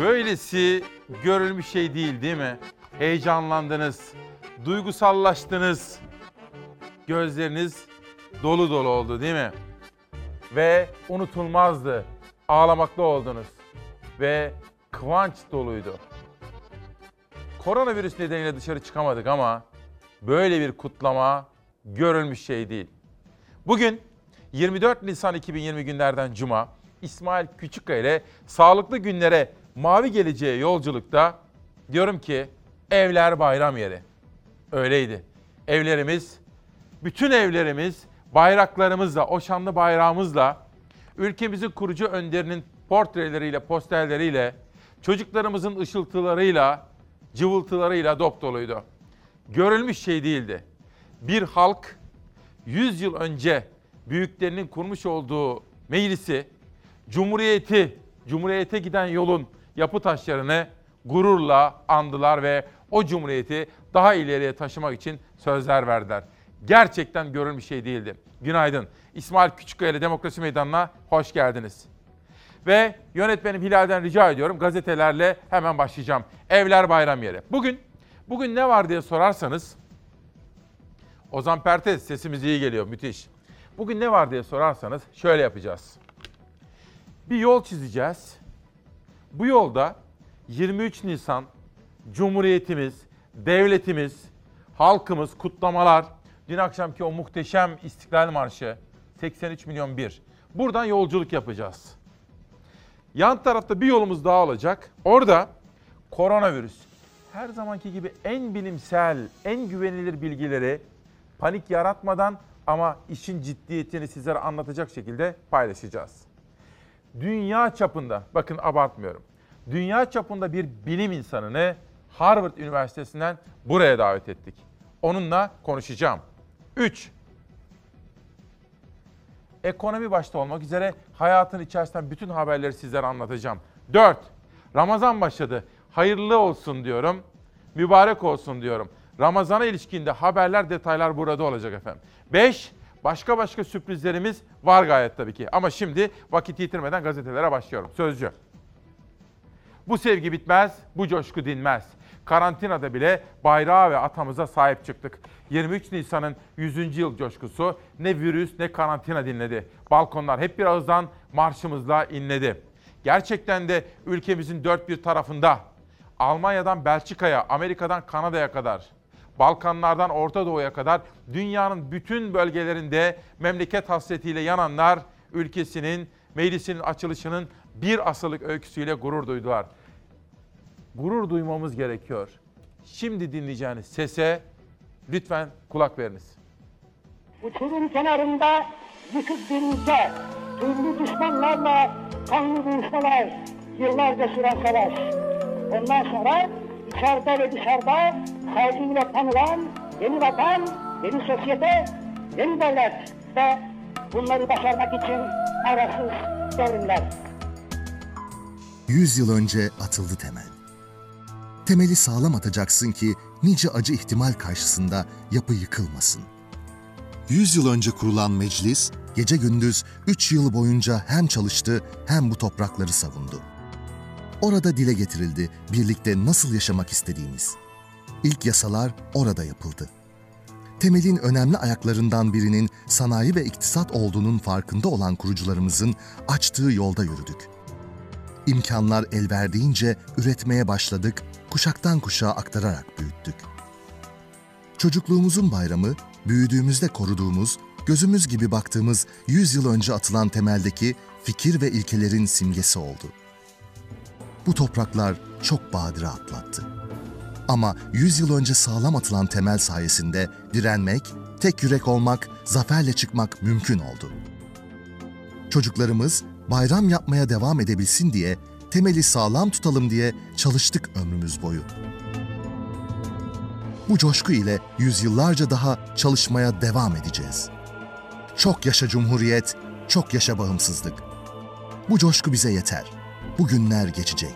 Böylesi görülmüş şey değil değil mi? Heyecanlandınız, duygusallaştınız. Gözleriniz dolu dolu oldu değil mi? Ve unutulmazdı. Ağlamakta oldunuz. Ve kıvanç doluydu. Koronavirüs nedeniyle dışarı çıkamadık ama böyle bir kutlama görülmüş şey değil. Bugün 24 Nisan 2020 günlerden Cuma İsmail Küçükkaya ile sağlıklı günlere mavi geleceğe yolculukta diyorum ki evler bayram yeri. Öyleydi. Evlerimiz, bütün evlerimiz bayraklarımızla, o şanlı bayrağımızla, ülkemizin kurucu önderinin portreleriyle, posterleriyle, çocuklarımızın ışıltılarıyla, cıvıltılarıyla dop doluydu. Görülmüş şey değildi. Bir halk 100 yıl önce büyüklerinin kurmuş olduğu meclisi, cumhuriyeti, cumhuriyete giden yolun yapı taşlarını gururla andılar ve o cumhuriyeti daha ileriye taşımak için sözler verdiler. Gerçekten görülmüş şey değildi. Günaydın. İsmail Küçükkaya ile Demokrasi Meydanı'na hoş geldiniz. Ve yönetmenim Hilal'den rica ediyorum gazetelerle hemen başlayacağım. Evler bayram yeri. Bugün bugün ne var diye sorarsanız Ozan Pertez sesimiz iyi geliyor müthiş. Bugün ne var diye sorarsanız şöyle yapacağız. Bir yol çizeceğiz. Bu yolda 23 Nisan Cumhuriyetimiz, devletimiz, halkımız, kutlamalar, dün akşamki o muhteşem İstiklal Marşı 83 milyon bir. Buradan yolculuk yapacağız. Yan tarafta bir yolumuz daha olacak. Orada koronavirüs her zamanki gibi en bilimsel, en güvenilir bilgileri panik yaratmadan ama işin ciddiyetini sizlere anlatacak şekilde paylaşacağız. Dünya çapında, bakın abartmıyorum. Dünya çapında bir bilim insanını Harvard Üniversitesi'nden buraya davet ettik. Onunla konuşacağım. 3. Ekonomi başta olmak üzere hayatın içerisinden bütün haberleri sizlere anlatacağım. 4. Ramazan başladı. Hayırlı olsun diyorum. Mübarek olsun diyorum. Ramazana ilişkinde haberler, detaylar burada olacak efendim. 5. Başka başka sürprizlerimiz var gayet tabii ki. Ama şimdi vakit yitirmeden gazetelere başlıyorum. Sözcü. Bu sevgi bitmez, bu coşku dinmez. Karantinada bile bayrağa ve atamıza sahip çıktık. 23 Nisan'ın 100. yıl coşkusu ne virüs ne karantina dinledi. Balkonlar hep bir ağızdan marşımızla inledi. Gerçekten de ülkemizin dört bir tarafında Almanya'dan Belçika'ya, Amerika'dan Kanada'ya kadar, Balkanlardan Orta Doğu'ya kadar dünyanın bütün bölgelerinde memleket hasretiyle yananlar ülkesinin, meclisinin açılışının bir asırlık öyküsüyle gurur duydular. Gurur duymamız gerekiyor. Şimdi dinleyeceğiniz sese lütfen kulak veriniz. Uçurum kenarında yıkık bir ülke, türlü düşmanlarla kanlı buluşmalar, yıllarca süren savaş. Ondan sonra içeride ve dışarıda saygıyla tanılan yeni vatan, yeni sosyete, yeni devlet ve bunları başarmak için arasız devrimler. 100 yıl önce atıldı temel. Temeli sağlam atacaksın ki nice acı ihtimal karşısında yapı yıkılmasın. 100 yıl önce kurulan meclis, gece gündüz 3 yıl boyunca hem çalıştı hem bu toprakları savundu. Orada dile getirildi birlikte nasıl yaşamak istediğimiz. İlk yasalar orada yapıldı. Temelin önemli ayaklarından birinin sanayi ve iktisat olduğunun farkında olan kurucularımızın açtığı yolda yürüdük. İmkanlar el verdiğince üretmeye başladık, kuşaktan kuşağa aktararak büyüttük. Çocukluğumuzun bayramı, büyüdüğümüzde koruduğumuz, gözümüz gibi baktığımız 100 yıl önce atılan temeldeki fikir ve ilkelerin simgesi oldu. Bu topraklar çok badire atlattı. Ama 100 yıl önce sağlam atılan temel sayesinde direnmek, tek yürek olmak, zaferle çıkmak mümkün oldu. Çocuklarımız bayram yapmaya devam edebilsin diye, temeli sağlam tutalım diye çalıştık ömrümüz boyu. Bu coşku ile yüzyıllarca daha çalışmaya devam edeceğiz. Çok yaşa Cumhuriyet, çok yaşa bağımsızlık. Bu coşku bize yeter. Bu günler geçecek.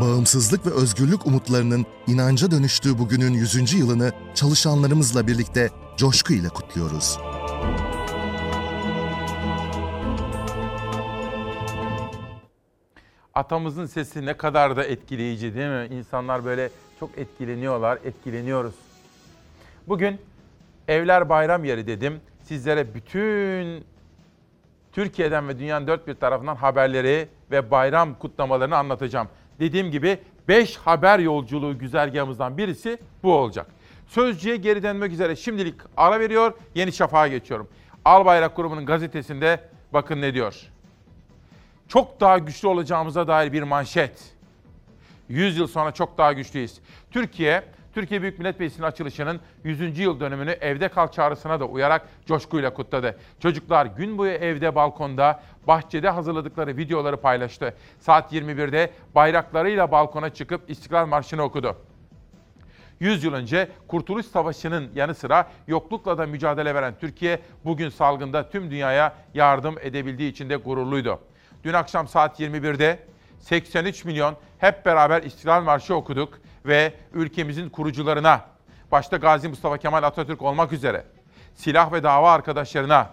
Bağımsızlık ve özgürlük umutlarının inanca dönüştüğü bugünün 100. yılını çalışanlarımızla birlikte coşku ile kutluyoruz. Atamızın sesi ne kadar da etkileyici değil mi? İnsanlar böyle çok etkileniyorlar, etkileniyoruz. Bugün evler bayram yeri dedim. Sizlere bütün Türkiye'den ve dünyanın dört bir tarafından haberleri ve bayram kutlamalarını anlatacağım. Dediğim gibi 5 haber yolculuğu güzergahımızdan birisi bu olacak. Sözcüye geri dönmek üzere şimdilik ara veriyor, Yeni Şafak'a geçiyorum. Albayrak Kurumu'nun gazetesinde bakın ne diyor. Çok daha güçlü olacağımıza dair bir manşet. 100 yıl sonra çok daha güçlüyüz. Türkiye, Türkiye Büyük Millet Meclisi'nin açılışının 100. yıl dönümünü evde kal çağrısına da uyarak coşkuyla kutladı. Çocuklar gün boyu evde, balkonda, bahçede hazırladıkları videoları paylaştı. Saat 21'de bayraklarıyla balkona çıkıp İstiklal Marşı'nı okudu. 100 yıl önce Kurtuluş Savaşı'nın yanı sıra yoklukla da mücadele veren Türkiye bugün salgında tüm dünyaya yardım edebildiği için de gururluydu. Dün akşam saat 21'de 83 milyon hep beraber İstiklal Marşı okuduk ve ülkemizin kurucularına, başta Gazi Mustafa Kemal Atatürk olmak üzere silah ve dava arkadaşlarına,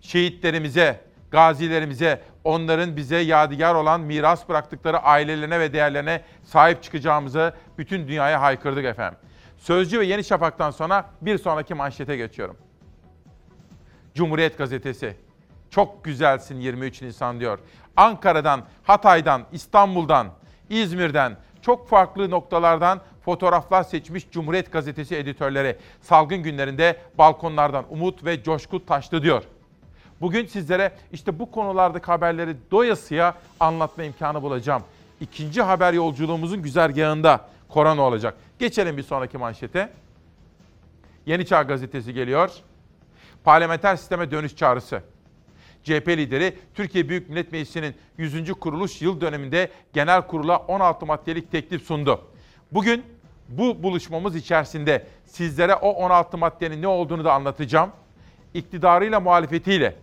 şehitlerimize, gazilerimize, onların bize yadigar olan miras bıraktıkları ailelerine ve değerlerine sahip çıkacağımızı bütün dünyaya haykırdık efendim. Sözcü ve Yeni Şafak'tan sonra bir sonraki manşete geçiyorum. Cumhuriyet Gazetesi. Çok güzelsin 23 Nisan diyor. Ankara'dan, Hatay'dan, İstanbul'dan, İzmir'den çok farklı noktalardan fotoğraflar seçmiş Cumhuriyet Gazetesi editörleri. Salgın günlerinde balkonlardan umut ve coşku taştı diyor. Bugün sizlere işte bu konulardaki haberleri doyasıya anlatma imkanı bulacağım. İkinci haber yolculuğumuzun güzergahında korona olacak. Geçelim bir sonraki manşete. Yeni Çağ Gazetesi geliyor. Parlamenter sisteme dönüş çağrısı. CHP lideri Türkiye Büyük Millet Meclisi'nin 100. kuruluş yıl döneminde genel kurula 16 maddelik teklif sundu. Bugün bu buluşmamız içerisinde sizlere o 16 maddenin ne olduğunu da anlatacağım. İktidarıyla muhalefetiyle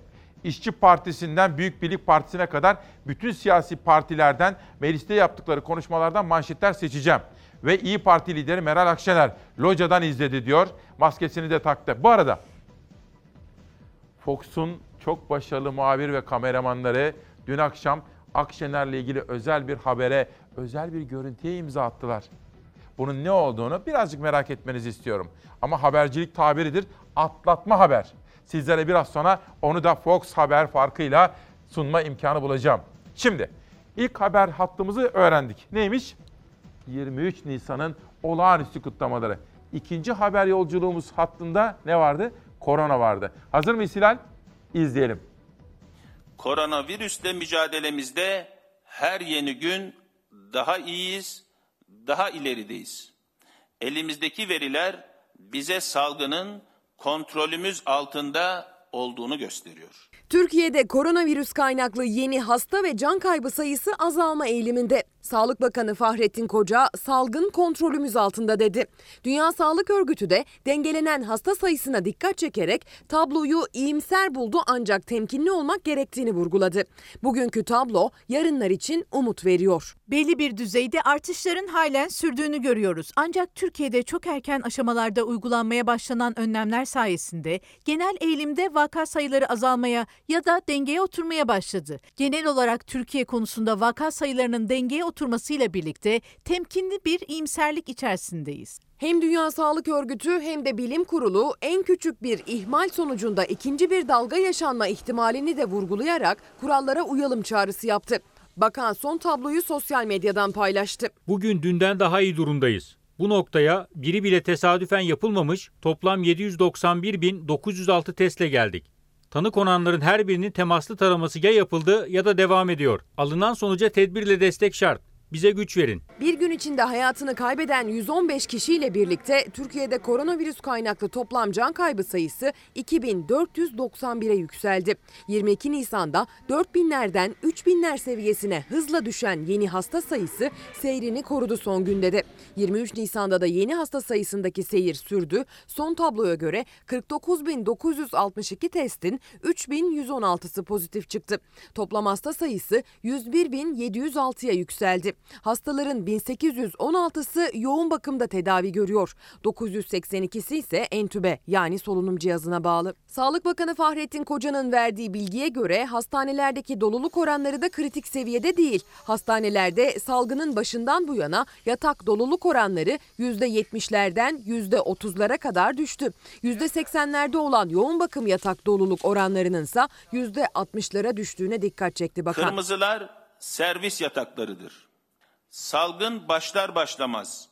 İşçi Partisi'nden Büyük Birlik Partisi'ne kadar bütün siyasi partilerden mecliste yaptıkları konuşmalardan manşetler seçeceğim. Ve İyi Parti lideri Meral Akşener locadan izledi diyor. Maskesini de taktı. Bu arada Fox'un çok başarılı muhabir ve kameramanları dün akşam Akşener'le ilgili özel bir habere, özel bir görüntüye imza attılar. Bunun ne olduğunu birazcık merak etmenizi istiyorum. Ama habercilik tabiridir, atlatma haber. Sizlere biraz sonra onu da Fox Haber farkıyla sunma imkanı bulacağım. Şimdi ilk haber hattımızı öğrendik. Neymiş? 23 Nisan'ın olağanüstü kutlamaları. İkinci haber yolculuğumuz hattında ne vardı? Korona vardı. Hazır mıyız Hilal? İzleyelim. Koronavirüsle mücadelemizde her yeni gün daha iyiyiz, daha ilerideyiz. Elimizdeki veriler bize salgının kontrolümüz altında olduğunu gösteriyor. Türkiye'de koronavirüs kaynaklı yeni hasta ve can kaybı sayısı azalma eğiliminde. Sağlık Bakanı Fahrettin Koca salgın kontrolümüz altında dedi. Dünya Sağlık Örgütü de dengelenen hasta sayısına dikkat çekerek tabloyu iyimser buldu ancak temkinli olmak gerektiğini vurguladı. Bugünkü tablo yarınlar için umut veriyor. Belli bir düzeyde artışların halen sürdüğünü görüyoruz. Ancak Türkiye'de çok erken aşamalarda uygulanmaya başlanan önlemler sayesinde genel eğilimde vaka sayıları azalmaya ya da dengeye oturmaya başladı. Genel olarak Türkiye konusunda vaka sayılarının dengeye oturmasıyla birlikte temkinli bir iyimserlik içerisindeyiz. Hem Dünya Sağlık Örgütü hem de Bilim Kurulu en küçük bir ihmal sonucunda ikinci bir dalga yaşanma ihtimalini de vurgulayarak kurallara uyalım çağrısı yaptı. Bakan son tabloyu sosyal medyadan paylaştı. Bugün dünden daha iyi durumdayız. Bu noktaya biri bile tesadüfen yapılmamış toplam 791.906 testle geldik. Tanı konanların her birinin temaslı taraması ya yapıldı ya da devam ediyor. Alınan sonuca tedbirle destek şart. Bize güç verin. Bir gün içinde hayatını kaybeden 115 kişiyle birlikte Türkiye'de koronavirüs kaynaklı toplam can kaybı sayısı 2491'e yükseldi. 22 Nisan'da 4000'lerden 3000'ler seviyesine hızla düşen yeni hasta sayısı seyrini korudu son günde de. 23 Nisan'da da yeni hasta sayısındaki seyir sürdü. Son tabloya göre 49.962 testin 3116'sı pozitif çıktı. Toplam hasta sayısı 101.706'ya yükseldi. Hastaların 1816'sı yoğun bakımda tedavi görüyor. 982'si ise entübe yani solunum cihazına bağlı. Sağlık Bakanı Fahrettin Koca'nın verdiği bilgiye göre hastanelerdeki doluluk oranları da kritik seviyede değil. Hastanelerde salgının başından bu yana yatak doluluk oranları %70'lerden %30'lara kadar düştü. %80'lerde olan yoğun bakım yatak doluluk oranlarının ise %60'lara düştüğüne dikkat çekti bakan. Kırmızılar servis yataklarıdır. Salgın başlar başlamaz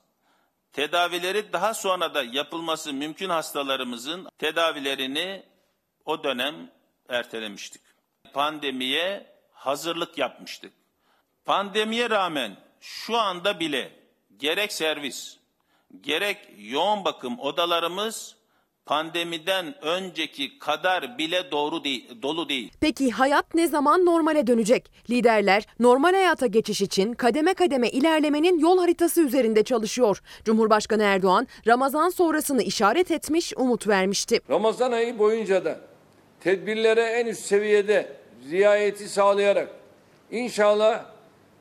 tedavileri daha sonra da yapılması mümkün hastalarımızın tedavilerini o dönem ertelemiştik. Pandemiye hazırlık yapmıştık. Pandemiye rağmen şu anda bile gerek servis, gerek yoğun bakım odalarımız pandemiden önceki kadar bile doğru değil, dolu değil. Peki hayat ne zaman normale dönecek? Liderler normal hayata geçiş için kademe kademe ilerlemenin yol haritası üzerinde çalışıyor. Cumhurbaşkanı Erdoğan Ramazan sonrasını işaret etmiş, umut vermişti. Ramazan ayı boyunca da tedbirlere en üst seviyede riayeti sağlayarak inşallah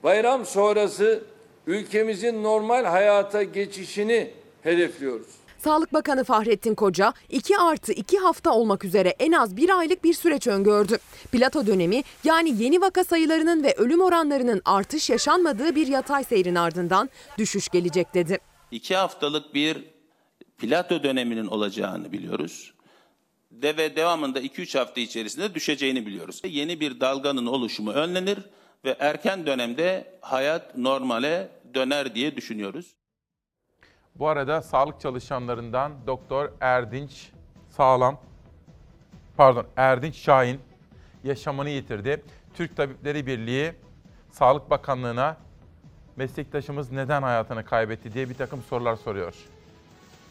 bayram sonrası ülkemizin normal hayata geçişini hedefliyoruz. Sağlık Bakanı Fahrettin Koca 2 artı 2 hafta olmak üzere en az bir aylık bir süreç öngördü. Plato dönemi yani yeni vaka sayılarının ve ölüm oranlarının artış yaşanmadığı bir yatay seyrin ardından düşüş gelecek dedi. İki haftalık bir plato döneminin olacağını biliyoruz. De ve devamında 2-3 hafta içerisinde düşeceğini biliyoruz. Yeni bir dalganın oluşumu önlenir ve erken dönemde hayat normale döner diye düşünüyoruz. Bu arada sağlık çalışanlarından Doktor Erdinç Sağlam, pardon Erdinç Şahin yaşamını yitirdi. Türk Tabipleri Birliği Sağlık Bakanlığı'na meslektaşımız neden hayatını kaybetti diye bir takım sorular soruyor.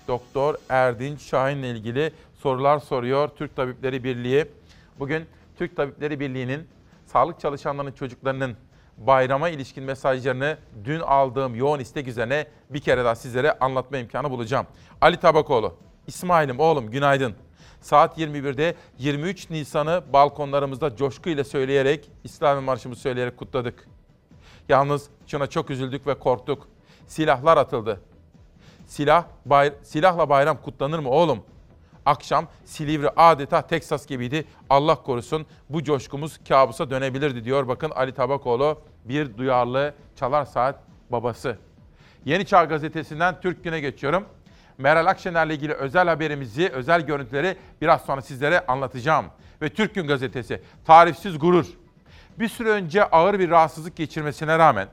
Doktor Erdinç Şahin'le ilgili sorular soruyor Türk Tabipleri Birliği. Bugün Türk Tabipleri Birliği'nin sağlık çalışanlarının çocuklarının bayrama ilişkin mesajlarını dün aldığım yoğun istek üzerine bir kere daha sizlere anlatma imkanı bulacağım. Ali Tabakoğlu, İsmail'im oğlum günaydın. Saat 21'de 23 Nisan'ı balkonlarımızda coşkuyla söyleyerek, İslami Marşımızı söyleyerek kutladık. Yalnız şuna çok üzüldük ve korktuk. Silahlar atıldı. Silah, bay, silahla bayram kutlanır mı oğlum? Akşam Silivri adeta Teksas gibiydi. Allah korusun bu coşkumuz kabusa dönebilirdi diyor. Bakın Ali Tabakoğlu bir duyarlı çalar saat babası. Yeni Çağ Gazetesi'nden Türk Gün'e geçiyorum. Meral Akşener'le ilgili özel haberimizi, özel görüntüleri biraz sonra sizlere anlatacağım. Ve Türk Gün Gazetesi, tarifsiz gurur. Bir süre önce ağır bir rahatsızlık geçirmesine rağmen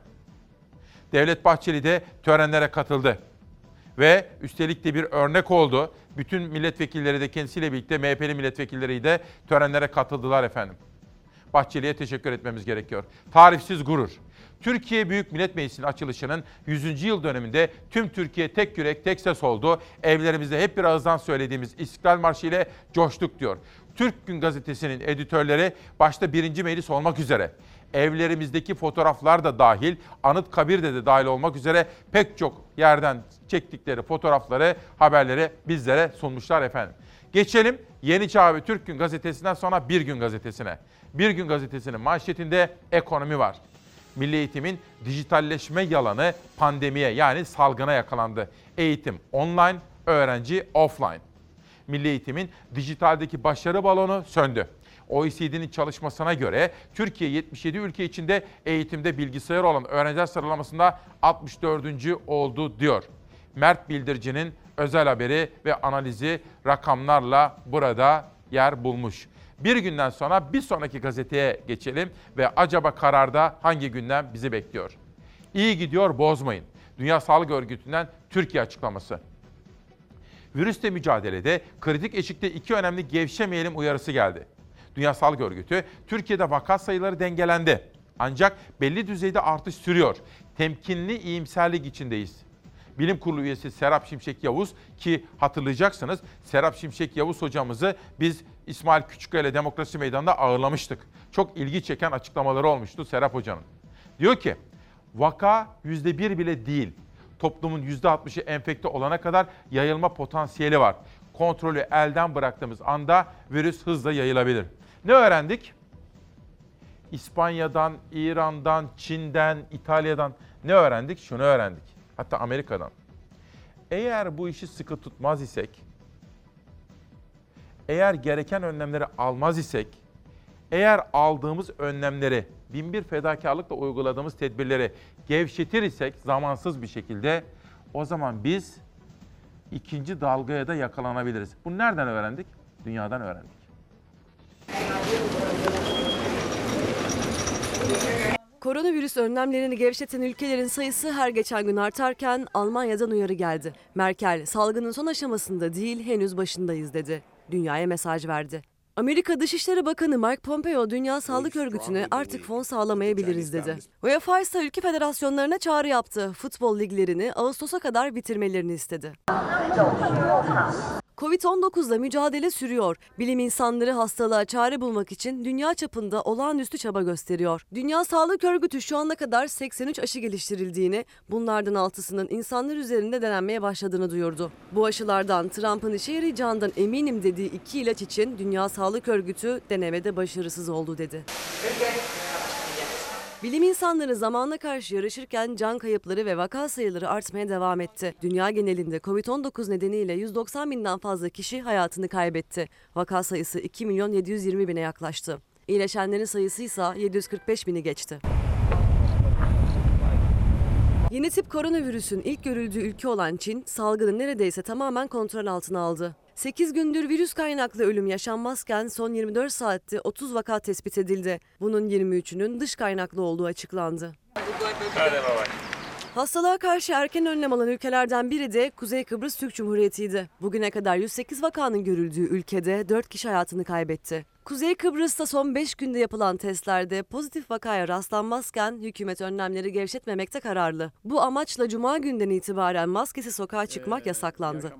Devlet Bahçeli de törenlere katıldı. Ve üstelik de bir örnek oldu. Bütün milletvekilleri de kendisiyle birlikte MHP'li milletvekilleri de törenlere katıldılar efendim. Bahçeli'ye teşekkür etmemiz gerekiyor. Tarifsiz gurur. Türkiye Büyük Millet Meclisi'nin açılışının 100. yıl döneminde tüm Türkiye tek yürek tek ses oldu. Evlerimizde hep bir ağızdan söylediğimiz İstiklal Marşı ile coştuk diyor. Türk Gün Gazetesi'nin editörleri başta birinci meclis olmak üzere evlerimizdeki fotoğraflar da dahil, anıt kabirde de dahil olmak üzere pek çok yerden çektikleri fotoğrafları, haberleri bizlere sunmuşlar efendim. Geçelim Yeni Çağ ve Türk Gün Gazetesi'nden sonra Bir Gün Gazetesi'ne. Bir Gün Gazetesi'nin manşetinde ekonomi var. Milli eğitimin dijitalleşme yalanı pandemiye yani salgına yakalandı. Eğitim online, öğrenci offline. Milli eğitimin dijitaldeki başarı balonu söndü. OECD'nin çalışmasına göre Türkiye 77 ülke içinde eğitimde bilgisayar olan öğrenciler sıralamasında 64. oldu diyor. Mert Bildirici'nin özel haberi ve analizi rakamlarla burada yer bulmuş. Bir günden sonra bir sonraki gazeteye geçelim ve acaba kararda hangi gündem bizi bekliyor? İyi gidiyor bozmayın. Dünya Sağlık Örgütü'nden Türkiye açıklaması. Virüsle mücadelede kritik eşikte iki önemli gevşemeyelim uyarısı geldi. Dünya Sağlık Örgütü, Türkiye'de vaka sayıları dengelendi. Ancak belli düzeyde artış sürüyor. Temkinli iyimserlik içindeyiz. Bilim Kurulu üyesi Serap Şimşek Yavuz ki hatırlayacaksınız Serap Şimşek Yavuz hocamızı biz İsmail Küçükkaya Demokrasi Meydanı'nda ağırlamıştık. Çok ilgi çeken açıklamaları olmuştu Serap Hoca'nın. Diyor ki vaka %1 bile değil. Toplumun %60'ı enfekte olana kadar yayılma potansiyeli var. Kontrolü elden bıraktığımız anda virüs hızla yayılabilir. Ne öğrendik? İspanya'dan, İran'dan, Çin'den, İtalya'dan Ne öğrendik? Şunu öğrendik. Hatta Amerika'dan. Eğer bu işi sıkı tutmaz isek, eğer gereken önlemleri almaz isek, eğer aldığımız önlemleri, binbir fedakarlıkla uyguladığımız tedbirleri gevşetir isek zamansız bir şekilde o zaman biz ikinci dalgaya da yakalanabiliriz. Bunu nereden öğrendik? Dünyadan öğrendik. Koronavirüs önlemlerini gevşeten ülkelerin sayısı her geçen gün artarken Almanya'dan uyarı geldi. Merkel, salgının son aşamasında değil henüz başındayız dedi. Dünyaya mesaj verdi. Amerika Dışişleri Bakanı Mike Pompeo Dünya Sağlık Örgütü'ne artık fon sağlamayabiliriz dedi. UEFA ise ülke federasyonlarına çağrı yaptı. Futbol liglerini Ağustos'a kadar bitirmelerini istedi. Covid-19'la mücadele sürüyor. Bilim insanları hastalığa çare bulmak için dünya çapında olağanüstü çaba gösteriyor. Dünya Sağlık Örgütü şu ana kadar 83 aşı geliştirildiğini, bunlardan 6'sının insanlar üzerinde denenmeye başladığını duyurdu. Bu aşılardan Trump'ın işe yarayacağından eminim dediği iki ilaç için Dünya Sağlık Örgütü denemede başarısız oldu dedi. Bilim insanları zamanla karşı yarışırken can kayıpları ve vaka sayıları artmaya devam etti. Dünya genelinde Covid-19 nedeniyle 190 binden fazla kişi hayatını kaybetti. Vaka sayısı 2 milyon 720 bine yaklaştı. İyileşenlerin sayısı ise 745 bini geçti. Yeni tip koronavirüsün ilk görüldüğü ülke olan Çin, salgını neredeyse tamamen kontrol altına aldı. 8 gündür virüs kaynaklı ölüm yaşanmazken son 24 saatte 30 vaka tespit edildi. Bunun 23'ünün dış kaynaklı olduğu açıklandı. Hastalığa karşı erken önlem alan ülkelerden biri de Kuzey Kıbrıs Türk Cumhuriyeti'ydi. Bugüne kadar 108 vakanın görüldüğü ülkede 4 kişi hayatını kaybetti. Kuzey Kıbrıs'ta son 5 günde yapılan testlerde pozitif vakaya rastlanmazken hükümet önlemleri gevşetmemekte kararlı. Bu amaçla cuma günden itibaren maskesiz sokağa çıkmak yasaklandı.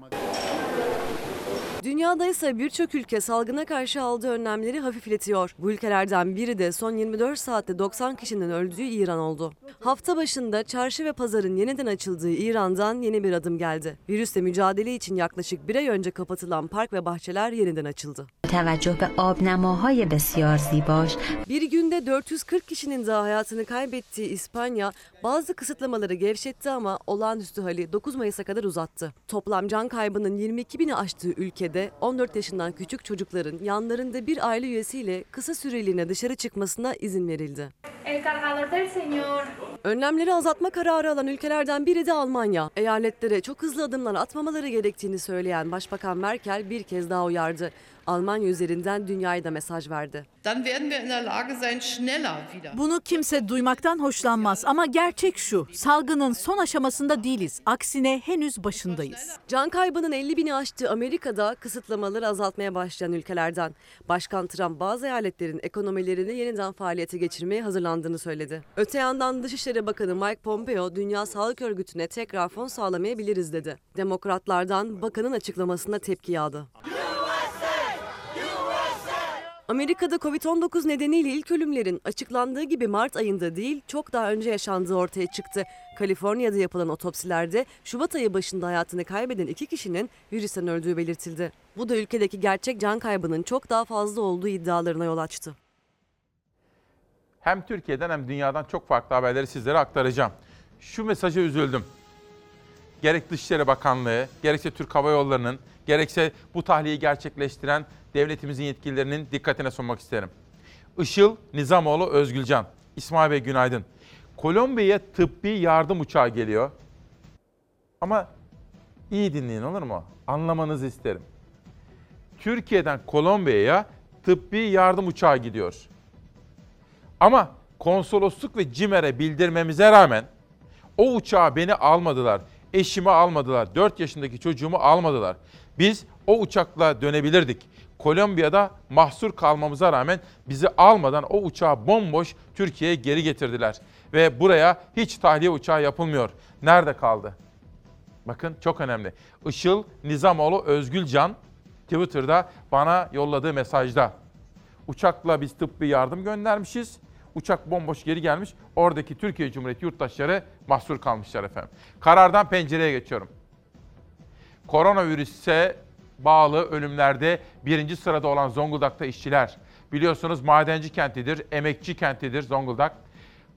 Dünyada ise birçok ülke salgına karşı aldığı önlemleri hafifletiyor. Bu ülkelerden biri de son 24 saatte 90 kişinin öldüğü İran oldu. Hafta başında çarşı ve pazarın yeniden açıldığı İran'dan yeni bir adım geldi. Virüsle mücadele için yaklaşık bir ay önce kapatılan park ve bahçeler yeniden açıldı. Bir günde 440 kişinin daha hayatını kaybettiği İspanya bazı kısıtlamaları gevşetti ama olağanüstü hali 9 Mayıs'a kadar uzattı. Toplam can kaybının 22 bini aştığı ülkede 14 yaşından küçük çocukların yanlarında bir aile üyesiyle kısa süreliğine dışarı çıkmasına izin verildi. Önlemleri azaltma kararı alan ülkelerden biri de Almanya. Eyaletlere çok hızlı adımlar atmamaları gerektiğini söyleyen Başbakan Merkel bir kez daha uyardı. Almanya üzerinden dünyaya da mesaj verdi. Bunu kimse duymaktan hoşlanmaz ama gerçek şu. Salgının son aşamasında değiliz. Aksine henüz başındayız. Can kaybının 50 bini aştığı Amerika'da kısıtlamaları azaltmaya başlayan ülkelerden. Başkan Trump bazı eyaletlerin ekonomilerini yeniden faaliyete geçirmeye hazırlandığını söyledi. Öte yandan Dışişleri Bakanı Mike Pompeo, Dünya Sağlık Örgütü'ne tekrar fon sağlamayabiliriz dedi. Demokratlardan bakanın açıklamasına tepki yağdı. Amerika'da Covid-19 nedeniyle ilk ölümlerin açıklandığı gibi Mart ayında değil çok daha önce yaşandığı ortaya çıktı. Kaliforniya'da yapılan otopsilerde Şubat ayı başında hayatını kaybeden iki kişinin virüsten öldüğü belirtildi. Bu da ülkedeki gerçek can kaybının çok daha fazla olduğu iddialarına yol açtı. Hem Türkiye'den hem dünyadan çok farklı haberleri sizlere aktaracağım. Şu mesaja üzüldüm. Gerek Dışişleri Bakanlığı, gerekse Türk Hava Yolları'nın, gerekse bu tahliyeyi gerçekleştiren devletimizin yetkililerinin dikkatine sunmak isterim. Işıl Nizamoğlu Özgülcan. İsmail Bey günaydın. Kolombiya'ya tıbbi yardım uçağı geliyor. Ama iyi dinleyin olur mu? Anlamanızı isterim. Türkiye'den Kolombiya'ya tıbbi yardım uçağı gidiyor. Ama konsolosluk ve CİMER'e bildirmemize rağmen o uçağa beni almadılar, eşimi almadılar, 4 yaşındaki çocuğumu almadılar. Biz o uçakla dönebilirdik. Kolombiya'da mahsur kalmamıza rağmen bizi almadan o uçağı bomboş Türkiye'ye geri getirdiler. Ve buraya hiç tahliye uçağı yapılmıyor. Nerede kaldı? Bakın çok önemli. Işıl Nizamoğlu Özgülcan Twitter'da bana yolladığı mesajda. Uçakla biz tıbbi yardım göndermişiz. Uçak bomboş geri gelmiş. Oradaki Türkiye Cumhuriyeti yurttaşları mahsur kalmışlar efendim. Karardan pencereye geçiyorum. Koronavirüse bağlı ölümlerde birinci sırada olan Zonguldak'ta işçiler. Biliyorsunuz madenci kentidir, emekçi kentidir Zonguldak.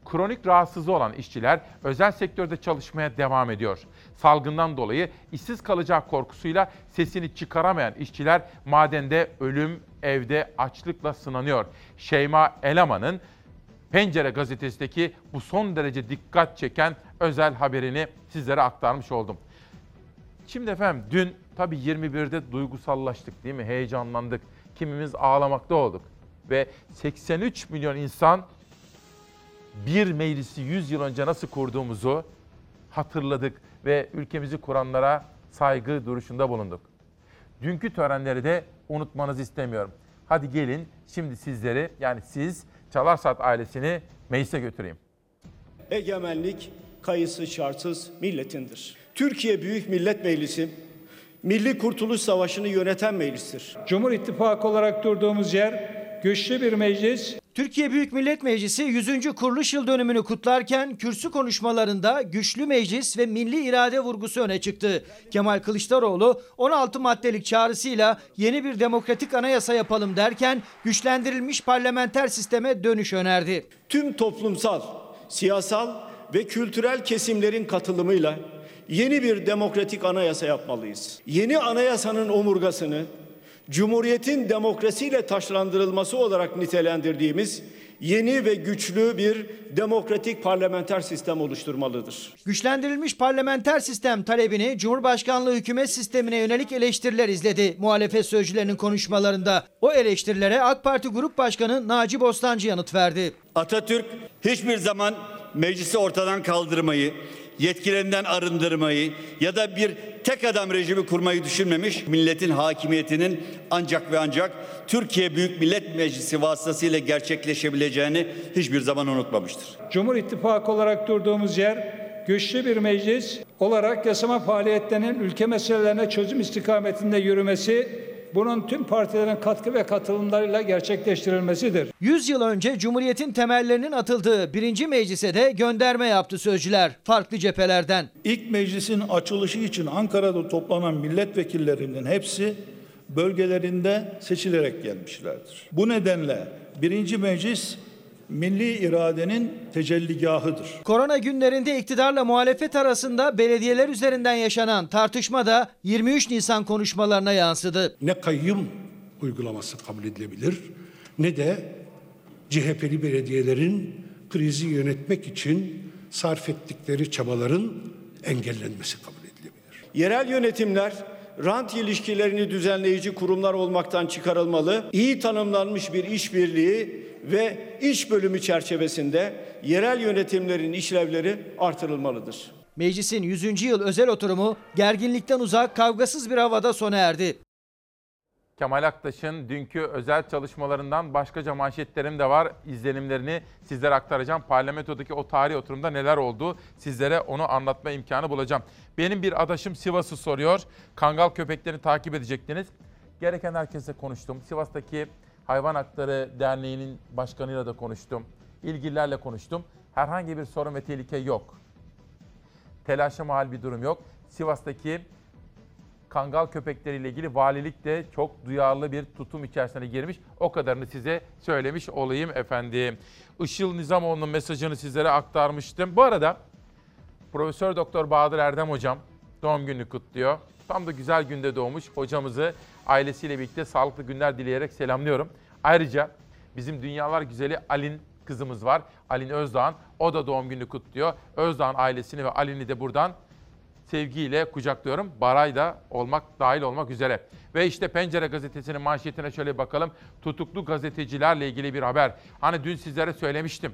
Kronik rahatsızlığı olan işçiler özel sektörde çalışmaya devam ediyor. Salgından dolayı işsiz kalacağı korkusuyla sesini çıkaramayan işçiler madende ölüm, evde açlıkla sınanıyor. Şeyma Elaman'ın Pencere gazetesindeki bu son derece dikkat çeken özel haberini sizlere aktarmış oldum. Şimdi efendim dün tabii 21'de duygusallaştık değil mi? Heyecanlandık. Kimimiz ağlamakta olduk. Ve 83 milyon insan bir meclisi 100 yıl önce nasıl kurduğumuzu hatırladık ve ülkemizi kuranlara saygı duruşunda bulunduk. Dünkü törenleri de unutmanızı istemiyorum. Hadi gelin şimdi sizleri yani siz Çalar Saat ailesini meclise götüreyim. Egemenlik kayıtsız şartsız milletindir. Türkiye Büyük Millet Meclisi Milli Kurtuluş Savaşı'nı yöneten meclistir. Cumhur İttifakı olarak durduğumuz yer güçlü bir meclis, Türkiye Büyük Millet Meclisi 100. kuruluş yıl dönümünü kutlarken kürsü konuşmalarında güçlü meclis ve milli irade vurgusu öne çıktı. Kemal Kılıçdaroğlu 16 maddelik çağrısıyla yeni bir demokratik anayasa yapalım derken güçlendirilmiş parlamenter sisteme dönüş önerdi. Tüm toplumsal, siyasal ve kültürel kesimlerin katılımıyla yeni bir demokratik anayasa yapmalıyız. Yeni anayasanın omurgasını Cumhuriyetin demokrasiyle taşlandırılması olarak nitelendirdiğimiz yeni ve güçlü bir demokratik parlamenter sistem oluşturmalıdır. Güçlendirilmiş parlamenter sistem talebini Cumhurbaşkanlığı hükümet sistemine yönelik eleştiriler izledi muhalefet sözcülerinin konuşmalarında. O eleştirilere AK Parti Grup Başkanı Naci Bostancı yanıt verdi. Atatürk hiçbir zaman meclisi ortadan kaldırmayı, yetkilerinden arındırmayı ya da bir tek adam rejimi kurmayı düşünmemiş. Milletin hakimiyetinin ancak ve ancak Türkiye Büyük Millet Meclisi vasıtasıyla gerçekleşebileceğini hiçbir zaman unutmamıştır. Cumhur İttifakı olarak durduğumuz yer güçlü bir meclis olarak yasama faaliyetlerinin ülke meselelerine çözüm istikametinde yürümesi bunun tüm partilerin katkı ve katılımlarıyla gerçekleştirilmesidir. 100 yıl önce Cumhuriyet'in temellerinin atıldığı birinci meclise de gönderme yaptı sözcüler farklı cephelerden. İlk meclisin açılışı için Ankara'da toplanan milletvekillerinin hepsi bölgelerinde seçilerek gelmişlerdir. Bu nedenle birinci meclis milli iradenin tecelligahıdır. Korona günlerinde iktidarla muhalefet arasında belediyeler üzerinden yaşanan tartışma da 23 Nisan konuşmalarına yansıdı. Ne kayyum uygulaması kabul edilebilir ne de CHP'li belediyelerin krizi yönetmek için sarf ettikleri çabaların engellenmesi kabul edilebilir. Yerel yönetimler rant ilişkilerini düzenleyici kurumlar olmaktan çıkarılmalı. İyi tanımlanmış bir işbirliği ve iş bölümü çerçevesinde yerel yönetimlerin işlevleri artırılmalıdır. Meclisin 100. yıl özel oturumu gerginlikten uzak, kavgasız bir havada sona erdi. Kemal Aktaş'ın dünkü özel çalışmalarından başkaca manşetlerim de var. İzlenimlerini sizlere aktaracağım. Parlamentodaki o tarih oturumda neler oldu sizlere onu anlatma imkanı bulacağım. Benim bir adaşım Sivas'ı soruyor. Kangal köpeklerini takip edecektiniz. Gereken herkese konuştum. Sivas'taki Hayvan Hakları Derneği'nin başkanıyla da konuştum. İlgililerle konuştum. Herhangi bir sorun ve tehlike yok. Telaşa mal bir durum yok. Sivas'taki kangal köpekleriyle ilgili valilik de çok duyarlı bir tutum içerisine girmiş. O kadarını size söylemiş olayım efendim. Işıl Nizamoğlu'nun mesajını sizlere aktarmıştım. Bu arada Profesör Doktor Bahadır Erdem hocam doğum gününü kutluyor. Tam da güzel günde doğmuş hocamızı ailesiyle birlikte sağlıklı günler dileyerek selamlıyorum. Ayrıca bizim dünyalar güzeli Alin kızımız var. Alin Özdağ'ın. O da doğum gününü kutluyor. Özdağ'ın ailesini ve Alin'i de buradan sevgiyle kucaklıyorum. Baray da olmak dahil olmak üzere. Ve işte Pencere gazetesinin manşetine şöyle bakalım. Tutuklu gazetecilerle ilgili bir haber. Hani dün sizlere söylemiştim.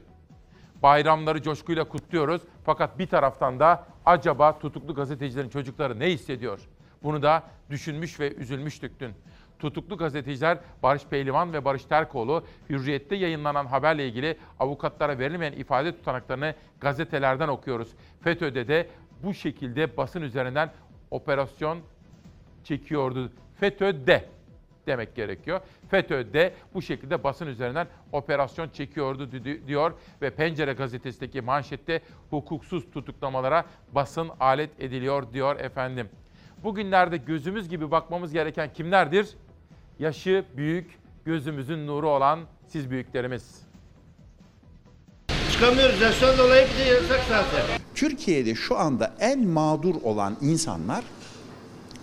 Bayramları coşkuyla kutluyoruz. Fakat bir taraftan da acaba tutuklu gazetecilerin çocukları ne hissediyor? Bunu da düşünmüş ve üzülmüştük dün. Tutuklu gazeteciler Barış Pehlivan ve Barış Terkoğlu Hürriyet'te yayınlanan haberle ilgili avukatlara verilmeyen ifade tutanaklarını gazetelerden okuyoruz. FETÖ'de de bu şekilde basın üzerinden operasyon çekiyordu. FETÖ'de demek gerekiyor. FETÖ'de bu şekilde basın üzerinden operasyon çekiyordu diyor ve Pencere gazetesindeki manşette hukuksuz tutuklamalara basın alet ediliyor diyor efendim. Bugünlerde gözümüz gibi bakmamız gereken kimlerdir? Yaşı büyük, gözümüzün nuru olan siz büyüklerimiz. çıkamıyoruz. Yaştan dolayı bir de yasak zaten. Türkiye'de şu anda en mağdur olan insanlar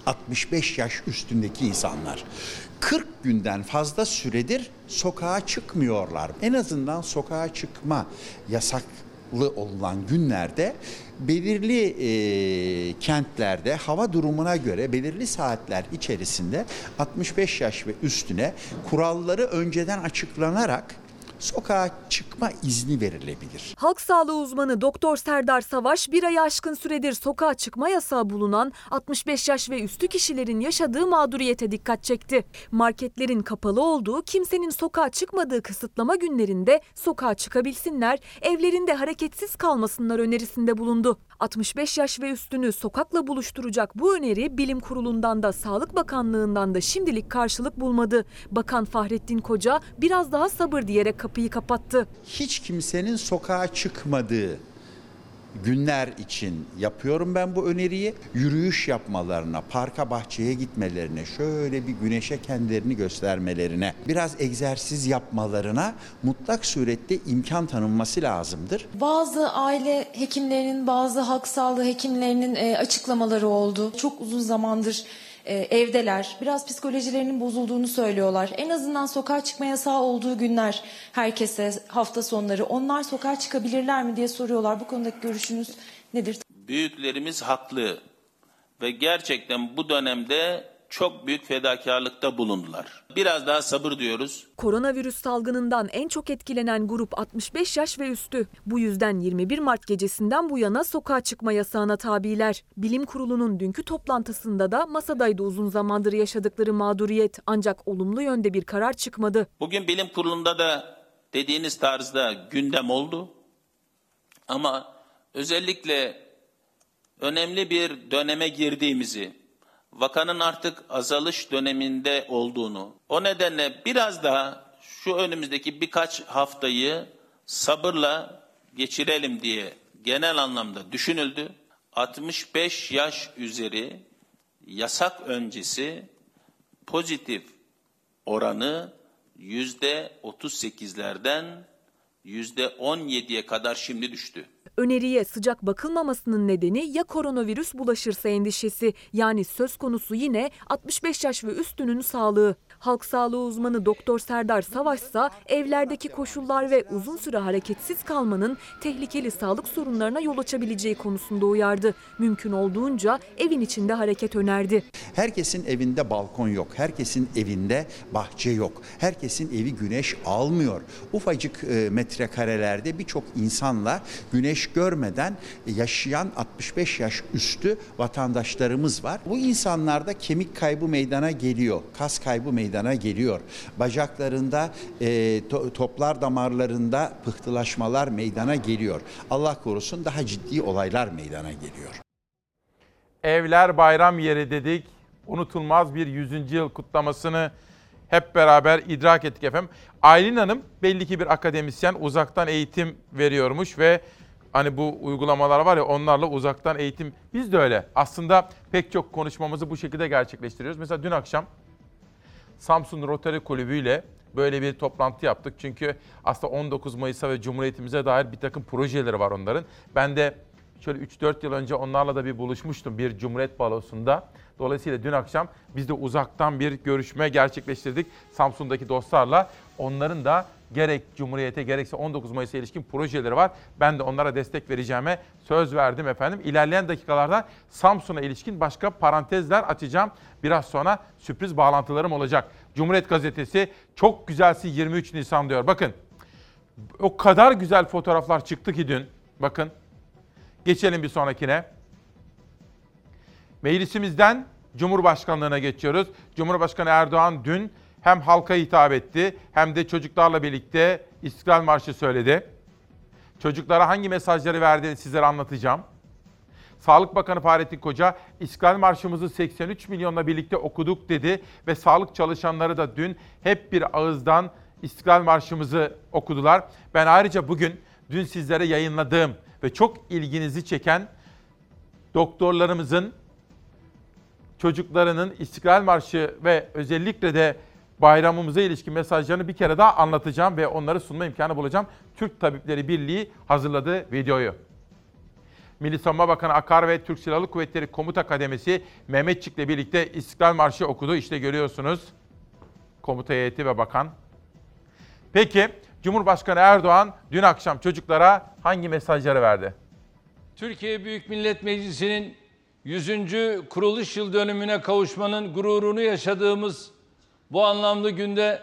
65 yaş üstündeki insanlar. 40 günden fazla süredir sokağa çıkmıyorlar. En azından sokağa çıkma yasaklı olan günlerde belirli e, kentlerde hava durumuna göre belirli saatler içerisinde 65 yaş ve üstüne kuralları önceden açıklanarak sokağa çıkma izni verilebilir. Halk sağlığı uzmanı Doktor Serdar Savaş bir ayı aşkın süredir sokağa çıkma yasağı bulunan 65 yaş ve üstü kişilerin yaşadığı mağduriyete dikkat çekti. Marketlerin kapalı olduğu, kimsenin sokağa çıkmadığı kısıtlama günlerinde sokağa çıkabilsinler, evlerinde hareketsiz kalmasınlar önerisinde bulundu. 65 yaş ve üstünü sokakla buluşturacak bu öneri Bilim Kurulu'ndan da Sağlık Bakanlığı'ndan da şimdilik karşılık bulmadı. Bakan Fahrettin Koca biraz daha sabır diyerek kapıyı kapattı. Hiç kimsenin sokağa çıkmadığı günler için yapıyorum ben bu öneriyi. Yürüyüş yapmalarına, parka bahçeye gitmelerine, şöyle bir güneşe kendilerini göstermelerine, biraz egzersiz yapmalarına mutlak surette imkan tanınması lazımdır. Bazı aile hekimlerinin, bazı halk sağlığı hekimlerinin e, açıklamaları oldu. Çok uzun zamandır e, evdeler. Biraz psikolojilerinin bozulduğunu söylüyorlar. En azından sokağa çıkma yasağı olduğu günler herkese hafta sonları onlar sokağa çıkabilirler mi diye soruyorlar. Bu konudaki görüşünüz nedir? Büyüklerimiz haklı ve gerçekten bu dönemde çok büyük fedakarlıkta bulundular. Biraz daha sabır diyoruz. Koronavirüs salgınından en çok etkilenen grup 65 yaş ve üstü. Bu yüzden 21 Mart gecesinden bu yana sokağa çıkma yasağına tabiler. Bilim Kurulu'nun dünkü toplantısında da masadaydı uzun zamandır yaşadıkları mağduriyet ancak olumlu yönde bir karar çıkmadı. Bugün bilim kurulunda da dediğiniz tarzda gündem oldu. Ama özellikle önemli bir döneme girdiğimizi, vakanın artık azalış döneminde olduğunu, o nedenle biraz daha şu önümüzdeki birkaç haftayı sabırla geçirelim diye genel anlamda düşünüldü. 65 yaş üzeri yasak öncesi pozitif oranı yüzde 38'lerden yüzde 17'ye kadar şimdi düştü. Öneriye sıcak bakılmamasının nedeni ya koronavirüs bulaşırsa endişesi yani söz konusu yine 65 yaş ve üstünün sağlığı. Halk sağlığı uzmanı Doktor Serdar Savaş ise evlerdeki koşullar ve uzun süre hareketsiz kalmanın tehlikeli sağlık sorunlarına yol açabileceği konusunda uyardı. Mümkün olduğunca evin içinde hareket önerdi. Herkesin evinde balkon yok, herkesin evinde bahçe yok, herkesin evi güneş almıyor. Ufacık e, metrekarelerde birçok insanla güneş görmeden yaşayan 65 yaş üstü vatandaşlarımız var. Bu insanlarda kemik kaybı meydana geliyor, kas kaybı meydana geliyor. Bacaklarında, e, to- toplar damarlarında pıhtılaşmalar meydana geliyor. Allah korusun daha ciddi olaylar meydana geliyor. Evler bayram yeri dedik. Unutulmaz bir 100. yıl kutlamasını hep beraber idrak ettik efendim. Aylin Hanım belli ki bir akademisyen uzaktan eğitim veriyormuş ve hani bu uygulamalar var ya onlarla uzaktan eğitim biz de öyle. Aslında pek çok konuşmamızı bu şekilde gerçekleştiriyoruz. Mesela dün akşam Samsun Rotary Kulübü ile böyle bir toplantı yaptık. Çünkü aslında 19 Mayıs'a ve Cumhuriyetimize dair bir takım projeleri var onların. Ben de şöyle 3-4 yıl önce onlarla da bir buluşmuştum bir Cumhuriyet Balosu'nda. Dolayısıyla dün akşam biz de uzaktan bir görüşme gerçekleştirdik Samsun'daki dostlarla. Onların da gerek Cumhuriyet'e gerekse 19 Mayıs'a ilişkin projeleri var. Ben de onlara destek vereceğime söz verdim efendim. İlerleyen dakikalarda Samsun'a ilişkin başka parantezler açacağım. Biraz sonra sürpriz bağlantılarım olacak. Cumhuriyet Gazetesi çok güzelsi 23 Nisan diyor. Bakın o kadar güzel fotoğraflar çıktı ki dün. Bakın geçelim bir sonrakine. Meclisimizden Cumhurbaşkanlığına geçiyoruz. Cumhurbaşkanı Erdoğan dün hem halka hitap etti hem de çocuklarla birlikte İstiklal Marşı söyledi. Çocuklara hangi mesajları verdiğini sizlere anlatacağım. Sağlık Bakanı Fahrettin Koca, İstiklal Marşımızı 83 milyonla birlikte okuduk dedi ve sağlık çalışanları da dün hep bir ağızdan İstiklal Marşımızı okudular. Ben ayrıca bugün dün sizlere yayınladığım ve çok ilginizi çeken doktorlarımızın çocuklarının İstiklal Marşı ve özellikle de bayramımıza ilişkin mesajlarını bir kere daha anlatacağım ve onları sunma imkanı bulacağım. Türk Tabipleri Birliği hazırladığı videoyu. Milli Savunma Bakanı Akar ve Türk Silahlı Kuvvetleri Komuta Kademesi Mehmetçik'le birlikte İstiklal Marşı okudu. İşte görüyorsunuz komuta heyeti ve bakan. Peki Cumhurbaşkanı Erdoğan dün akşam çocuklara hangi mesajları verdi? Türkiye Büyük Millet Meclisi'nin 100. kuruluş yıl dönümüne kavuşmanın gururunu yaşadığımız bu anlamlı günde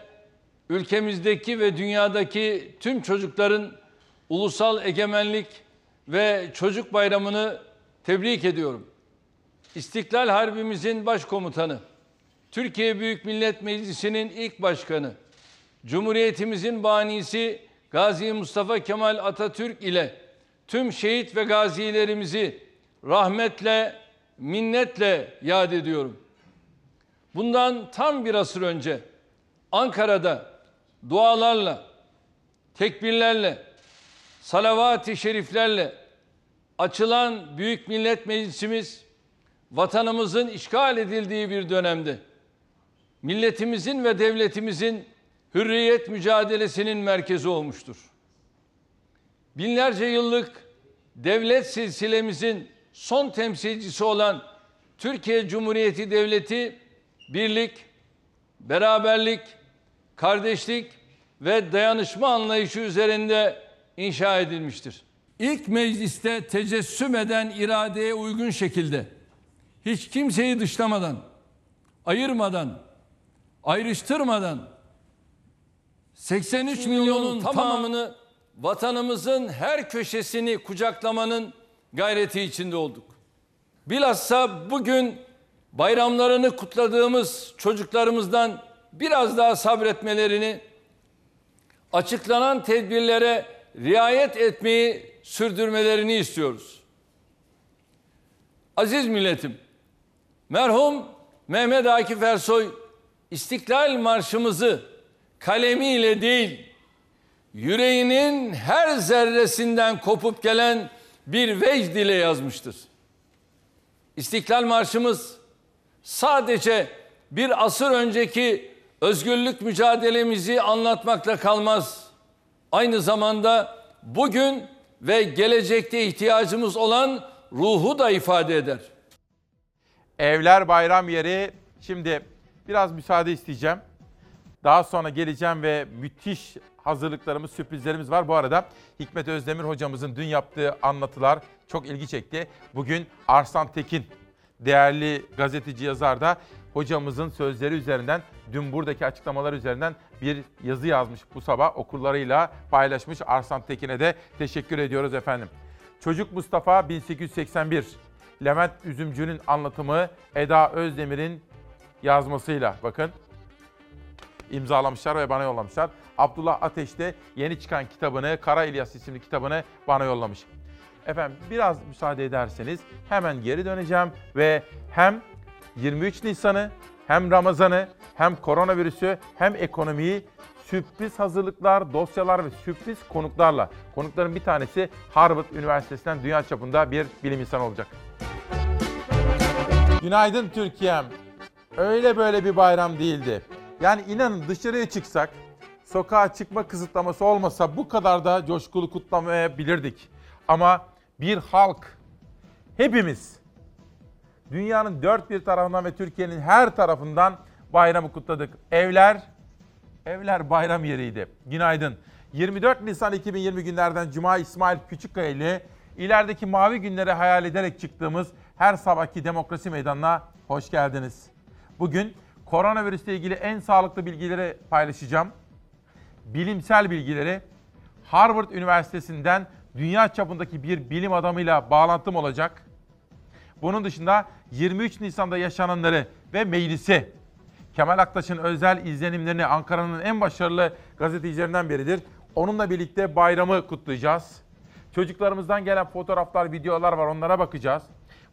ülkemizdeki ve dünyadaki tüm çocukların ulusal egemenlik ve çocuk bayramını tebrik ediyorum. İstiklal Harbimizin başkomutanı, Türkiye Büyük Millet Meclisi'nin ilk başkanı, Cumhuriyetimizin banisi Gazi Mustafa Kemal Atatürk ile tüm şehit ve gazilerimizi rahmetle, minnetle yad ediyorum. Bundan tam bir asır önce Ankara'da dualarla, tekbirlerle, salavat-ı şeriflerle açılan Büyük Millet Meclisimiz vatanımızın işgal edildiği bir dönemde milletimizin ve devletimizin hürriyet mücadelesinin merkezi olmuştur. Binlerce yıllık devlet silsilemizin son temsilcisi olan Türkiye Cumhuriyeti Devleti birlik, beraberlik, kardeşlik ve dayanışma anlayışı üzerinde inşa edilmiştir. İlk mecliste tecessüm eden iradeye uygun şekilde hiç kimseyi dışlamadan, ayırmadan, ayrıştırmadan 83 milyonun tamamını vatanımızın her köşesini kucaklamanın gayreti içinde olduk. Bilhassa bugün bayramlarını kutladığımız çocuklarımızdan biraz daha sabretmelerini, açıklanan tedbirlere riayet etmeyi sürdürmelerini istiyoruz. Aziz milletim, merhum Mehmet Akif Ersoy İstiklal Marşımızı kalemiyle değil, yüreğinin her zerresinden kopup gelen bir vecd ile yazmıştır. İstiklal Marşımız sadece bir asır önceki özgürlük mücadelemizi anlatmakla kalmaz. Aynı zamanda bugün ve gelecekte ihtiyacımız olan ruhu da ifade eder. Evler bayram yeri. Şimdi biraz müsaade isteyeceğim. Daha sonra geleceğim ve müthiş hazırlıklarımız, sürprizlerimiz var. Bu arada Hikmet Özdemir hocamızın dün yaptığı anlatılar çok ilgi çekti. Bugün Arslan Tekin, değerli gazeteci yazar da hocamızın sözleri üzerinden, dün buradaki açıklamalar üzerinden bir yazı yazmış bu sabah okullarıyla paylaşmış. Arslan Tekin'e de teşekkür ediyoruz efendim. Çocuk Mustafa 1881. Levent Üzümcü'nün anlatımı Eda Özdemir'in yazmasıyla bakın imzalamışlar ve bana yollamışlar. Abdullah Ateş de yeni çıkan kitabını, Kara İlyas isimli kitabını bana yollamış. Efendim biraz müsaade ederseniz hemen geri döneceğim ve hem 23 Nisan'ı hem Ramazan'ı hem koronavirüsü hem ekonomiyi sürpriz hazırlıklar, dosyalar ve sürpriz konuklarla. Konukların bir tanesi Harvard Üniversitesi'nden dünya çapında bir bilim insanı olacak. Günaydın Türkiye'm. Öyle böyle bir bayram değildi. Yani inanın dışarıya çıksak, sokağa çıkma kısıtlaması olmasa bu kadar da coşkulu kutlamayabilirdik. Ama bir halk, hepimiz dünyanın dört bir tarafından ve Türkiye'nin her tarafından bayramı kutladık. Evler, evler bayram yeriydi. Günaydın. 24 Nisan 2020 günlerden Cuma İsmail Küçükkaya ile ilerideki mavi günleri hayal ederek çıktığımız her sabahki demokrasi meydanına hoş geldiniz. Bugün koronavirüsle ilgili en sağlıklı bilgileri paylaşacağım. Bilimsel bilgileri Harvard Üniversitesi'nden dünya çapındaki bir bilim adamıyla bağlantım olacak. Bunun dışında 23 Nisan'da yaşananları ve meclisi, Kemal Aktaş'ın özel izlenimlerini Ankara'nın en başarılı gazetecilerinden biridir. Onunla birlikte bayramı kutlayacağız. Çocuklarımızdan gelen fotoğraflar, videolar var onlara bakacağız.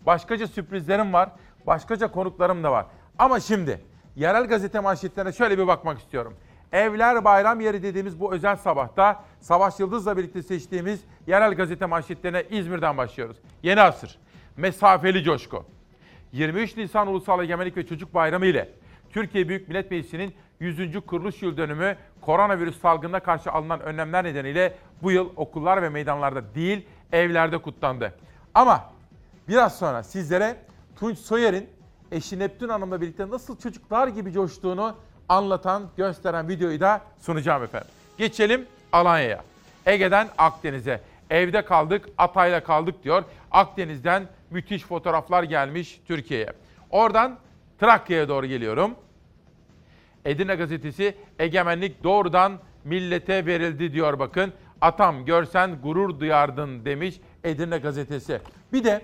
Başkaca sürprizlerim var, başkaca konuklarım da var. Ama şimdi yerel gazete manşetlerine şöyle bir bakmak istiyorum. Evler bayram yeri dediğimiz bu özel sabahta Savaş Yıldız'la birlikte seçtiğimiz yerel gazete manşetlerine İzmir'den başlıyoruz. Yeni asır, mesafeli coşku. 23 Nisan Ulusal Egemenlik ve Çocuk Bayramı ile Türkiye Büyük Millet Meclisi'nin 100. kuruluş yıl dönümü koronavirüs salgınına karşı alınan önlemler nedeniyle bu yıl okullar ve meydanlarda değil evlerde kutlandı. Ama biraz sonra sizlere Tunç Soyer'in eşi Neptün Hanım'la birlikte nasıl çocuklar gibi coştuğunu anlatan, gösteren videoyu da sunacağım efendim. Geçelim Alanya'ya. Ege'den Akdeniz'e. Evde kaldık, Atay'la kaldık diyor. Akdeniz'den müthiş fotoğraflar gelmiş Türkiye'ye. Oradan Trakya'ya doğru geliyorum. Edirne gazetesi egemenlik doğrudan millete verildi diyor bakın. Atam görsen gurur duyardın demiş Edirne gazetesi. Bir de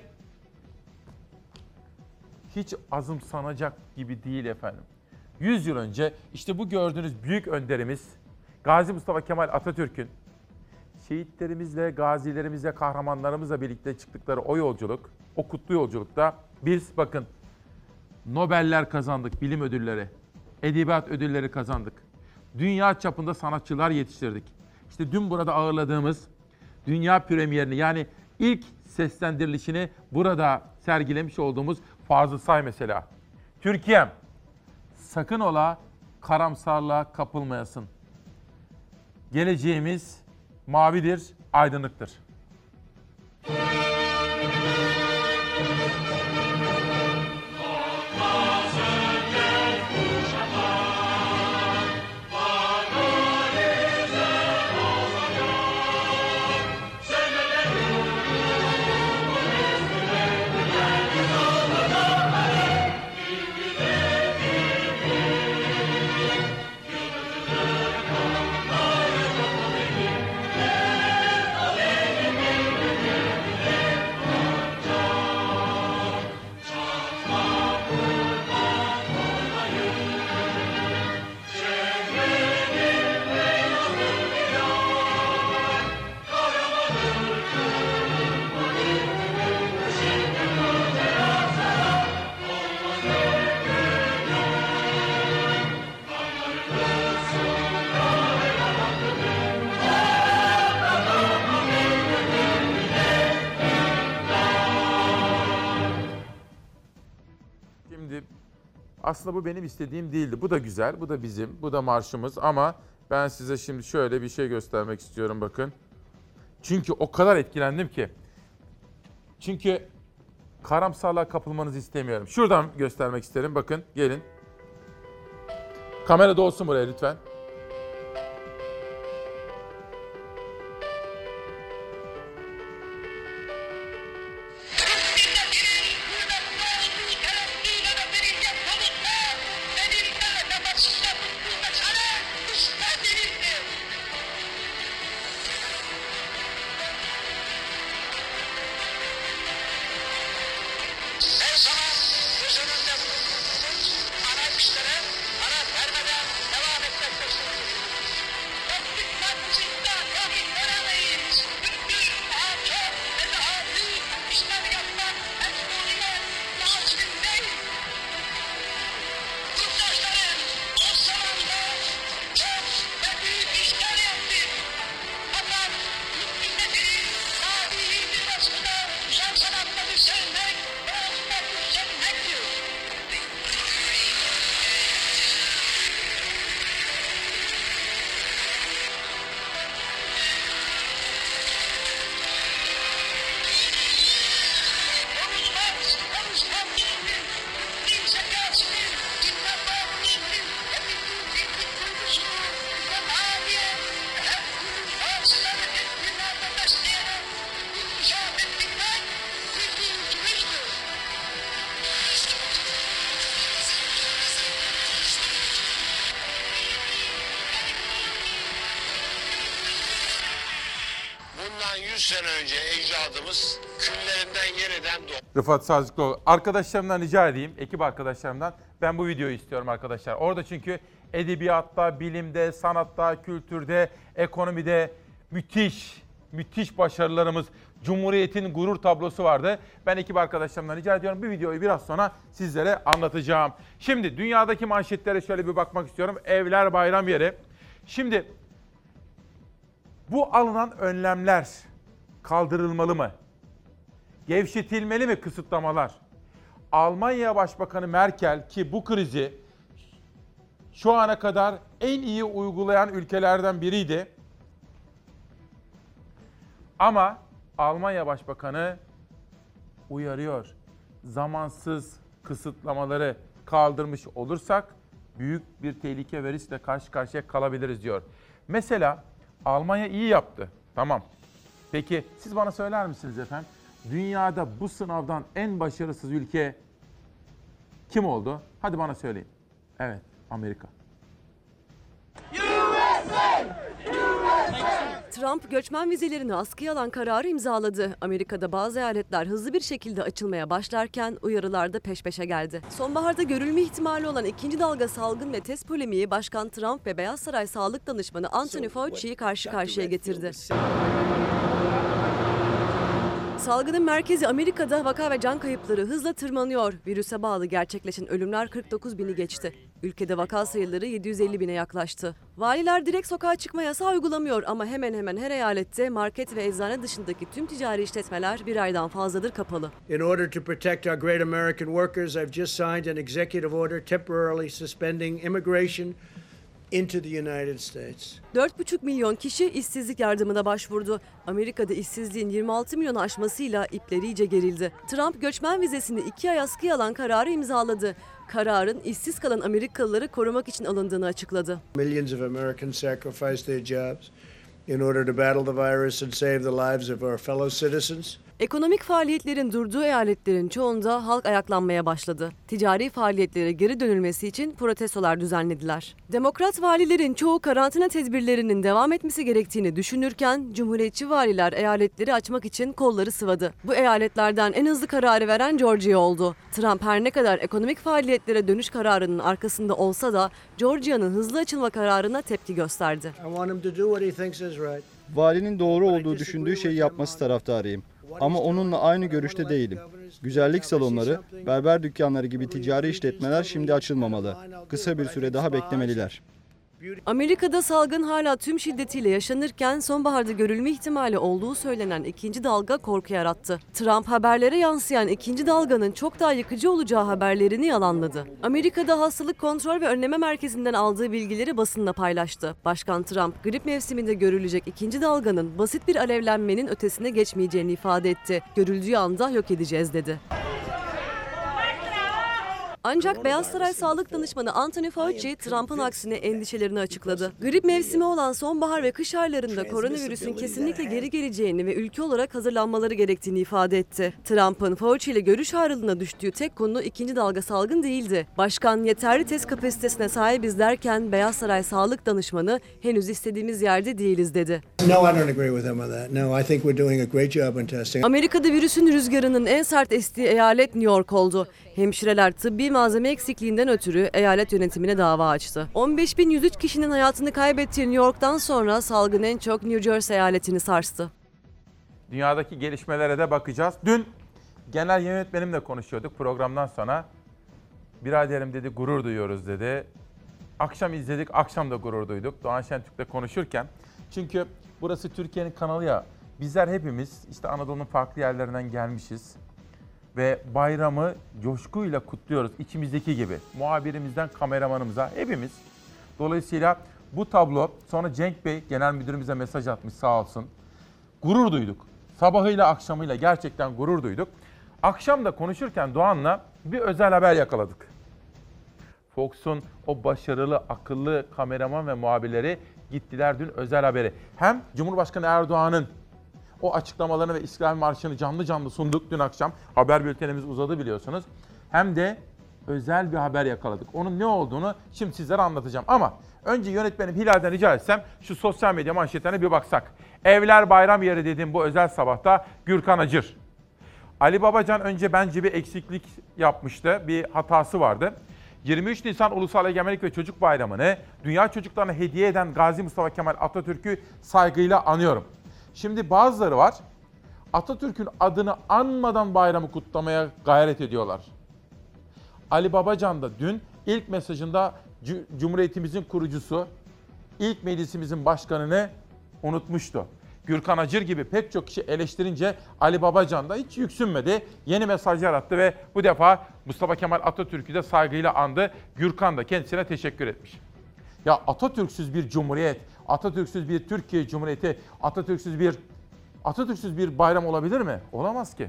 hiç azımsanacak gibi değil efendim. 100 yıl önce işte bu gördüğünüz büyük önderimiz Gazi Mustafa Kemal Atatürk'ün şehitlerimizle, gazilerimizle, kahramanlarımızla birlikte çıktıkları o yolculuk, o kutlu yolculukta biz bakın Nobeller kazandık, bilim ödülleri, edebiyat ödülleri kazandık. Dünya çapında sanatçılar yetiştirdik. İşte dün burada ağırladığımız dünya premierini yani ilk seslendirilişini burada sergilemiş olduğumuz Fazıl Say mesela. Türkiye'm sakın ola karamsarlığa kapılmayasın. Geleceğimiz mavidir, aydınlıktır. Şimdi aslında bu benim istediğim değildi. Bu da güzel, bu da bizim, bu da marşımız ama ben size şimdi şöyle bir şey göstermek istiyorum bakın. Çünkü o kadar etkilendim ki. Çünkü karamsarlığa kapılmanızı istemiyorum. Şuradan göstermek isterim. Bakın gelin. Kamera da olsun buraya lütfen. 300 sene önce ecdadımız küllerinden yeniden doğdu. Rıfat Sazlıklıoğlu. Arkadaşlarımdan rica edeyim, ekip arkadaşlarımdan. Ben bu videoyu istiyorum arkadaşlar. Orada çünkü edebiyatta, bilimde, sanatta, kültürde, ekonomide müthiş, müthiş başarılarımız, Cumhuriyet'in gurur tablosu vardı. Ben ekip arkadaşlarımdan rica ediyorum. Bu videoyu biraz sonra sizlere anlatacağım. Şimdi dünyadaki manşetlere şöyle bir bakmak istiyorum. Evler bayram yeri. Şimdi bu alınan önlemler kaldırılmalı mı? Gevşetilmeli mi kısıtlamalar? Almanya Başbakanı Merkel ki bu krizi şu ana kadar en iyi uygulayan ülkelerden biriydi. Ama Almanya Başbakanı uyarıyor. Zamansız kısıtlamaları kaldırmış olursak büyük bir tehlike ve riskle karşı karşıya kalabiliriz diyor. Mesela Almanya iyi yaptı. Tamam. Peki siz bana söyler misiniz efendim? Dünyada bu sınavdan en başarısız ülke kim oldu? Hadi bana söyleyin. Evet, Amerika. Trump göçmen vizelerini askıya alan kararı imzaladı. Amerika'da bazı eyaletler hızlı bir şekilde açılmaya başlarken uyarılar da peş peşe geldi. Sonbaharda görülme ihtimali olan ikinci dalga salgın ve test polemiği Başkan Trump ve Beyaz Saray Sağlık Danışmanı Anthony Fauci'yi karşı karşıya getirdi. Salgının merkezi Amerika'da vaka ve can kayıpları hızla tırmanıyor. Virüse bağlı gerçekleşen ölümler 49 bini geçti. Ülkede vaka sayıları 750 bine yaklaştı. Valiler direkt sokağa çıkma yasağı uygulamıyor ama hemen hemen her eyalette market ve eczane dışındaki tüm ticari işletmeler bir aydan fazladır kapalı. In order to protect our great American workers, I've just signed an executive order temporarily suspending immigration into the United States. 4,5 milyon kişi işsizlik yardımına başvurdu. Amerika'da işsizliğin 26 milyonu aşmasıyla ipleri iyice gerildi. Trump göçmen vizesini iki ay askıya alan kararı imzaladı. Kararın işsiz kalan Amerikalıları korumak için alındığını açıkladı. Millions of Americans sacrificed their jobs in order to battle the virus and save the lives of our fellow citizens. Ekonomik faaliyetlerin durduğu eyaletlerin çoğunda halk ayaklanmaya başladı. Ticari faaliyetlere geri dönülmesi için protestolar düzenlediler. Demokrat valilerin çoğu karantina tedbirlerinin devam etmesi gerektiğini düşünürken Cumhuriyetçi valiler eyaletleri açmak için kolları sıvadı. Bu eyaletlerden en hızlı kararı veren Georgia oldu. Trump her ne kadar ekonomik faaliyetlere dönüş kararının arkasında olsa da Georgia'nın hızlı açılma kararına tepki gösterdi. Valinin doğru olduğu düşündüğü şeyi yapması taraftarıyım. Ama onunla aynı görüşte değilim. Güzellik salonları, berber dükkanları gibi ticari işletmeler şimdi açılmamalı. Kısa bir süre daha beklemeliler. Amerika'da salgın hala tüm şiddetiyle yaşanırken sonbaharda görülme ihtimali olduğu söylenen ikinci dalga korku yarattı. Trump haberlere yansıyan ikinci dalganın çok daha yıkıcı olacağı haberlerini yalanladı. Amerika'da Hastalık Kontrol ve Önleme Merkezi'nden aldığı bilgileri basınla paylaştı. Başkan Trump grip mevsiminde görülecek ikinci dalganın basit bir alevlenmenin ötesine geçmeyeceğini ifade etti. Görüldüğü anda yok edeceğiz dedi. Ancak Beyaz Saray Sağlık Danışmanı Anthony Fauci, Trump'ın aksine endişelerini açıkladı. Grip mevsimi olan sonbahar ve kış aylarında koronavirüsün kesinlikle geri geleceğini ve ülke olarak hazırlanmaları gerektiğini ifade etti. Trump'ın Fauci ile görüş ayrılığına düştüğü tek konu ikinci dalga salgın değildi. Başkan yeterli test kapasitesine sahibiz derken Beyaz Saray Sağlık Danışmanı henüz istediğimiz yerde değiliz dedi. No, I don't agree with him on that. No, I think we're doing a great job in testing. Amerika'da virüsün rüzgarının en sert estiği eyalet New York oldu. Hemşireler tıbbi malzeme eksikliğinden ötürü eyalet yönetimine dava açtı. 15.103 kişinin hayatını kaybettiği New York'tan sonra salgın en çok New Jersey eyaletini sarstı. Dünyadaki gelişmelere de bakacağız. Dün genel yönetmenimle konuşuyorduk programdan sonra. Biraderim dedi gurur duyuyoruz dedi. Akşam izledik, akşam da gurur duyduk. Doğan Şentürk'le konuşurken. Çünkü burası Türkiye'nin kanalı ya. Bizler hepimiz işte Anadolu'nun farklı yerlerinden gelmişiz. Ve bayramı coşkuyla kutluyoruz içimizdeki gibi. Muhabirimizden kameramanımıza hepimiz. Dolayısıyla bu tablo sonra Cenk Bey genel müdürümüze mesaj atmış sağ olsun. Gurur duyduk. Sabahıyla akşamıyla gerçekten gurur duyduk. Akşam da konuşurken Doğan'la bir özel haber yakaladık. Fox'un o başarılı, akıllı kameraman ve muhabirleri gittiler dün özel haberi. Hem Cumhurbaşkanı Erdoğan'ın o açıklamalarını ve İstiklal Marşı'nı canlı canlı sunduk dün akşam. Haber bültenimiz uzadı biliyorsunuz. Hem de özel bir haber yakaladık. Onun ne olduğunu şimdi sizlere anlatacağım. Ama önce yönetmenim Hilal'den rica etsem şu sosyal medya manşetlerine bir baksak. Evler bayram yeri dediğim bu özel sabahta Gürkan Acır. Ali Babacan önce bence bir eksiklik yapmıştı. Bir hatası vardı. 23 Nisan Ulusal Egemenlik ve Çocuk Bayramı'nı dünya çocuklarına hediye eden Gazi Mustafa Kemal Atatürk'ü saygıyla anıyorum. Şimdi bazıları var. Atatürk'ün adını anmadan bayramı kutlamaya gayret ediyorlar. Ali Babacan da dün ilk mesajında Cumhuriyetimizin kurucusu, ilk meclisimizin başkanını unutmuştu. Gürkan Acır gibi pek çok kişi eleştirince Ali Babacan da hiç yüksünmedi. Yeni mesajlar attı ve bu defa Mustafa Kemal Atatürk'ü de saygıyla andı. Gürkan da kendisine teşekkür etmiş. Ya Atatürk'süz bir cumhuriyet, Atatürk'süz bir Türkiye Cumhuriyeti, Atatürk'süz bir Atatürk'süz bir bayram olabilir mi? Olamaz ki.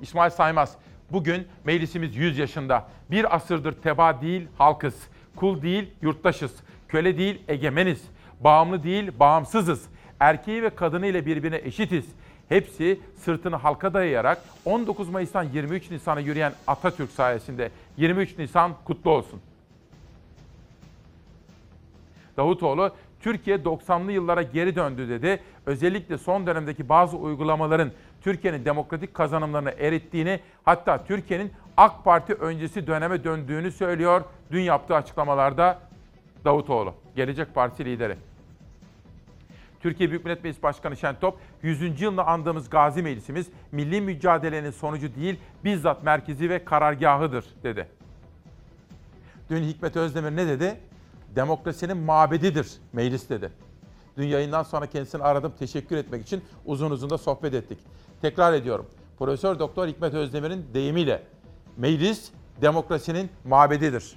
İsmail Saymaz, bugün meclisimiz 100 yaşında. Bir asırdır teba değil halkız, kul değil yurttaşız, köle değil egemeniz, bağımlı değil bağımsızız. Erkeği ve kadını ile birbirine eşitiz. Hepsi sırtını halka dayayarak 19 Mayıs'tan 23 Nisan'a yürüyen Atatürk sayesinde 23 Nisan kutlu olsun. Davutoğlu Türkiye 90'lı yıllara geri döndü dedi. Özellikle son dönemdeki bazı uygulamaların Türkiye'nin demokratik kazanımlarını erittiğini hatta Türkiye'nin AK Parti öncesi döneme döndüğünü söylüyor dün yaptığı açıklamalarda Davutoğlu, Gelecek Partisi lideri. Türkiye Büyük Millet Meclisi Başkanı Şentop, 100. yılını andığımız Gazi Meclisimiz milli mücadelenin sonucu değil, bizzat merkezi ve karargahıdır dedi. Dün Hikmet Özdemir ne dedi? Demokrasinin mabedidir meclis dedi. Dün yayından sonra kendisini aradım teşekkür etmek için uzun uzun da sohbet ettik. Tekrar ediyorum. Profesör Doktor Hikmet Özdemir'in deyimiyle meclis demokrasinin mabedidir.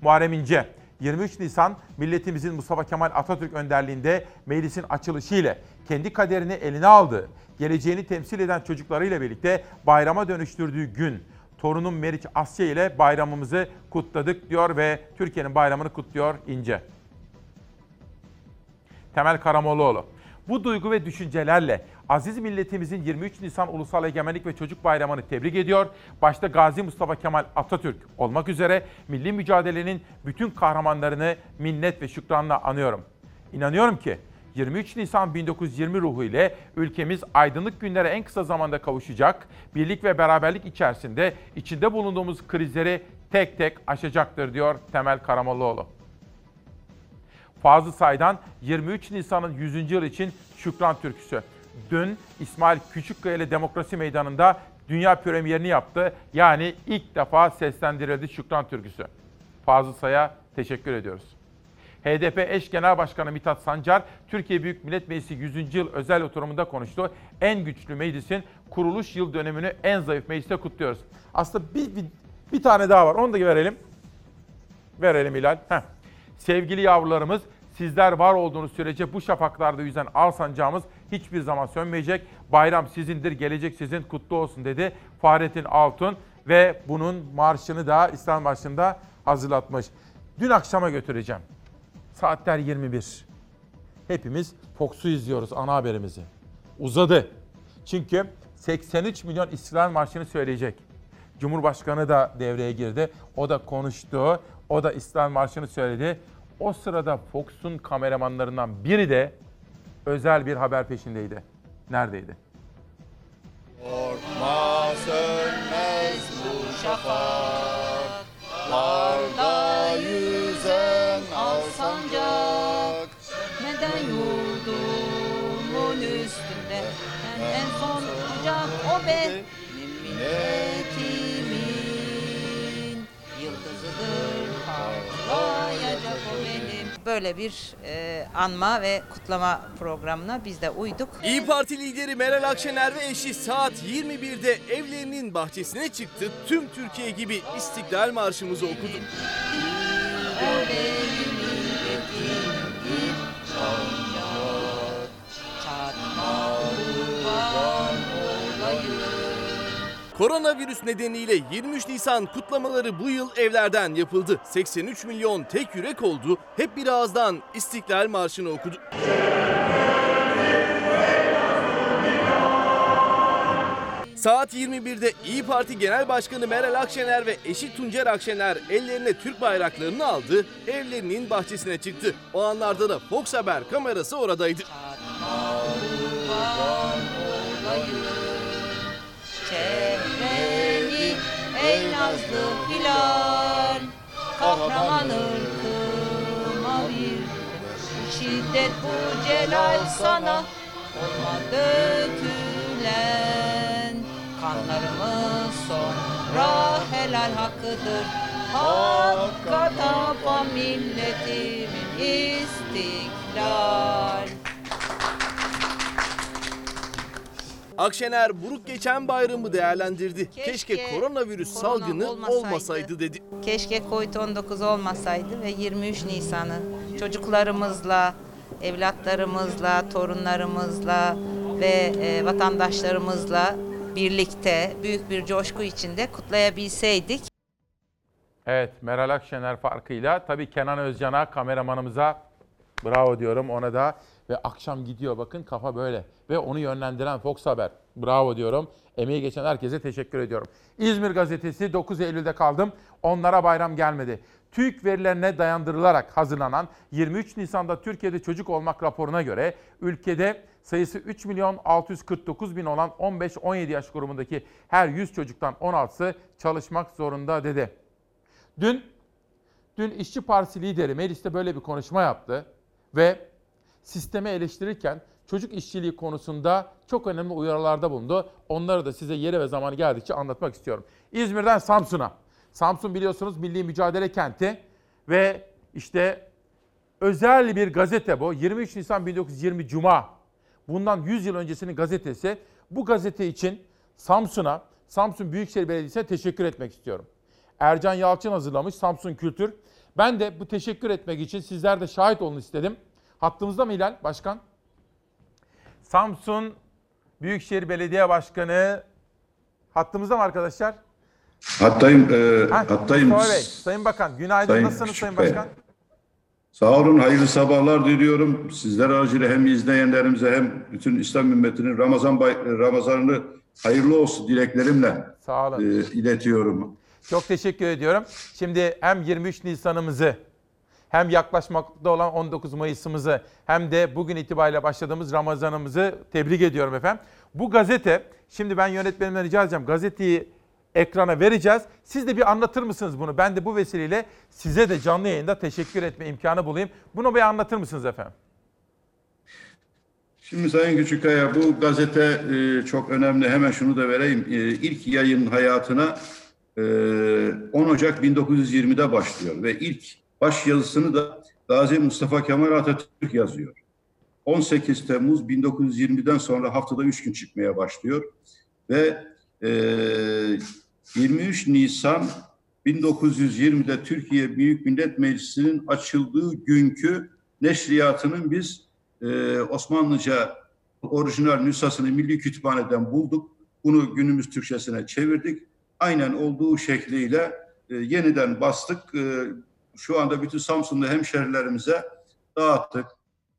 Muharrem İnce, 23 Nisan milletimizin Mustafa Kemal Atatürk önderliğinde meclisin açılışı ile kendi kaderini eline aldığı, geleceğini temsil eden çocuklarıyla birlikte bayrama dönüştürdüğü gün torunum Meriç Asya ile bayramımızı kutladık diyor ve Türkiye'nin bayramını kutluyor İnce. Temel Karamollaoğlu. Bu duygu ve düşüncelerle aziz milletimizin 23 Nisan Ulusal Egemenlik ve Çocuk Bayramı'nı tebrik ediyor. Başta Gazi Mustafa Kemal Atatürk olmak üzere milli mücadelenin bütün kahramanlarını minnet ve şükranla anıyorum. İnanıyorum ki 23 Nisan 1920 ruhu ile ülkemiz aydınlık günlere en kısa zamanda kavuşacak, birlik ve beraberlik içerisinde içinde bulunduğumuz krizleri tek tek aşacaktır diyor Temel Karamollaoğlu. Fazıl Say'dan 23 Nisan'ın 100. yıl için Şükran Türküsü. Dün İsmail Küçükkaya ile Demokrasi Meydanı'nda dünya premierini yaptı. Yani ilk defa seslendirildi Şükran Türküsü. Fazıl Say'a teşekkür ediyoruz. HDP eş genel başkanı Mithat Sancar, Türkiye Büyük Millet Meclisi 100. yıl özel oturumunda konuştu. En güçlü meclisin kuruluş yıl dönemini en zayıf mecliste kutluyoruz. Aslında bir, bir, bir tane daha var, onu da verelim. Verelim Hilal. Heh. Sevgili yavrularımız, sizler var olduğunuz sürece bu şafaklarda yüzen al sancağımız hiçbir zaman sönmeyecek. Bayram sizindir, gelecek sizin kutlu olsun dedi Fahrettin Altun ve bunun marşını da İslam Marşı'nda hazırlatmış. Dün akşama götüreceğim. Saatler 21. Hepimiz Fox'u izliyoruz ana haberimizi. Uzadı. Çünkü 83 milyon İstiklal Marşı'nı söyleyecek. Cumhurbaşkanı da devreye girdi. O da konuştu. O da İstiklal Marşı'nı söyledi. O sırada Fox'un kameramanlarından biri de özel bir haber peşindeydi. Neredeydi? Korkma sönmez bu şafaklarda yüzen milletimin yıldızıdır parlayacak o benim. Böyle bir e, anma ve kutlama programına biz de uyduk. İyi Parti lideri Meral Akşener ve eşi saat 21'de evlerinin bahçesine çıktı. Tüm Türkiye gibi İstiklal Marşımızı okudu. O benim milletimdir ancak Koronavirüs nedeniyle 23 Nisan kutlamaları bu yıl evlerden yapıldı. 83 milyon tek yürek oldu. Hep bir ağızdan İstiklal Marşı'nı okudu. Saat 21'de İyi Parti Genel Başkanı Meral Akşener ve eşi Tuncer Akşener ellerine Türk bayraklarını aldı, evlerinin bahçesine çıktı. O anlarda da Fox Haber kamerası oradaydı. Hilal Kahraman ırkıma bir Şiddet bu celal sana Olma dökülen Kanlarımız sonra helal hakkıdır. Hakka tapan milletimin istiklal Akşener buruk geçen bayramı değerlendirdi. Keşke, Keşke koronavirüs korona salgını olmasaydı. olmasaydı dedi. Keşke Covid-19 olmasaydı ve 23 Nisan'ı çocuklarımızla, evlatlarımızla, torunlarımızla ve e, vatandaşlarımızla birlikte büyük bir coşku içinde kutlayabilseydik. Evet Meral Akşener farkıyla tabii Kenan Özcan'a kameramanımıza bravo diyorum ona da ve akşam gidiyor bakın kafa böyle ve onu yönlendiren Fox Haber bravo diyorum. Emeği geçen herkese teşekkür ediyorum. İzmir gazetesi 9 Eylül'de kaldım. Onlara bayram gelmedi. TÜİK verilerine dayandırılarak hazırlanan 23 Nisan'da Türkiye'de çocuk olmak raporuna göre ülkede sayısı 3 milyon 649 bin olan 15-17 yaş grubundaki her 100 çocuktan 16'sı çalışmak zorunda dedi. Dün dün İşçi Partisi lideri mecliste böyle bir konuşma yaptı ve sistemi eleştirirken çocuk işçiliği konusunda çok önemli uyarılarda bulundu. Onları da size yeri ve zamanı geldikçe anlatmak istiyorum. İzmir'den Samsun'a. Samsun biliyorsunuz milli mücadele kenti ve işte özel bir gazete bu. 23 Nisan 1920 Cuma. Bundan 100 yıl öncesinin gazetesi. Bu gazete için Samsun'a, Samsun Büyükşehir Belediyesi'ne teşekkür etmek istiyorum. Ercan Yalçın hazırlamış Samsun Kültür. Ben de bu teşekkür etmek için sizler de şahit olun istedim. Hattımızda mı Hilal Başkan? Samsun Büyükşehir Belediye Başkanı hattımızda mı arkadaşlar? Hattayım, e, Ha, hattayım. Mustafa Bey, Sayın Bakan günaydın. Sayın Nasılsınız Küçük Sayın Bey. Başkan? Sağ olun, hayırlı sabahlar diliyorum. Sizler aracıyla hem izleyenlerimize hem bütün İslam ümmetinin Ramazan bay, Ramazanını hayırlı olsun dileklerimle Sağ olun. e, iletiyorum. Çok teşekkür ediyorum. Şimdi hem 23 Nisan'ımızı hem yaklaşmakta olan 19 Mayıs'ımızı hem de bugün itibariyle başladığımız Ramazan'ımızı tebrik ediyorum efendim. Bu gazete, şimdi ben yönetmenimden rica edeceğim gazeteyi ekrana vereceğiz. Siz de bir anlatır mısınız bunu? Ben de bu vesileyle size de canlı yayında teşekkür etme imkanı bulayım. Bunu bir anlatır mısınız efendim? Şimdi Sayın Küçükkaya bu gazete e, çok önemli. Hemen şunu da vereyim. E, ilk yayın hayatına e, 10 Ocak 1920'de başlıyor ve ilk baş yazısını da Gazi Mustafa Kemal Atatürk yazıyor. 18 Temmuz 1920'den sonra haftada 3 gün çıkmaya başlıyor ve e, 23 Nisan 1920'de Türkiye Büyük Millet Meclisi'nin açıldığı günkü neşriyatının biz e, Osmanlıca orijinal nüshasını Milli Kütüphane'den bulduk. Bunu günümüz Türkçesine çevirdik. Aynen olduğu şekliyle e, yeniden bastık. E, şu anda bütün Samsunlu hemşerilerimize dağıttık.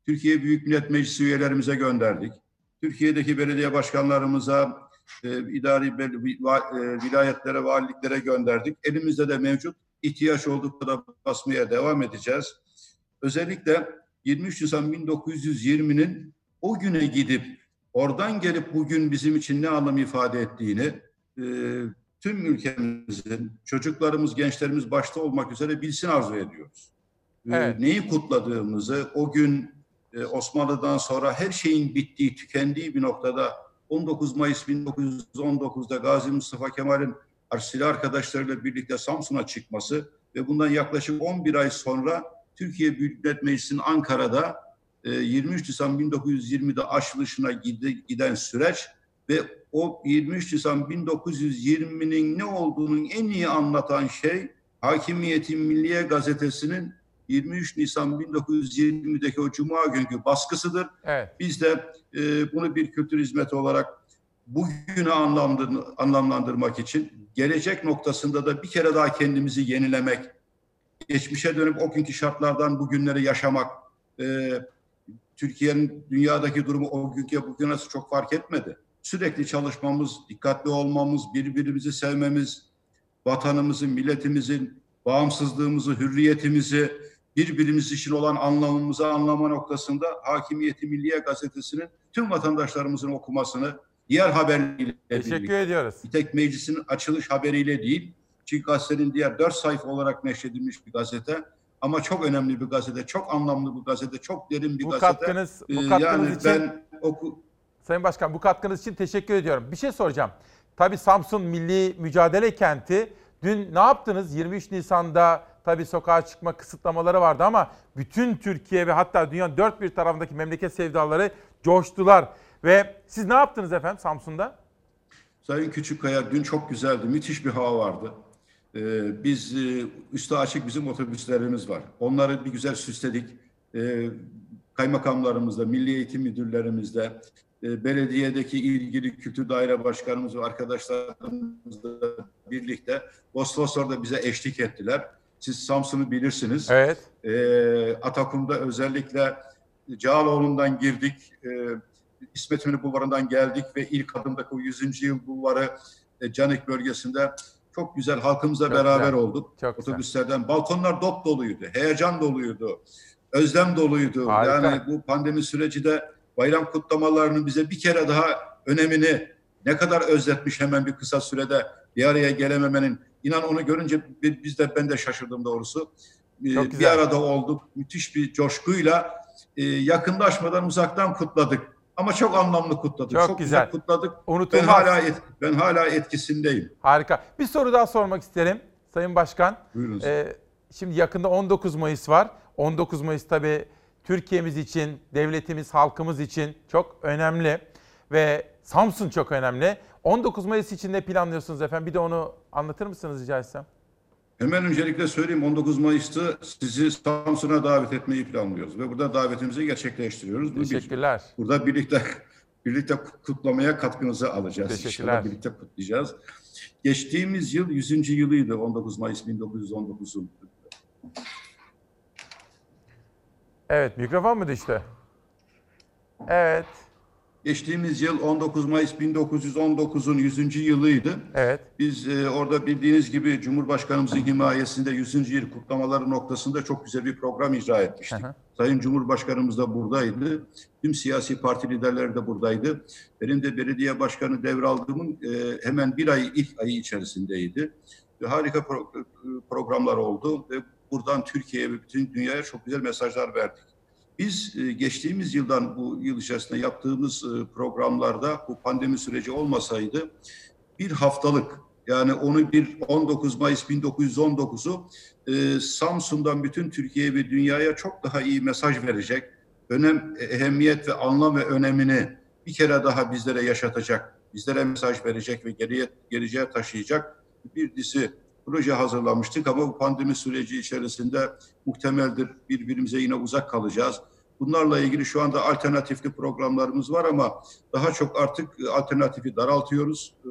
Türkiye Büyük Millet Meclisi üyelerimize gönderdik. Türkiye'deki belediye başkanlarımıza, e, idari e, vilayetlere, valiliklere gönderdik. Elimizde de mevcut. ihtiyaç oldukça da basmaya devam edeceğiz. Özellikle 23 Nisan 1920'nin o güne gidip oradan gelip bugün bizim için ne anlam ifade ettiğini e, tüm ülkemizin çocuklarımız, gençlerimiz başta olmak üzere bilsin arzu ediyoruz. E, Evet. Neyi kutladığımızı, o gün e, Osmanlı'dan sonra her şeyin bittiği, tükendiği bir noktada 19 Mayıs 1919'da Gazi Mustafa Kemal'in silah arkadaşlarıyla birlikte Samsun'a çıkması ve bundan yaklaşık 11 ay sonra Türkiye Büyük Millet Meclisi'nin Ankara'da e, 23 Nisan 1920'de açılışına gide- giden süreç ve o 23 Nisan 1920'nin ne olduğunu en iyi anlatan şey Hakimiyeti Milliye Gazetesi'nin 23 Nisan 1920'deki o Cuma günkü baskısıdır. Evet. Biz de e, bunu bir kültür hizmeti olarak bugünü anlamlandır, anlamlandırmak için gelecek noktasında da bir kere daha kendimizi yenilemek, geçmişe dönüp o günkü şartlardan bugünleri yaşamak, e, Türkiye'nin dünyadaki durumu o günkü bugüne nasıl çok fark etmedi. Sürekli çalışmamız, dikkatli olmamız, birbirimizi sevmemiz, vatanımızın, milletimizin bağımsızlığımızı, hürriyetimizi, birbirimiz için olan anlamımızı anlama noktasında Hakimiyeti Milliye Gazetesi'nin tüm vatandaşlarımızın okumasını diğer haberleriyle Teşekkür birlikte, ediyoruz. bir tek meclisin açılış haberiyle değil, çünkü gazetenin diğer dört sayfa olarak neşredilmiş bir gazete. Ama çok önemli bir gazete, çok anlamlı bir gazete, çok derin bir Bu gazete. katkınız- bu Ee, katkınız yani için- ben oku, Sayın Başkan bu katkınız için teşekkür ediyorum. Bir şey soracağım. Tabii Samsun Milli Mücadele Kenti. Dün ne yaptınız? 23 Nisan'da tabii sokağa çıkma kısıtlamaları vardı ama bütün Türkiye ve hatta dünyanın dört bir tarafındaki memleket sevdaları coştular. Ve siz ne yaptınız efendim Samsun'da? Sayın Küçükkaya dün çok güzeldi. Müthiş bir hava vardı. Ee, biz e, üstü açık bizim otobüslerimiz var. Onları bir güzel süsledik. Ee, kaymakamlarımızla, milli eğitim müdürlerimizle, e, belediyedeki ilgili kültür daire başkanımız ve arkadaşlarımızla birlikte Bosfor'da bize eşlik ettiler. Siz Samsun'u bilirsiniz. Evet. Ee, Atakum'da özellikle Cağaloğlu'ndan girdik. Ee, İsmet İnönü Bulvarı'ndan geldik ve ilk adımdaki o 100. yıl bulvarı e, Canik bölgesinde çok güzel halkımızla Çok beraber güzel. olduk. Çok güzel. Otobüslerden balkonlar dop doluydu, heyecan doluydu, özlem doluydu. Harika. Yani bu pandemi süreci de bayram kutlamalarının bize bir kere daha önemini ne kadar özletmiş hemen bir kısa sürede bir araya gelememenin. İnan onu görünce bi- biz de ben de şaşırdım doğrusu. Ee, Çok bir güzel. arada olduk. Müthiş bir coşkuyla e, yakınlaşmadan uzaktan kutladık. Ama çok anlamlı kutladık. Çok güzel. kutladık. Ben Unutulmaz. hala et- ben hala etkisindeyim. Harika. Bir soru daha sormak isterim Sayın Başkan. Buyurunuz. Ee, şimdi yakında 19 Mayıs var. 19 Mayıs tabii Türkiye'miz için, devletimiz, halkımız için çok önemli ve Samsun çok önemli. 19 Mayıs için ne planlıyorsunuz efendim? Bir de onu anlatır mısınız rica etsem? Hemen öncelikle söyleyeyim 19 Mayıs'ta sizi Samsun'a davet etmeyi planlıyoruz ve burada davetimizi gerçekleştiriyoruz. Bu bir. Teşekkürler. Burada birlikte birlikte kutlamaya katkınızı alacağız. Teşekkürler. İnşallah birlikte kutlayacağız. Geçtiğimiz yıl 100. yılıydı 19 Mayıs 1919'un. Evet mikrofon mu düştü? Evet. Geçtiğimiz yıl 19 Mayıs 1919'un 100. yılıydı. Evet. Biz e, orada bildiğiniz gibi Cumhurbaşkanımızın himayesinde 100. yıl kutlamaları noktasında çok güzel bir program icra etmiştik. Sayın Cumhurbaşkanımız da buradaydı. Tüm siyasi parti liderleri de buradaydı. Benim de belediye başkanı devraldığımın e, hemen bir ay ilk ayı içerisindeydi. Ve harika pro- programlar oldu ve buradan Türkiye'ye ve bütün dünyaya çok güzel mesajlar verdik. Biz e, geçtiğimiz yıldan bu yıl içerisinde yaptığımız e, programlarda bu pandemi süreci olmasaydı bir haftalık yani onu bir 19 Mayıs 1919'u e, Samsun'dan bütün Türkiye'ye ve dünyaya çok daha iyi mesaj verecek. Önem, ehemmiyet ve anlam ve önemini bir kere daha bizlere yaşatacak, bizlere mesaj verecek ve geriye geleceğe taşıyacak bir dizi proje hazırlamıştık ama bu pandemi süreci içerisinde muhtemeldir birbirimize yine uzak kalacağız. Bunlarla ilgili şu anda alternatifli programlarımız var ama daha çok artık alternatifi daraltıyoruz. Ee,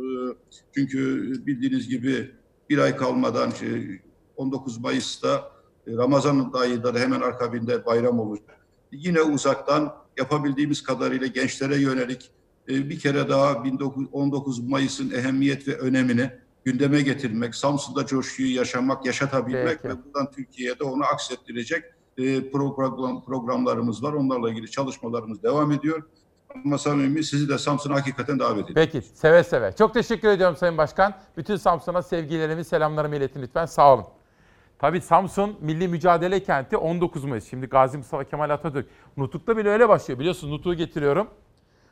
Çünkü bildiğiniz gibi bir ay kalmadan e, 19 Mayıs'ta e, Ramazan ayında da hemen akabinde bayram olacak. Yine uzaktan yapabildiğimiz kadarıyla gençlere yönelik e, bir kere daha 19 19 Mayıs'ın ehemmiyet ve önemini gündeme getirmek, Samsun'da coşkuyu yaşamak, yaşatabilmek ve buradan Türkiye'de onu aksettirecek e, program, programlarımız var. Onlarla ilgili çalışmalarımız devam ediyor. Ama samimi sizi de Samsun'a hakikaten davet ediyorum. Peki seve seve. Çok teşekkür ediyorum Sayın Başkan. Bütün Samsun'a sevgilerimi, selamlarımı iletin lütfen. Sağ olun. Tabii Samsun milli mücadele kenti 19 Mayıs. Şimdi Gazi Mustafa Kemal Atatürk. Nutuk'ta bile öyle başlıyor. Biliyorsunuz Nutuk'u getiriyorum.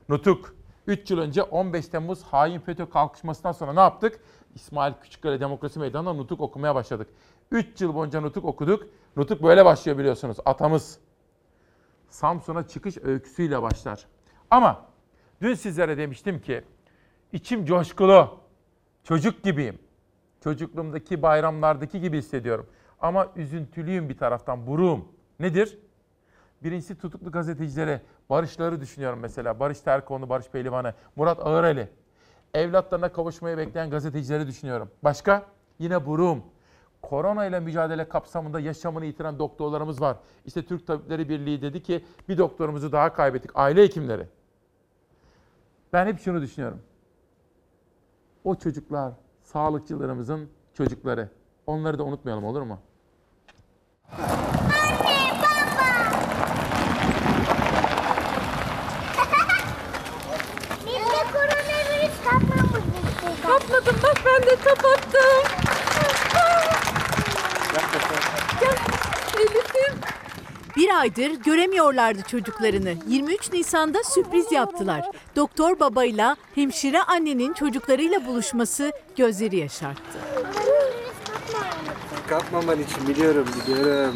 Nutuk 3 yıl önce 15 Temmuz hain FETÖ kalkışmasından sonra ne yaptık? İsmail Küçükkale Demokrasi Meydanı'nda Nutuk okumaya başladık. 3 yıl boyunca Nutuk okuduk. Nutuk böyle başlıyor biliyorsunuz. Atamız Samsun'a çıkış öyküsüyle başlar. Ama dün sizlere demiştim ki içim coşkulu. Çocuk gibiyim. Çocukluğumdaki bayramlardaki gibi hissediyorum. Ama üzüntülüyüm bir taraftan, buruğum. Nedir? Birincisi tutuklu gazetecilere barışları düşünüyorum mesela. Barış Terkoğlu, Barış Pehlivan'ı, Murat Ağıreli. Evlatlarına kavuşmayı bekleyen gazetecileri düşünüyorum. Başka? Yine buruğum. Korona ile mücadele kapsamında yaşamını yitiren doktorlarımız var. İşte Türk Tabipleri Birliği dedi ki bir doktorumuzu daha kaybettik. Aile hekimleri. Ben hep şunu düşünüyorum. O çocuklar, sağlıkçılarımızın çocukları. Onları da unutmayalım olur mu? Kapmamıştı. Kapmadım bak ben de kapattım. Elif'im. Bir aydır göremiyorlardı çocuklarını. 23 Nisan'da sürpriz yaptılar. Doktor babayla hemşire annenin çocuklarıyla buluşması gözleri yaşarttı. Kapmaman için biliyorum biliyorum.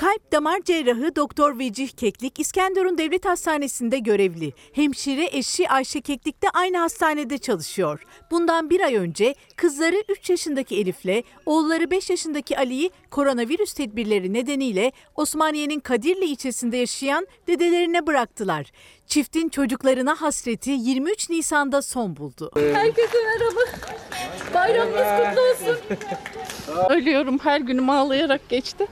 Kalp damar cerrahı Doktor Vecih Keklik İskenderun Devlet Hastanesi'nde görevli. Hemşire eşi Ayşe Keklik de aynı hastanede çalışıyor. Bundan bir ay önce kızları 3 yaşındaki Elif'le oğulları 5 yaşındaki Ali'yi koronavirüs tedbirleri nedeniyle Osmaniye'nin Kadirli ilçesinde yaşayan dedelerine bıraktılar. Çiftin çocuklarına hasreti 23 Nisan'da son buldu. Herkese merhaba. Bayramınız kutlu olsun. Ölüyorum her günüm ağlayarak geçti.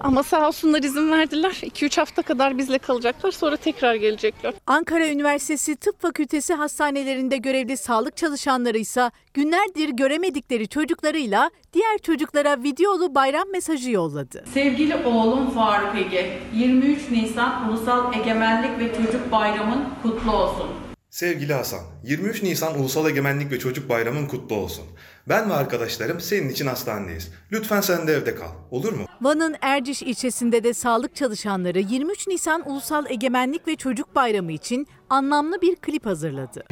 Ama sağ olsunlar izin verdiler. 2-3 hafta kadar bizle kalacaklar sonra tekrar gelecekler. Ankara Üniversitesi Tıp Fakültesi hastanelerinde görevli sağlık çalışanları ise günlerdir göremedikleri çocuklarıyla diğer çocuklara videolu bayram mesajı yolladı. Sevgili oğlum Faruk Ege, 23 Nisan Ulusal Egemenlik ve Çocuk Bayramın kutlu olsun. Sevgili Hasan, 23 Nisan Ulusal Egemenlik ve Çocuk Bayramın kutlu olsun. Ben ve arkadaşlarım senin için hastanedeyiz. Lütfen sen de evde kal. Olur mu? Van'ın Erciş ilçesinde de sağlık çalışanları 23 Nisan Ulusal Egemenlik ve Çocuk Bayramı için anlamlı bir klip hazırladı.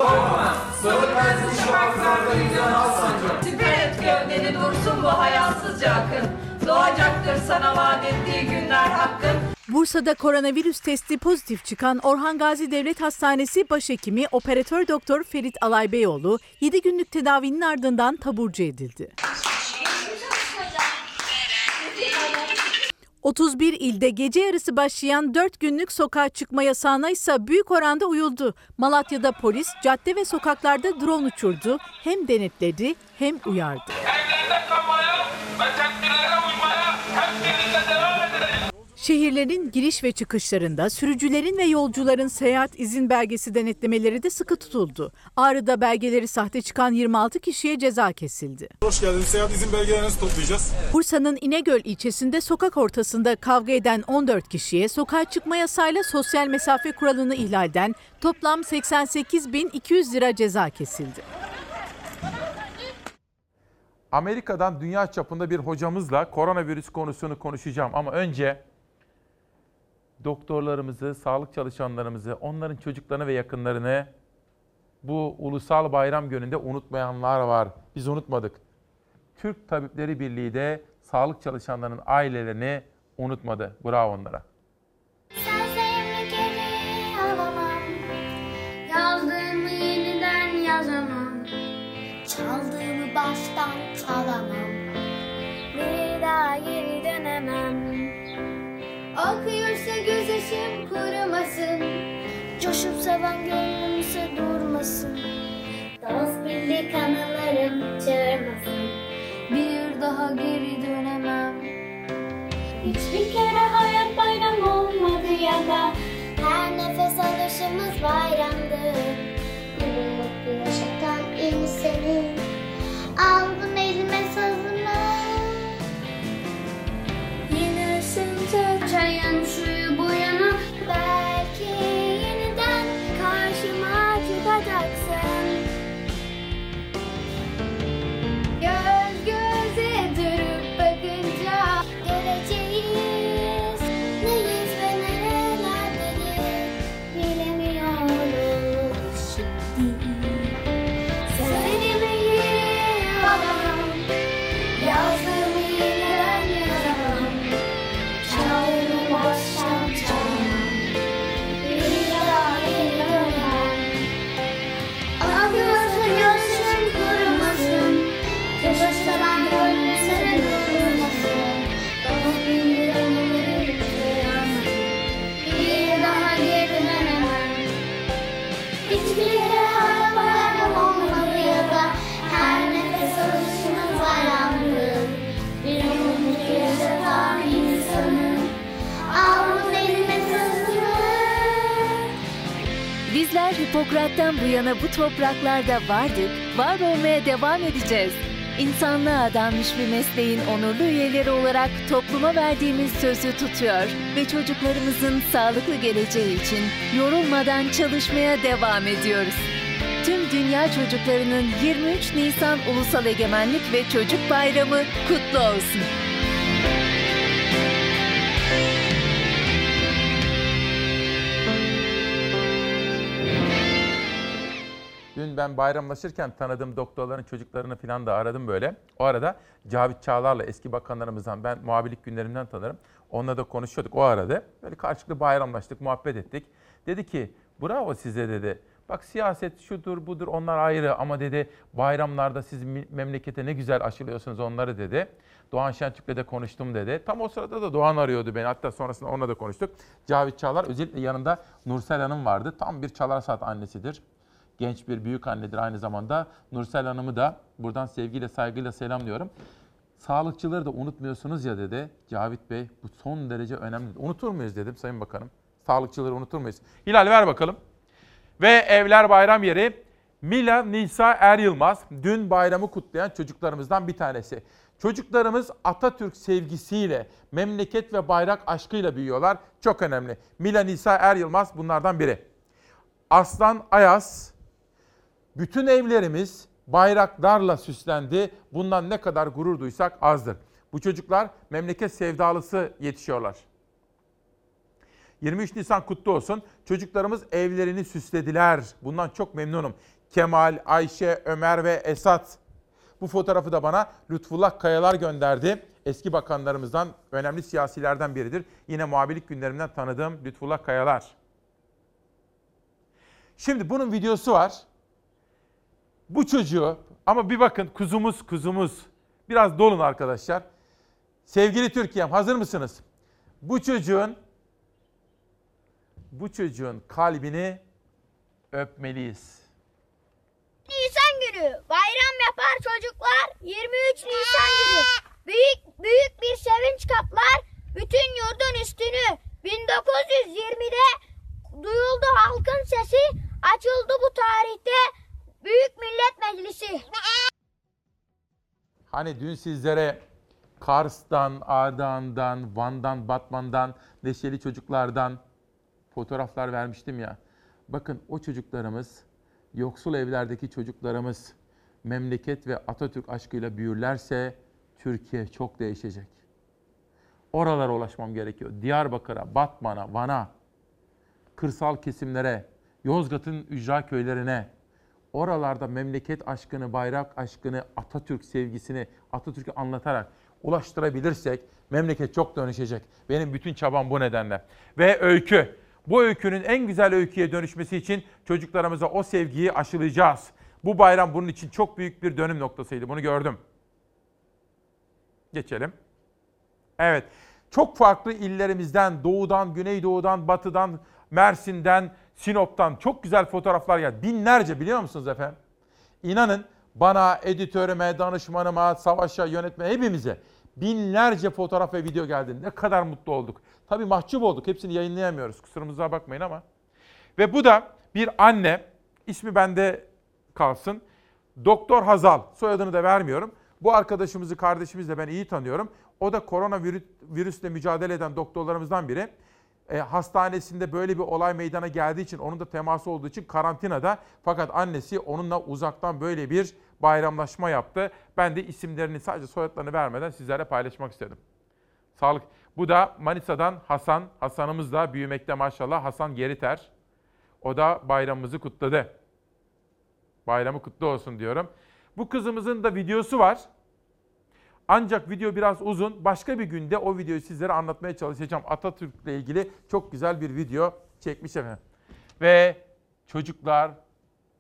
Doğacaktır sana vaat ettiği günler hakkın. Bursa'da koronavirüs testi pozitif çıkan Orhan Gazi Devlet Hastanesi Başhekimi Operatör Doktor Ferit Alaybeyoğlu 7 günlük tedavinin ardından taburcu edildi. 31 ilde gece yarısı başlayan 4 günlük sokağa çıkma yasağına ise büyük oranda uyuldu. Malatya'da polis cadde ve sokaklarda drone uçurdu. Hem denetledi hem uyardı. Evlerinde kalmaya ve tedbirlere uymaya hep birlikte devam edelim. Şehirlerin giriş ve çıkışlarında sürücülerin ve yolcuların seyahat izin belgesi denetlemeleri de sıkı tutuldu. Ağrı'da belgeleri sahte çıkan 26 kişiye ceza kesildi. Hoş geldiniz. Seyahat izin belgelerini nasıl toplayacağız? Bursa'nın İnegöl ilçesinde sokak ortasında kavga eden 14 kişiye sokağa çıkma yasayla sosyal mesafe kuralını ihlalden toplam 88.200 lira ceza kesildi. Amerika'dan dünya çapında bir hocamızla koronavirüs konusunu konuşacağım ama önce doktorlarımızı, sağlık çalışanlarımızı, onların çocuklarını ve yakınlarını bu ulusal bayram gününde unutmayanlar var. Biz unutmadık. Türk Tabipleri Birliği de sağlık çalışanlarının ailelerini unutmadı. Bravo onlara. Çaldığımı baştan çalamam Bir daha geri dönemem Akıyorsa gözyaşım kurumasın. Coşup seven gönlümse durmasın. Dost bildik anılarım çağırmasın. Bir daha geri dönemem. Hiçbir kere hayat bayram olmadı ya da Her nefes alışımız bayramdı. Mutlu yaşatan insanı Aldım elime sazımı Yine ısınca çayın suyu bu Hipokrat'tan bu yana bu topraklarda vardık, var olmaya devam edeceğiz. İnsanlığa adanmış bir mesleğin onurlu üyeleri olarak topluma verdiğimiz sözü tutuyor ve çocuklarımızın sağlıklı geleceği için yorulmadan çalışmaya devam ediyoruz. Tüm dünya çocuklarının 23 Nisan Ulusal Egemenlik ve Çocuk Bayramı kutlu olsun. Ben bayramlaşırken tanıdığım doktorların çocuklarını falan da aradım böyle. O arada Cavit Çağlar'la eski bakanlarımızdan ben muhabirlik günlerimden tanırım. Onunla da konuşuyorduk o arada. Böyle karşılıklı bayramlaştık, muhabbet ettik. Dedi ki bravo size dedi. Bak siyaset şudur budur onlar ayrı ama dedi bayramlarda siz memlekete ne güzel aşılıyorsunuz onları dedi. Doğan Şentürk'le de konuştum dedi. Tam o sırada da Doğan arıyordu beni. Hatta sonrasında onunla da konuştuk. Cavit Çağlar özellikle yanında Nursel Hanım vardı. Tam bir Çalar Saat annesidir. Genç bir büyük annedir aynı zamanda. Nursel Hanım'ı da buradan sevgiyle saygıyla selamlıyorum. Sağlıkçıları da unutmuyorsunuz ya dedi. Cavit Bey bu son derece önemli. Unutur muyuz dedim Sayın Bakanım. Sağlıkçıları unutur muyuz? Hilal ver bakalım. Ve Evler Bayram Yeri Mila Nisa Er Yılmaz dün bayramı kutlayan çocuklarımızdan bir tanesi. Çocuklarımız Atatürk sevgisiyle, memleket ve bayrak aşkıyla büyüyorlar. Çok önemli. Mila Nisa Er Yılmaz bunlardan biri. Aslan Ayaz, bütün evlerimiz bayraklarla süslendi. Bundan ne kadar gurur duysak azdır. Bu çocuklar memleket sevdalısı yetişiyorlar. 23 Nisan kutlu olsun. Çocuklarımız evlerini süslediler. Bundan çok memnunum. Kemal, Ayşe, Ömer ve Esat. Bu fotoğrafı da bana Lütfullah Kayalar gönderdi. Eski bakanlarımızdan, önemli siyasilerden biridir. Yine muhabirlik günlerimden tanıdığım Lütfullah Kayalar. Şimdi bunun videosu var. Bu çocuğu ama bir bakın kuzumuz kuzumuz. Biraz dolun arkadaşlar. Sevgili Türkiye'm hazır mısınız? Bu çocuğun bu çocuğun kalbini öpmeliyiz. Nisan günü bayram yapar çocuklar 23 Nisan günü büyük büyük bir sevinç kaplar bütün yurdun üstünü 1920'de duyuldu halkın sesi açıldı bu tarihte Büyük Millet Meclisi. Hani dün sizlere Kars'tan, Ardahan'dan, Van'dan, Batman'dan, neşeli çocuklardan fotoğraflar vermiştim ya. Bakın o çocuklarımız, yoksul evlerdeki çocuklarımız memleket ve Atatürk aşkıyla büyürlerse Türkiye çok değişecek. Oralara ulaşmam gerekiyor. Diyarbakır'a, Batman'a, Van'a, kırsal kesimlere, Yozgat'ın ücra köylerine, oralarda memleket aşkını, bayrak aşkını, Atatürk sevgisini, Atatürk'ü anlatarak ulaştırabilirsek memleket çok dönüşecek. Benim bütün çabam bu nedenle. Ve öykü. Bu öykünün en güzel öyküye dönüşmesi için çocuklarımıza o sevgiyi aşılayacağız. Bu bayram bunun için çok büyük bir dönüm noktasıydı. Bunu gördüm. Geçelim. Evet. Çok farklı illerimizden, doğudan, güneydoğudan, batıdan, Mersin'den, Sinop'tan çok güzel fotoğraflar geldi. Binlerce biliyor musunuz efendim? İnanın bana, editörüme, danışmanıma, savaşa, yönetmene hepimize binlerce fotoğraf ve video geldi. Ne kadar mutlu olduk. Tabii mahcup olduk. Hepsini yayınlayamıyoruz. Kusurumuza bakmayın ama. Ve bu da bir anne, ismi bende kalsın. Doktor Hazal, soyadını da vermiyorum. Bu arkadaşımızı, kardeşimizi de ben iyi tanıyorum. O da koronavirüsle mücadele eden doktorlarımızdan biri. E, hastanesinde böyle bir olay meydana geldiği için, onun da teması olduğu için karantinada. Fakat annesi onunla uzaktan böyle bir bayramlaşma yaptı. Ben de isimlerini sadece soyadlarını vermeden sizlerle paylaşmak istedim. Sağlık. Bu da Manisa'dan Hasan. Hasan'ımız da büyümekte maşallah. Hasan Geriter. O da bayramımızı kutladı. Bayramı kutlu olsun diyorum. Bu kızımızın da videosu var. Ancak video biraz uzun. Başka bir günde o videoyu sizlere anlatmaya çalışacağım. Atatürk'le ilgili çok güzel bir video çekmiş efendim. Ve çocuklar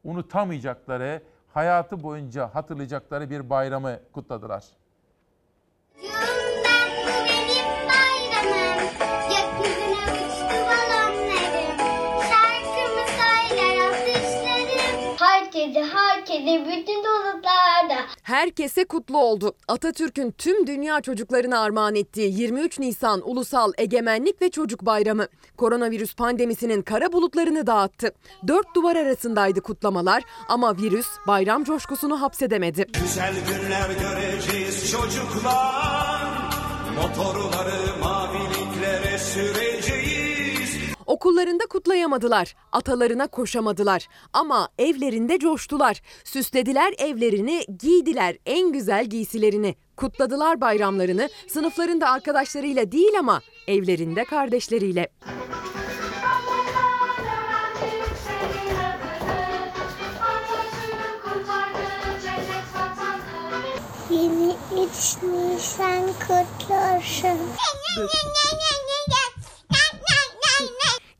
unutamayacakları, hayatı boyunca hatırlayacakları bir bayramı kutladılar. Herkese, herkese bütün doluklarda. Herkese kutlu oldu. Atatürk'ün tüm dünya çocuklarına armağan ettiği 23 Nisan Ulusal Egemenlik ve Çocuk Bayramı. Koronavirüs pandemisinin kara bulutlarını dağıttı. Dört duvar arasındaydı kutlamalar ama virüs bayram coşkusunu hapsedemedi. Güzel günler göreceğiz çocuklar. Motorları maviliklere süreceğiz. Okullarında kutlayamadılar, atalarına koşamadılar ama evlerinde coştular. Süslediler evlerini, giydiler en güzel giysilerini. Kutladılar bayramlarını sınıflarında arkadaşlarıyla değil ama evlerinde kardeşleriyle. Yeni 23 Nisan kutlu olsun.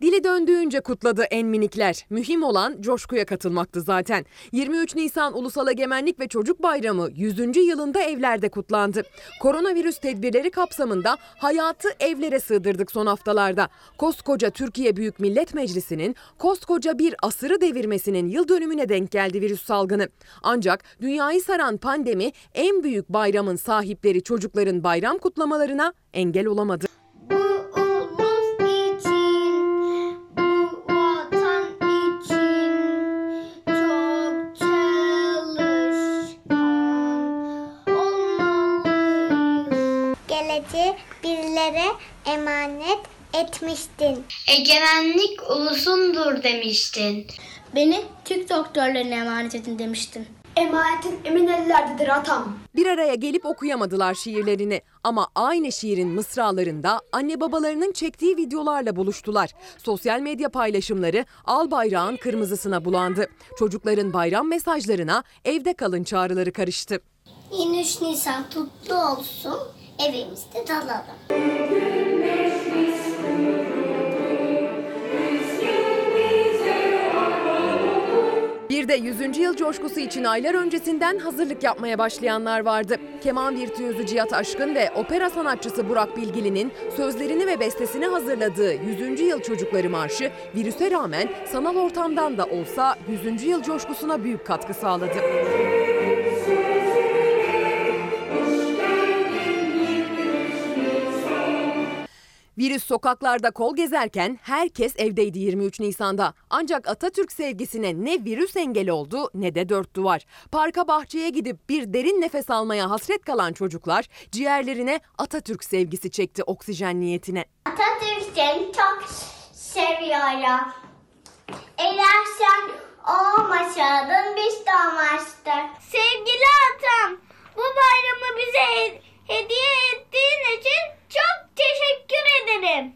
Dili döndüğünce kutladı en minikler. Mühim olan coşkuya katılmaktı zaten. 23 Nisan Ulusal Egemenlik ve Çocuk Bayramı 100. yılında evlerde kutlandı. Koronavirüs tedbirleri kapsamında hayatı evlere sığdırdık son haftalarda. Koskoca Türkiye Büyük Millet Meclisi'nin koskoca bir asırı devirmesinin yıl dönümüne denk geldi virüs salgını. Ancak dünyayı saran pandemi en büyük bayramın sahipleri çocukların bayram kutlamalarına engel olamadı. Bizlere emanet etmiştin. Egemenlik ulusundur demiştin. Beni Türk doktorlarına emanet edin demiştin. Emanetin emin ellerdedir atam. Bir araya gelip okuyamadılar şiirlerini ama aynı şiirin mısralarında anne babalarının çektiği videolarla buluştular. Sosyal medya paylaşımları al bayrağın kırmızısına bulandı. Çocukların bayram mesajlarına evde kalın çağrıları karıştı. 23 Nisan kutlu olsun. Evimizde dalalım. Bir de 100. yıl coşkusu için aylar öncesinden hazırlık yapmaya başlayanlar vardı. Keman virtüözü Cihat Aşkın ve opera sanatçısı Burak Bilgili'nin sözlerini ve bestesini hazırladığı 100. yıl çocukları marşı virüse rağmen sanal ortamdan da olsa 100. yıl coşkusuna büyük katkı sağladı. Virüs sokaklarda kol gezerken herkes evdeydi 23 Nisan'da. Ancak Atatürk sevgisine ne virüs engel oldu ne de dört duvar. Parka bahçeye gidip bir derin nefes almaya hasret kalan çocuklar ciğerlerine Atatürk sevgisi çekti oksijen niyetine. Atatürk seni çok seviyorum. Eğer sen olmasaydın biz de olmazdık. Sevgili atam, bu bayramı bize hediye ettiğin için çok teşekkür ederim.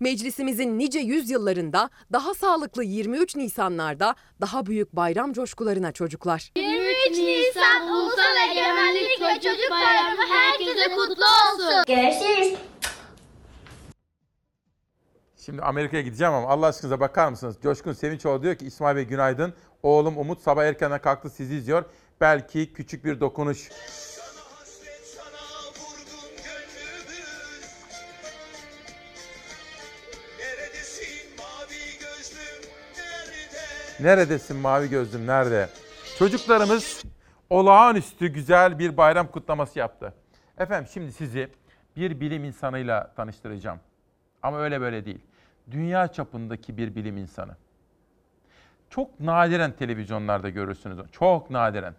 Meclisimizin nice yüzyıllarında daha sağlıklı 23 Nisanlarda daha büyük bayram coşkularına çocuklar. 23 Nisan Ulusal Egemenlik ve Çocuk Bayramı herkese kutlu olsun. Görüşürüz. Şimdi Amerika'ya gideceğim ama Allah aşkınıza bakar mısınız? Coşkun Sevinçoğlu diyor ki İsmail Bey günaydın. Oğlum Umut sabah erkenden kalktı sizi izliyor. Belki küçük bir dokunuş. Neredesin mavi gözlüm nerede? Çocuklarımız olağanüstü güzel bir bayram kutlaması yaptı. Efendim şimdi sizi bir bilim insanıyla tanıştıracağım. Ama öyle böyle değil. Dünya çapındaki bir bilim insanı. Çok nadiren televizyonlarda görürsünüz. Çok nadiren.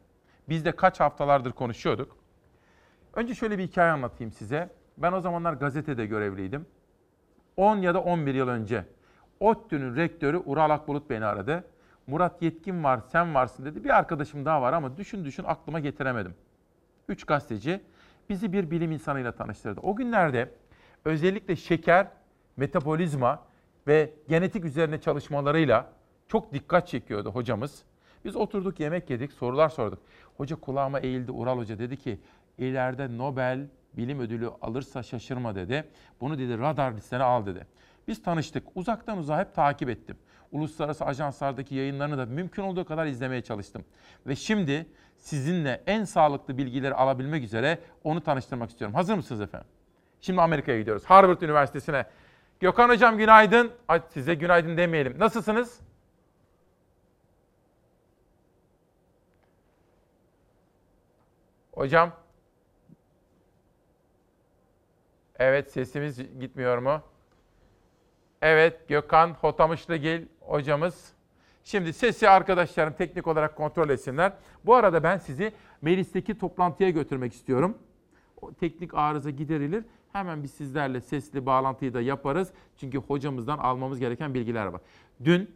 Biz de kaç haftalardır konuşuyorduk. Önce şöyle bir hikaye anlatayım size. Ben o zamanlar gazetede görevliydim. 10 ya da 11 yıl önce ODTÜ'nün rektörü Ural Akbulut beni aradı. Murat Yetkin var, sen varsın dedi. Bir arkadaşım daha var ama düşün düşün aklıma getiremedim. Üç gazeteci bizi bir bilim insanıyla tanıştırdı. O günlerde özellikle şeker, metabolizma ve genetik üzerine çalışmalarıyla çok dikkat çekiyordu hocamız. Biz oturduk yemek yedik, sorular sorduk. Hoca kulağıma eğildi, Ural Hoca dedi ki ileride Nobel bilim ödülü alırsa şaşırma dedi. Bunu dedi radar listene al dedi. Biz tanıştık. Uzaktan uzağa hep takip ettim. Uluslararası ajanslardaki yayınlarını da mümkün olduğu kadar izlemeye çalıştım. Ve şimdi sizinle en sağlıklı bilgileri alabilmek üzere onu tanıştırmak istiyorum. Hazır mısınız efendim? Şimdi Amerika'ya gidiyoruz. Harvard Üniversitesi'ne. Gökhan Hocam günaydın. Ay, size günaydın demeyelim. Nasılsınız? Hocam. Evet sesimiz gitmiyor mu? Evet Gökhan Hotamışlıgil hocamız. Şimdi sesi arkadaşlarım teknik olarak kontrol etsinler. Bu arada ben sizi Melis'teki toplantıya götürmek istiyorum. O teknik arıza giderilir. Hemen biz sizlerle sesli bağlantıyı da yaparız. Çünkü hocamızdan almamız gereken bilgiler var. Dün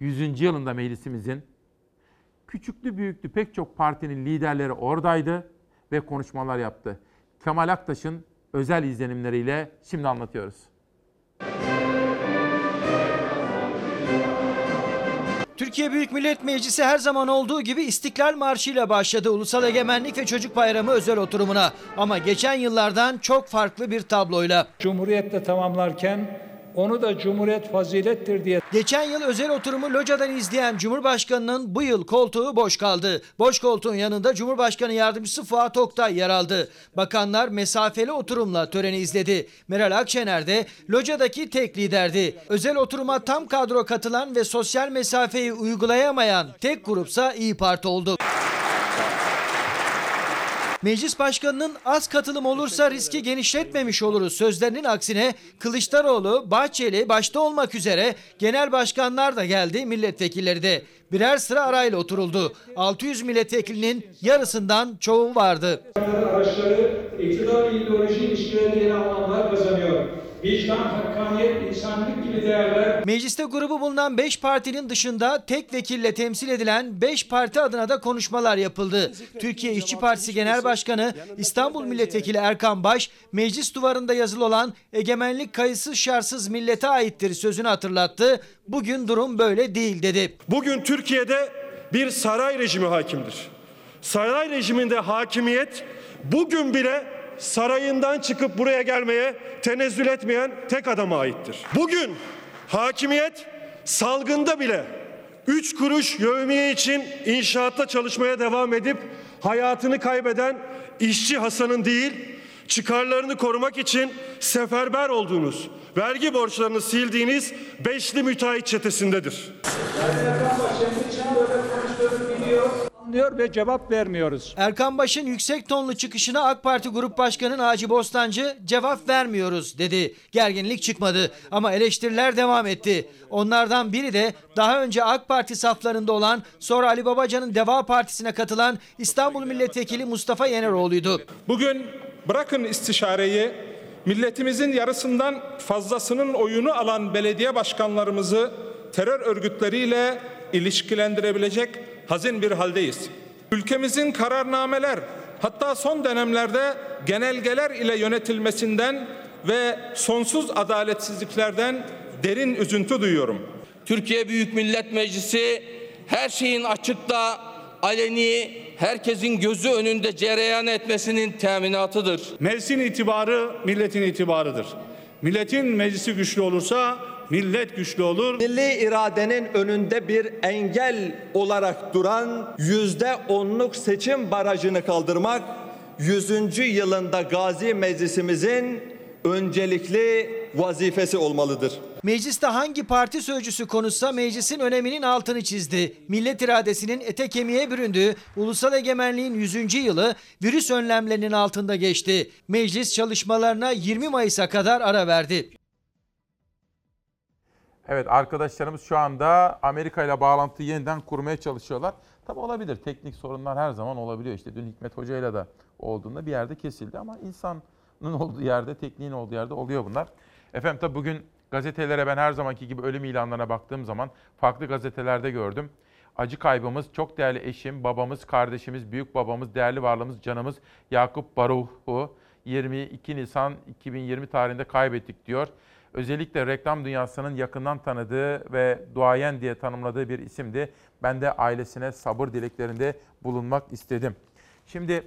100. yılında meclisimizin küçüklü büyüklü pek çok partinin liderleri oradaydı ve konuşmalar yaptı. Kemal Aktaş'ın özel izlenimleriyle şimdi anlatıyoruz. Türkiye Büyük Millet Meclisi her zaman olduğu gibi İstiklal Marşı ile başladı Ulusal Egemenlik ve Çocuk Bayramı özel oturumuna. Ama geçen yıllardan çok farklı bir tabloyla. Cumhuriyetle tamamlarken onu da Cumhuriyet fazilettir diye Geçen yıl özel oturumu locadan izleyen Cumhurbaşkanı'nın bu yıl koltuğu boş kaldı. Boş koltuğun yanında Cumhurbaşkanı Yardımcısı Fuat Oktay yer aldı. Bakanlar mesafeli oturumla töreni izledi. Meral Akşener de locadaki tek liderdi. Özel oturuma tam kadro katılan ve sosyal mesafeyi uygulayamayan tek grupsa İyi Parti oldu. Meclis Başkanı'nın az katılım olursa riski genişletmemiş oluruz sözlerinin aksine Kılıçdaroğlu, Bahçeli başta olmak üzere genel başkanlar da geldi, milletvekilleri de. Birer sıra arayla oturuldu. 600 milletvekilinin yarısından çoğu vardı. araçları iktidar ideoloji ilişkileri yeni anlamlar kazanıyor. Vicdan, hakkaniyet, insanlık gibi değerler Mecliste grubu bulunan 5 partinin dışında tek vekille temsil edilen 5 parti adına da konuşmalar yapıldı. Türkiye İşçi Partisi Genel Başkanı İstanbul Milletvekili Erkan Baş, meclis duvarında yazılı olan egemenlik kayıtsız şartsız millete aittir sözünü hatırlattı. Bugün durum böyle değil dedi. Bugün Türkiye'de bir saray rejimi hakimdir. Saray rejiminde hakimiyet bugün bile sarayından çıkıp buraya gelmeye tenezzül etmeyen tek adama aittir. Bugün hakimiyet salgında bile 3 kuruş yevmiye için inşaatta çalışmaya devam edip hayatını kaybeden işçi Hasan'ın değil, çıkarlarını korumak için seferber olduğunuz, vergi borçlarını sildiğiniz beşli müteahhit çetesindedir. Diyor ve cevap vermiyoruz. Erkan Baş'ın yüksek tonlu çıkışına AK Parti Grup Başkanı Naci Bostancı cevap vermiyoruz dedi. Gerginlik çıkmadı ama eleştiriler devam etti. Onlardan biri de daha önce AK Parti saflarında olan sonra Ali Babacan'ın Deva Partisi'ne katılan İstanbul Milletvekili Mustafa Yeneroğlu'ydu. Bugün bırakın istişareyi, milletimizin yarısından fazlasının oyunu alan belediye başkanlarımızı terör örgütleriyle ilişkilendirebilecek hazin bir haldeyiz. Ülkemizin kararnameler hatta son dönemlerde genelgeler ile yönetilmesinden ve sonsuz adaletsizliklerden derin üzüntü duyuyorum. Türkiye Büyük Millet Meclisi her şeyin açıkta, aleni, herkesin gözü önünde cereyan etmesinin teminatıdır. Meclisin itibarı milletin itibarıdır. Milletin meclisi güçlü olursa millet güçlü olur. Milli iradenin önünde bir engel olarak duran yüzde onluk seçim barajını kaldırmak 100. yılında Gazi Meclisimizin öncelikli vazifesi olmalıdır. Mecliste hangi parti sözcüsü konuşsa meclisin öneminin altını çizdi. Millet iradesinin ete kemiğe büründüğü ulusal egemenliğin 100. yılı virüs önlemlerinin altında geçti. Meclis çalışmalarına 20 Mayıs'a kadar ara verdi. Evet arkadaşlarımız şu anda Amerika ile bağlantıyı yeniden kurmaya çalışıyorlar. Tabi olabilir. Teknik sorunlar her zaman olabiliyor. İşte dün Hikmet Hoca ile de olduğunda bir yerde kesildi ama insanın olduğu yerde, tekniğin olduğu yerde oluyor bunlar. Efendim tabi bugün gazetelere ben her zamanki gibi ölüm ilanlarına baktığım zaman farklı gazetelerde gördüm. Acı kaybımız, çok değerli eşim, babamız, kardeşimiz, büyük babamız, değerli varlığımız, canımız Yakup Baruh'u 22 Nisan 2020 tarihinde kaybettik diyor. Özellikle reklam dünyasının yakından tanıdığı ve duayen diye tanımladığı bir isimdi. Ben de ailesine sabır dileklerinde bulunmak istedim. Şimdi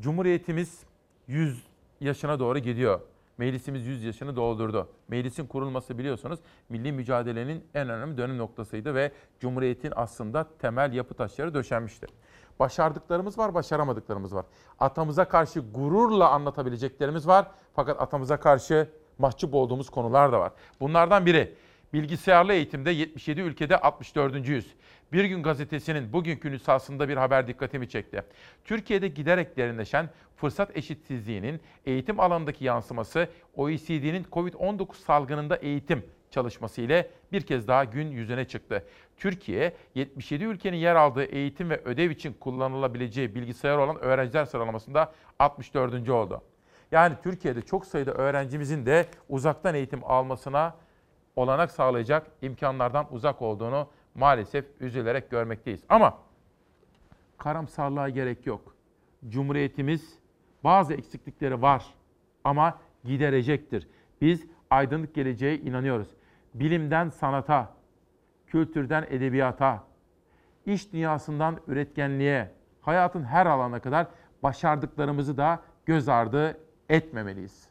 Cumhuriyetimiz 100 yaşına doğru gidiyor. Meclisimiz 100 yaşını doldurdu. Meclisin kurulması biliyorsunuz milli mücadelenin en önemli dönüm noktasıydı ve Cumhuriyet'in aslında temel yapı taşları döşenmişti. Başardıklarımız var, başaramadıklarımız var. Atamıza karşı gururla anlatabileceklerimiz var. Fakat atamıza karşı mahcup olduğumuz konular da var. Bunlardan biri bilgisayarlı eğitimde 77 ülkede 64. yüz. Bir gün gazetesinin bugünkü nüshasında bir haber dikkatimi çekti. Türkiye'de giderek derinleşen fırsat eşitsizliğinin eğitim alanındaki yansıması OECD'nin COVID-19 salgınında eğitim çalışması ile bir kez daha gün yüzüne çıktı. Türkiye 77 ülkenin yer aldığı eğitim ve ödev için kullanılabileceği bilgisayar olan öğrenciler sıralamasında 64. oldu. Yani Türkiye'de çok sayıda öğrencimizin de uzaktan eğitim almasına olanak sağlayacak imkanlardan uzak olduğunu maalesef üzülerek görmekteyiz. Ama karamsarlığa gerek yok. Cumhuriyetimiz bazı eksiklikleri var ama giderecektir. Biz aydınlık geleceğe inanıyoruz. Bilimden sanata, kültürden edebiyata, iş dünyasından üretkenliğe, hayatın her alana kadar başardıklarımızı da göz ardı etmemeliyiz.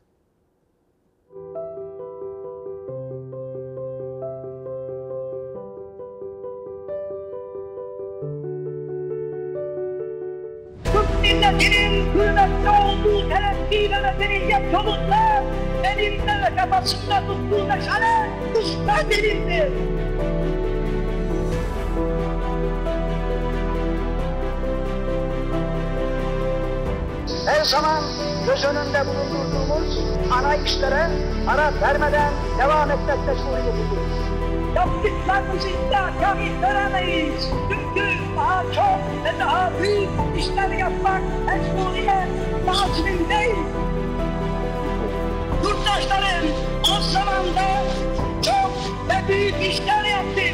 milletinin hürmetli olduğu terakkiyle medeniyet yolunda elinde ve kafasında tuttuğu meşale usta delildir. Her zaman göz önünde bulundurduğumuz ana işlere ara vermeden devam etmek mecburiyetidir. Yaptıklarımızı iddiakâr veremeyiz. Çünkü daha çok ve daha büyük işler yapmak mecburiyet lazım değil. Yurttaşlarım o zamanda çok ve büyük işler yaptık.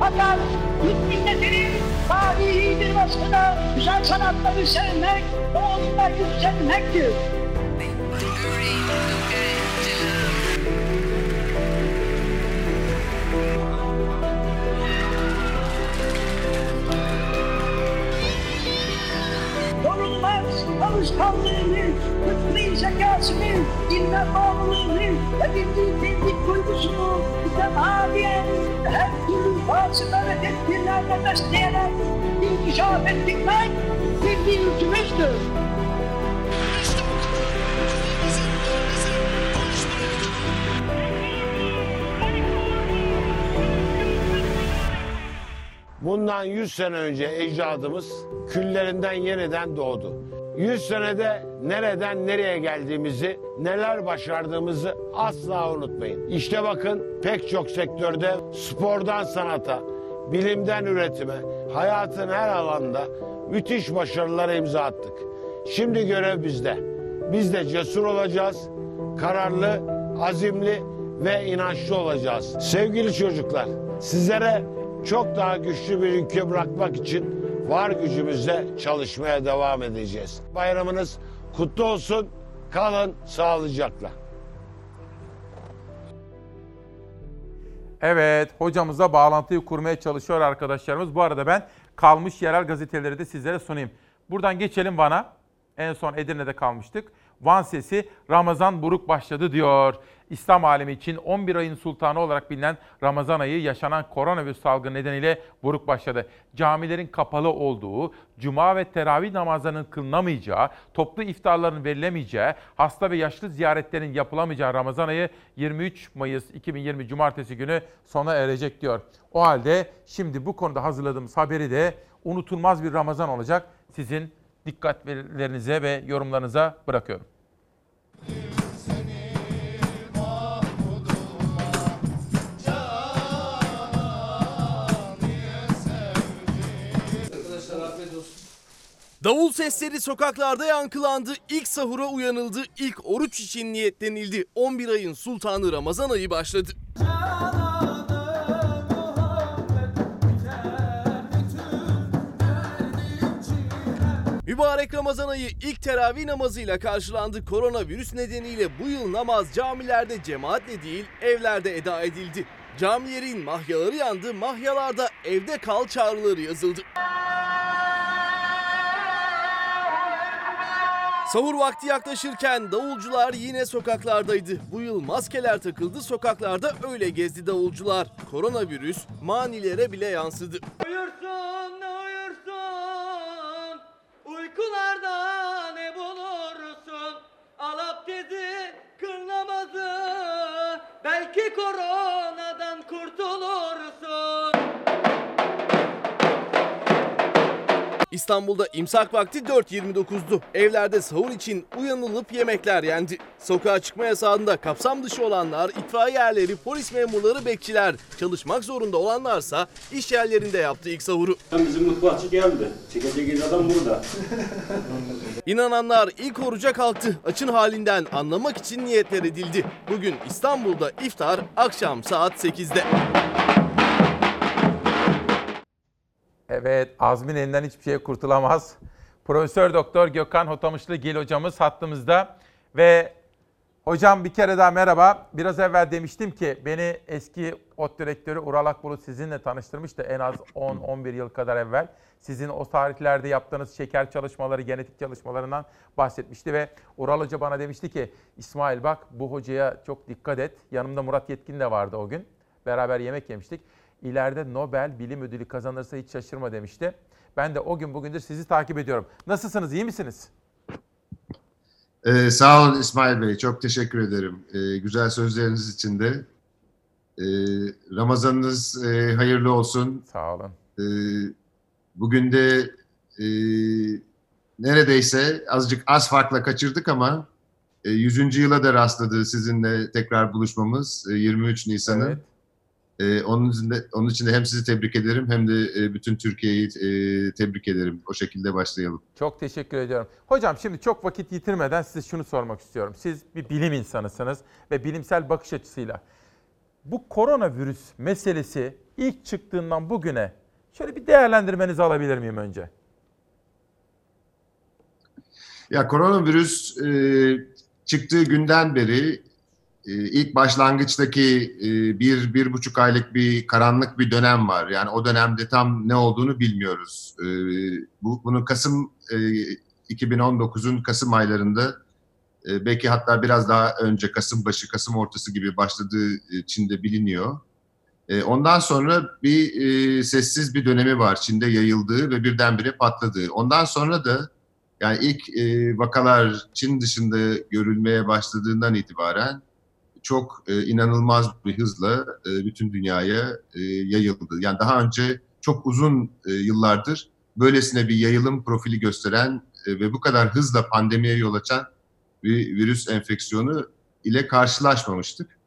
Fakat Türk milletinin tarihi bir vasfı da güzel sanatları sevmek ve onunla yükselmektir. Yorulmaz alışkanlığını, fıtri zekasını, ilme bağlılığını ve bildiği bildik duygusunu mütemadiyen her türlü vasıta ve tedbirlerle besleyerek inkişaf ettirmek bir yürütümüzdür. Bundan 100 sene önce ecdadımız küllerinden yeniden doğdu. 100 senede nereden nereye geldiğimizi, neler başardığımızı asla unutmayın. İşte bakın pek çok sektörde spordan sanata, bilimden üretime, hayatın her alanda müthiş başarılara imza attık. Şimdi görev bizde. Biz de cesur olacağız, kararlı, azimli ve inançlı olacağız. Sevgili çocuklar, sizlere çok daha güçlü bir ülke bırakmak için var gücümüzle çalışmaya devam edeceğiz. Bayramınız kutlu olsun. Kalın sağlıcakla. Evet, hocamızla bağlantıyı kurmaya çalışıyor arkadaşlarımız. Bu arada ben kalmış yerel gazeteleri de sizlere sunayım. Buradan geçelim Van'a. En son Edirne'de kalmıştık. Van sesi Ramazan buruk başladı diyor. İslam alemi için 11 ayın sultanı olarak bilinen Ramazan ayı yaşanan koronavirüs salgını nedeniyle buruk başladı. Camilerin kapalı olduğu, cuma ve teravih namazlarının kılınamayacağı, toplu iftarların verilemeyeceği, hasta ve yaşlı ziyaretlerin yapılamayacağı Ramazan ayı 23 Mayıs 2020 Cumartesi günü sona erecek diyor. O halde şimdi bu konuda hazırladığımız haberi de unutulmaz bir Ramazan olacak. Sizin dikkatlerinize ve yorumlarınıza bırakıyorum. Davul sesleri sokaklarda yankılandı, ilk sahura uyanıldı, ilk oruç için niyetlenildi. 11 ayın sultanı Ramazan ayı başladı. Mübarek Ramazan ayı ilk teravih namazıyla karşılandı. Koronavirüs nedeniyle bu yıl namaz camilerde cemaatle değil evlerde eda edildi. Camilerin mahyaları yandı, mahyalarda evde kal çağrıları yazıldı. Sahur vakti yaklaşırken davulcular yine sokaklardaydı. Bu yıl maskeler takıldı, sokaklarda öyle gezdi davulcular. Koronavirüs manilere bile yansıdı. Uyursun uyursun Uykularda ne bulursun Al abdesti kıl namazı Belki koronadan kurtulursun İstanbul'da imsak vakti 4.29'du. Evlerde sahur için uyanılıp yemekler yendi. Sokağa çıkma yasağında kapsam dışı olanlar, itfaiye erleri, polis memurları, bekçiler. Çalışmak zorunda olanlarsa iş yerlerinde yaptı ilk sahuru. Bizim mutfakçı geldi. Çekecek adam burada. İnananlar ilk oruca kalktı. Açın halinden anlamak için niyetler edildi. Bugün İstanbul'da iftar akşam saat 8'de. Evet, Azmin elinden hiçbir şey kurtulamaz. Profesör Doktor Gökhan Hotamışlı Gil hocamız hattımızda ve Hocam bir kere daha merhaba. Biraz evvel demiştim ki beni eski ot direktörü Ural Akbulut sizinle tanıştırmıştı en az 10-11 yıl kadar evvel. Sizin o tarihlerde yaptığınız şeker çalışmaları, genetik çalışmalarından bahsetmişti ve Ural Hoca bana demişti ki İsmail bak bu hocaya çok dikkat et. Yanımda Murat Yetkin de vardı o gün. Beraber yemek yemiştik. İleride Nobel Bilim Ödülü kazanırsa hiç şaşırma demişti. Ben de o gün bugündür sizi takip ediyorum. Nasılsınız, iyi misiniz? Ee, sağ olun İsmail Bey, çok teşekkür ederim. Ee, güzel sözleriniz için de. Ee, Ramazanınız e, hayırlı olsun. Sağ olun. Ee, bugün de e, neredeyse azıcık az farkla kaçırdık ama e, 100. yıla da rastladı sizinle tekrar buluşmamız e, 23 Nisan'ın. Evet. Ee, onun, için de, onun için de hem sizi tebrik ederim hem de e, bütün Türkiye'yi e, tebrik ederim. O şekilde başlayalım. Çok teşekkür ediyorum. Hocam şimdi çok vakit yitirmeden size şunu sormak istiyorum. Siz bir bilim insanısınız ve bilimsel bakış açısıyla bu koronavirüs meselesi ilk çıktığından bugüne şöyle bir değerlendirmenizi alabilir miyim önce? Ya koronavirüs e, çıktığı günden beri e, ilk başlangıçtaki e, bir, bir buçuk aylık bir karanlık bir dönem var. Yani o dönemde tam ne olduğunu bilmiyoruz. E, bu Bunu Kasım e, 2019'un Kasım aylarında e, belki hatta biraz daha önce Kasım başı, Kasım ortası gibi başladığı e, Çin'de biliniyor. E, ondan sonra bir e, sessiz bir dönemi var Çin'de yayıldığı ve birdenbire patladığı. Ondan sonra da yani ilk e, vakalar Çin dışında görülmeye başladığından itibaren çok e, inanılmaz bir hızla e, bütün dünyaya e, yayıldı. Yani daha önce çok uzun e, yıllardır böylesine bir yayılım profili gösteren e, ve bu kadar hızla pandemiye yol açan bir virüs enfeksiyonu ile karşılaşmamıştık.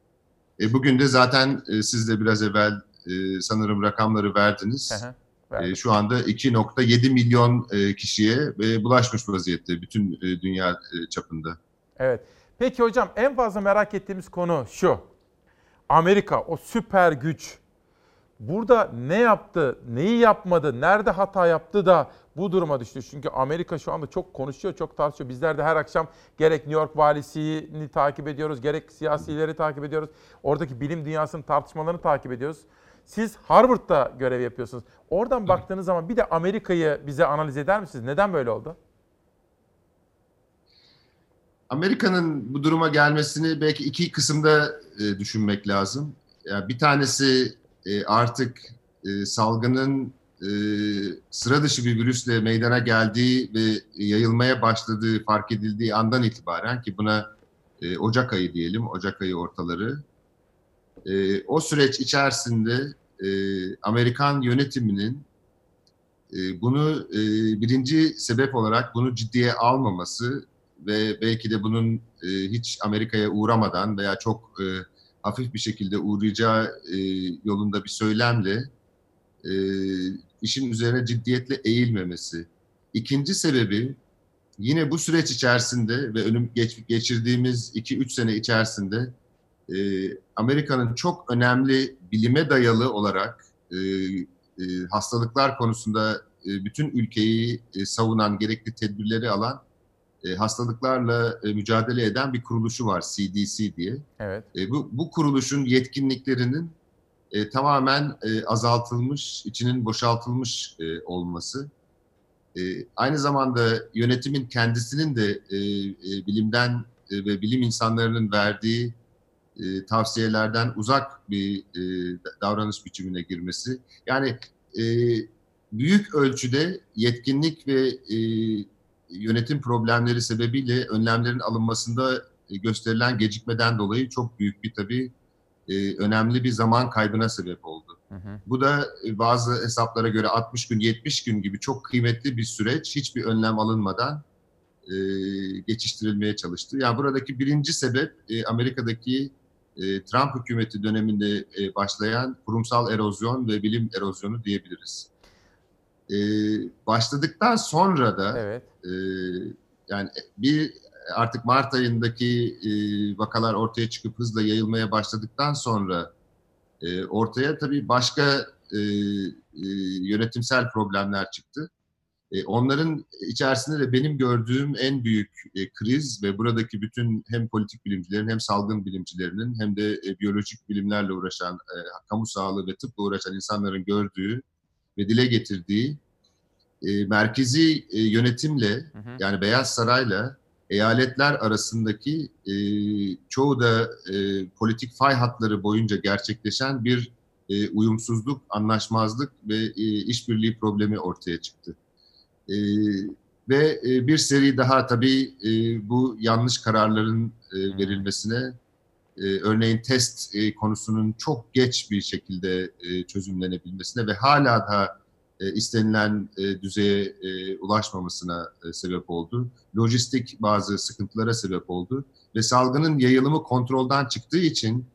E, bugün de zaten e, siz de biraz evvel e, sanırım rakamları verdiniz. Hı hı, E, şu anda 2.7 milyon e, kişiye e, bulaşmış vaziyette bütün e, dünya e, çapında. Evet. Peki hocam en fazla merak ettiğimiz konu şu. Amerika o süper güç burada ne yaptı, neyi yapmadı, nerede hata yaptı da bu duruma düştü. Çünkü Amerika şu anda çok konuşuyor, çok tartışıyor. Bizler de her akşam gerek New York valisini takip ediyoruz, gerek siyasileri takip ediyoruz. Oradaki bilim dünyasının tartışmalarını takip ediyoruz. Siz Harvard'da görev yapıyorsunuz. Oradan baktığınız zaman bir de Amerika'yı bize analiz eder misiniz? Neden böyle oldu? Amerika'nın bu duruma gelmesini belki iki kısımda e, düşünmek lazım. Yani bir tanesi e, artık e, salgının e, sıra dışı bir virüsle meydana geldiği ve yayılmaya başladığı fark edildiği andan itibaren ki buna Ocak ayı diyelim, Ocak ayı ortaları. O süreç içerisinde Amerikan yönetiminin bunu birinci sebep olarak bunu ciddiye almaması ve belki de bunun e, hiç Amerika'ya uğramadan veya çok e, hafif bir şekilde uğrayacağı e, yolunda bir söylemle e, işin üzerine ciddiyetle eğilmemesi. İkinci sebebi yine bu süreç içerisinde ve önüm geç, geçirdiğimiz 2-3 sene içerisinde e, Amerika'nın çok önemli bilime dayalı olarak e, e, hastalıklar konusunda e, bütün ülkeyi e, savunan gerekli tedbirleri alan e, hastalıklarla e, mücadele eden bir kuruluşu var CDC diye. Evet. E, bu, bu kuruluşun yetkinliklerinin e, tamamen e, azaltılmış, içinin boşaltılmış e, olması. E, aynı zamanda yönetimin kendisinin de e, e, bilimden e, ve bilim insanlarının verdiği e, tavsiyelerden uzak bir e, davranış biçimine girmesi. Yani e, büyük ölçüde yetkinlik ve e, yönetim problemleri sebebiyle önlemlerin alınmasında e, gösterilen gecikmeden dolayı çok büyük bir tabii e, önemli bir zaman kaybına sebep oldu. Hı hı. Bu da e, bazı hesaplara göre 60 gün, 70 gün gibi çok kıymetli bir süreç hiçbir önlem alınmadan e, geçiştirilmeye çalıştı. Yani buradaki birinci sebep e, Amerika'daki e, Trump hükümeti döneminde e, başlayan kurumsal erozyon ve bilim erozyonu diyebiliriz. E, başladıktan sonra da Evet. e, yani bir artık Mart ayındaki e, vakalar ortaya çıkıp hızla yayılmaya başladıktan sonra e, ortaya tabii başka e, e, yönetimsel problemler çıktı. E, onların içerisinde de benim gördüğüm en büyük e, kriz ve buradaki bütün hem politik bilimcilerin hem salgın bilimcilerinin hem de e, biyolojik bilimlerle uğraşan, e, kamu sağlığı ve tıpla uğraşan insanların gördüğü ve dile getirdiği e, merkezi e, yönetimle yani Beyaz Saray'la eyaletler arasındaki e, çoğu da e, politik fay hatları boyunca gerçekleşen bir e, uyumsuzluk, anlaşmazlık ve e, işbirliği problemi ortaya çıktı. E, ve e, bir seri daha tabii e, bu yanlış kararların e, verilmesine, e, örneğin test e, konusunun çok geç bir şekilde e, çözümlenebilmesine ve hala da e, istenilen e, düzeye e, ulaşmamasına e, sebep oldu. Lojistik bazı sıkıntılara sebep oldu ve salgının yayılımı kontrolden çıktığı için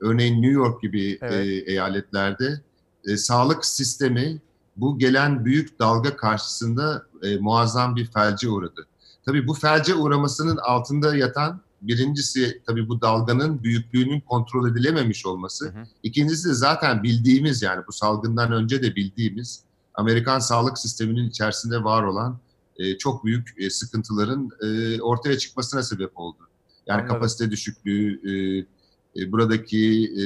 örneğin New York gibi Evet. e, eyaletlerde e, sağlık sistemi bu gelen büyük dalga karşısında e, muazzam bir felce uğradı. Tabii bu felce uğramasının altında yatan birincisi tabii bu dalganın büyüklüğünün kontrol edilememiş olması. İkincisi de zaten bildiğimiz yani bu salgından önce de bildiğimiz Amerikan sağlık sisteminin içerisinde var olan e, çok büyük e, sıkıntıların e, ortaya çıkmasına sebep oldu. Yani Anladım. kapasite düşüklüğü, e, e, buradaki e,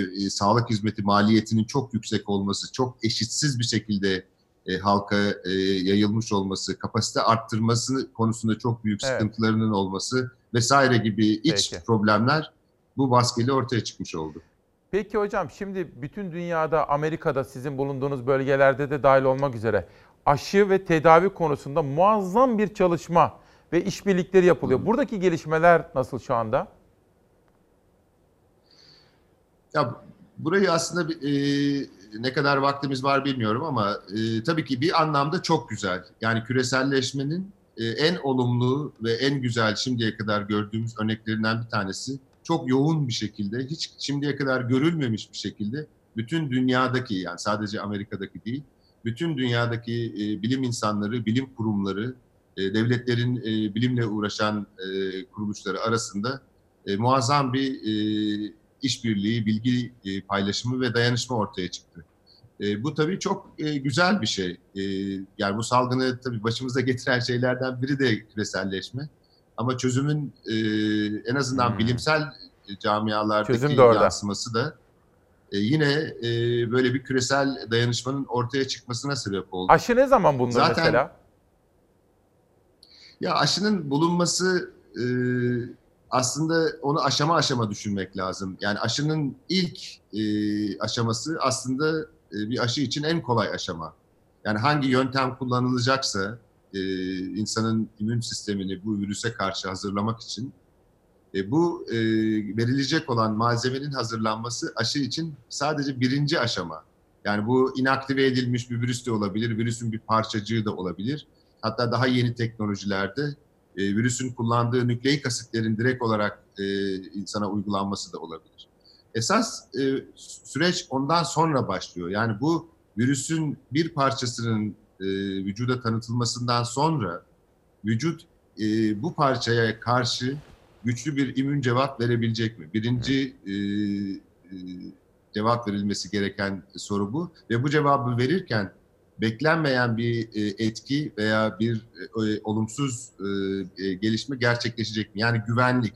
e, e, sağlık hizmeti maliyetinin çok yüksek olması, çok eşitsiz bir şekilde e, halka e, yayılmış olması, kapasite arttırması konusunda çok büyük Evet. sıkıntılarının olması vesaire gibi iç Peki. problemler bu baskıyla ortaya çıkmış oldu. Peki hocam şimdi bütün dünyada Amerika'da sizin bulunduğunuz bölgelerde de dahil olmak üzere aşı ve tedavi konusunda muazzam bir çalışma ve işbirlikleri yapılıyor. Buradaki gelişmeler nasıl şu anda? Ya burayı aslında bir- e, ne kadar vaktimiz var bilmiyorum ama e, tabii ki bir anlamda çok güzel. Yani küreselleşmenin e, en olumlu ve en güzel şimdiye kadar gördüğümüz örneklerinden bir tanesi. Çok yoğun bir şekilde, hiç şimdiye kadar görülmemiş bir şekilde bütün dünyadaki yani sadece Amerika'daki değil, bütün dünyadaki e, bilim insanları, bilim kurumları, e, devletlerin e, bilimle uğraşan e, kuruluşları arasında e, muazzam bir e, işbirliği, bilgi e, paylaşımı ve dayanışma ortaya çıktı. E, bu tabii çok e, güzel bir şey. E, yani bu salgını tabii başımıza getiren şeylerden biri de küreselleşme. Ama çözümün e, en azından Hmm. bilimsel camialardaki Çözüm de orada. yansıması da e, yine e, böyle bir küresel dayanışmanın ortaya çıkmasına sebep oldu. Aşı ne zaman bulunur Zaten- mesela? Ya aşının bulunması e, aslında onu aşama aşama düşünmek lazım. Yani aşının ilk e, aşaması aslında e, bir aşı için en kolay aşama. Yani hangi yöntem kullanılacaksa e, insanın immün sistemini bu virüse karşı hazırlamak için e, bu e, verilecek olan malzemenin hazırlanması aşı için sadece birinci aşama. Yani bu inaktive edilmiş bir virüs de olabilir, virüsün bir parçacığı da olabilir. Hatta daha yeni teknolojilerde e, virüsün kullandığı nükleik asitlerin direkt olarak e, insana uygulanması da olabilir. Esas e, süreç ondan sonra başlıyor. Yani bu virüsün bir parçasının e, vücuda tanıtılmasından sonra vücut e, bu parçaya karşı güçlü bir immün cevap verebilecek mi? Birinci e, e, cevap verilmesi gereken soru bu. Ve bu cevabı verirken beklenmeyen bir e, etki veya bir e, olumsuz e, e, gelişme gerçekleşecek mi? Yani güvenlik.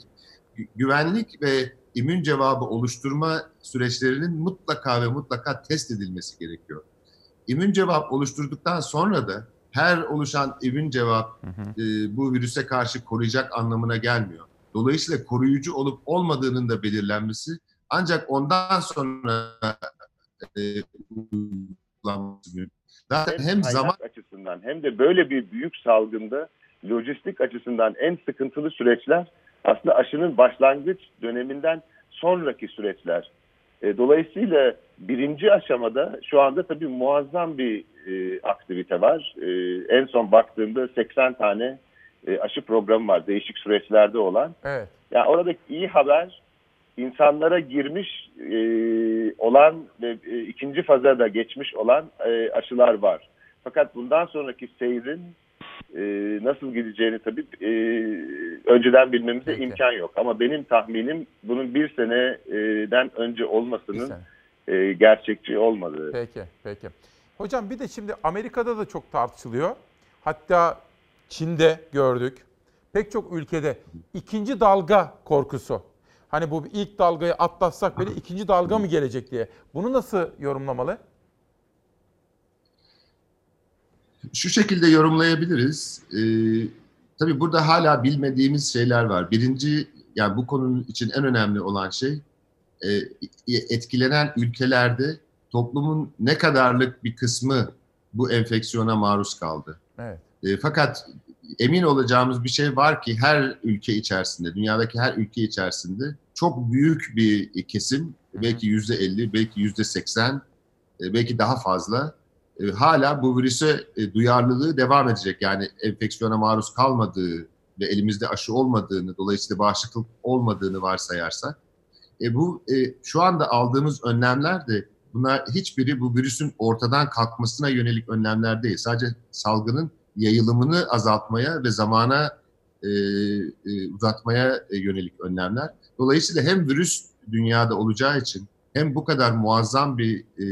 Gü- Güvenlik ve immün cevabı oluşturma süreçlerinin mutlaka ve mutlaka test edilmesi gerekiyor. İmmün cevap oluşturduktan sonra da her oluşan immün cevap e, bu virüse karşı koruyacak anlamına gelmiyor. Dolayısıyla koruyucu olup olmadığının da belirlenmesi ancak ondan sonra e, uygulanması mümkün. Zaten hem kaynak zaman açısından hem de böyle bir büyük salgında lojistik açısından en sıkıntılı süreçler aslında aşının başlangıç döneminden sonraki süreçler. E, dolayısıyla birinci aşamada şu anda tabii muazzam bir e, aktivite var. E, en son baktığımda 80 tane e, aşı programı var değişik süreçlerde olan. Evet. Yani oradaki iyi haber insanlara girmiş e, olan ve e, ikinci faza da geçmiş olan e, aşılar var. Fakat bundan sonraki seyrin e, nasıl gideceğini tabii e, önceden bilmemize imkan yok. Ama benim tahminim bunun bir seneden önce olmasının e, gerçekçi olmadığı. Peki, peki. Hocam bir de şimdi Amerika'da da çok tartışılıyor. hatta Çin'de gördük. Pek çok ülkede ikinci dalga korkusu. Hani bu ilk dalgayı atlatsak böyle ikinci dalga mı gelecek diye. Bunu nasıl yorumlamalı? Şu şekilde yorumlayabiliriz. Ee, tabii burada hala bilmediğimiz şeyler var. Birinci, yani bu konunun için en önemli olan şey e, etkilenen ülkelerde toplumun ne kadarlık bir kısmı bu enfeksiyona maruz kaldı. Evet. E, fakat emin olacağımız bir şey var ki her ülke içerisinde, dünyadaki her ülke içerisinde çok büyük bir kesim, belki yüzde 50, belki yüzde 80, e, belki daha fazla e, hala bu virüse e, duyarlılığı devam edecek. Yani enfeksiyona maruz kalmadığı ve elimizde aşı olmadığını, dolayısıyla bağışıklık olmadığını varsayarsak, e, bu e, şu anda aldığımız önlemler de bunlar hiçbiri bu virüsün ortadan kalkmasına yönelik önlemler değil. Sadece salgının yayılımını azaltmaya ve zamana e, e, uzatmaya e, yönelik önlemler. Dolayısıyla hem virüs dünyada olacağı için hem bu kadar muazzam bir e,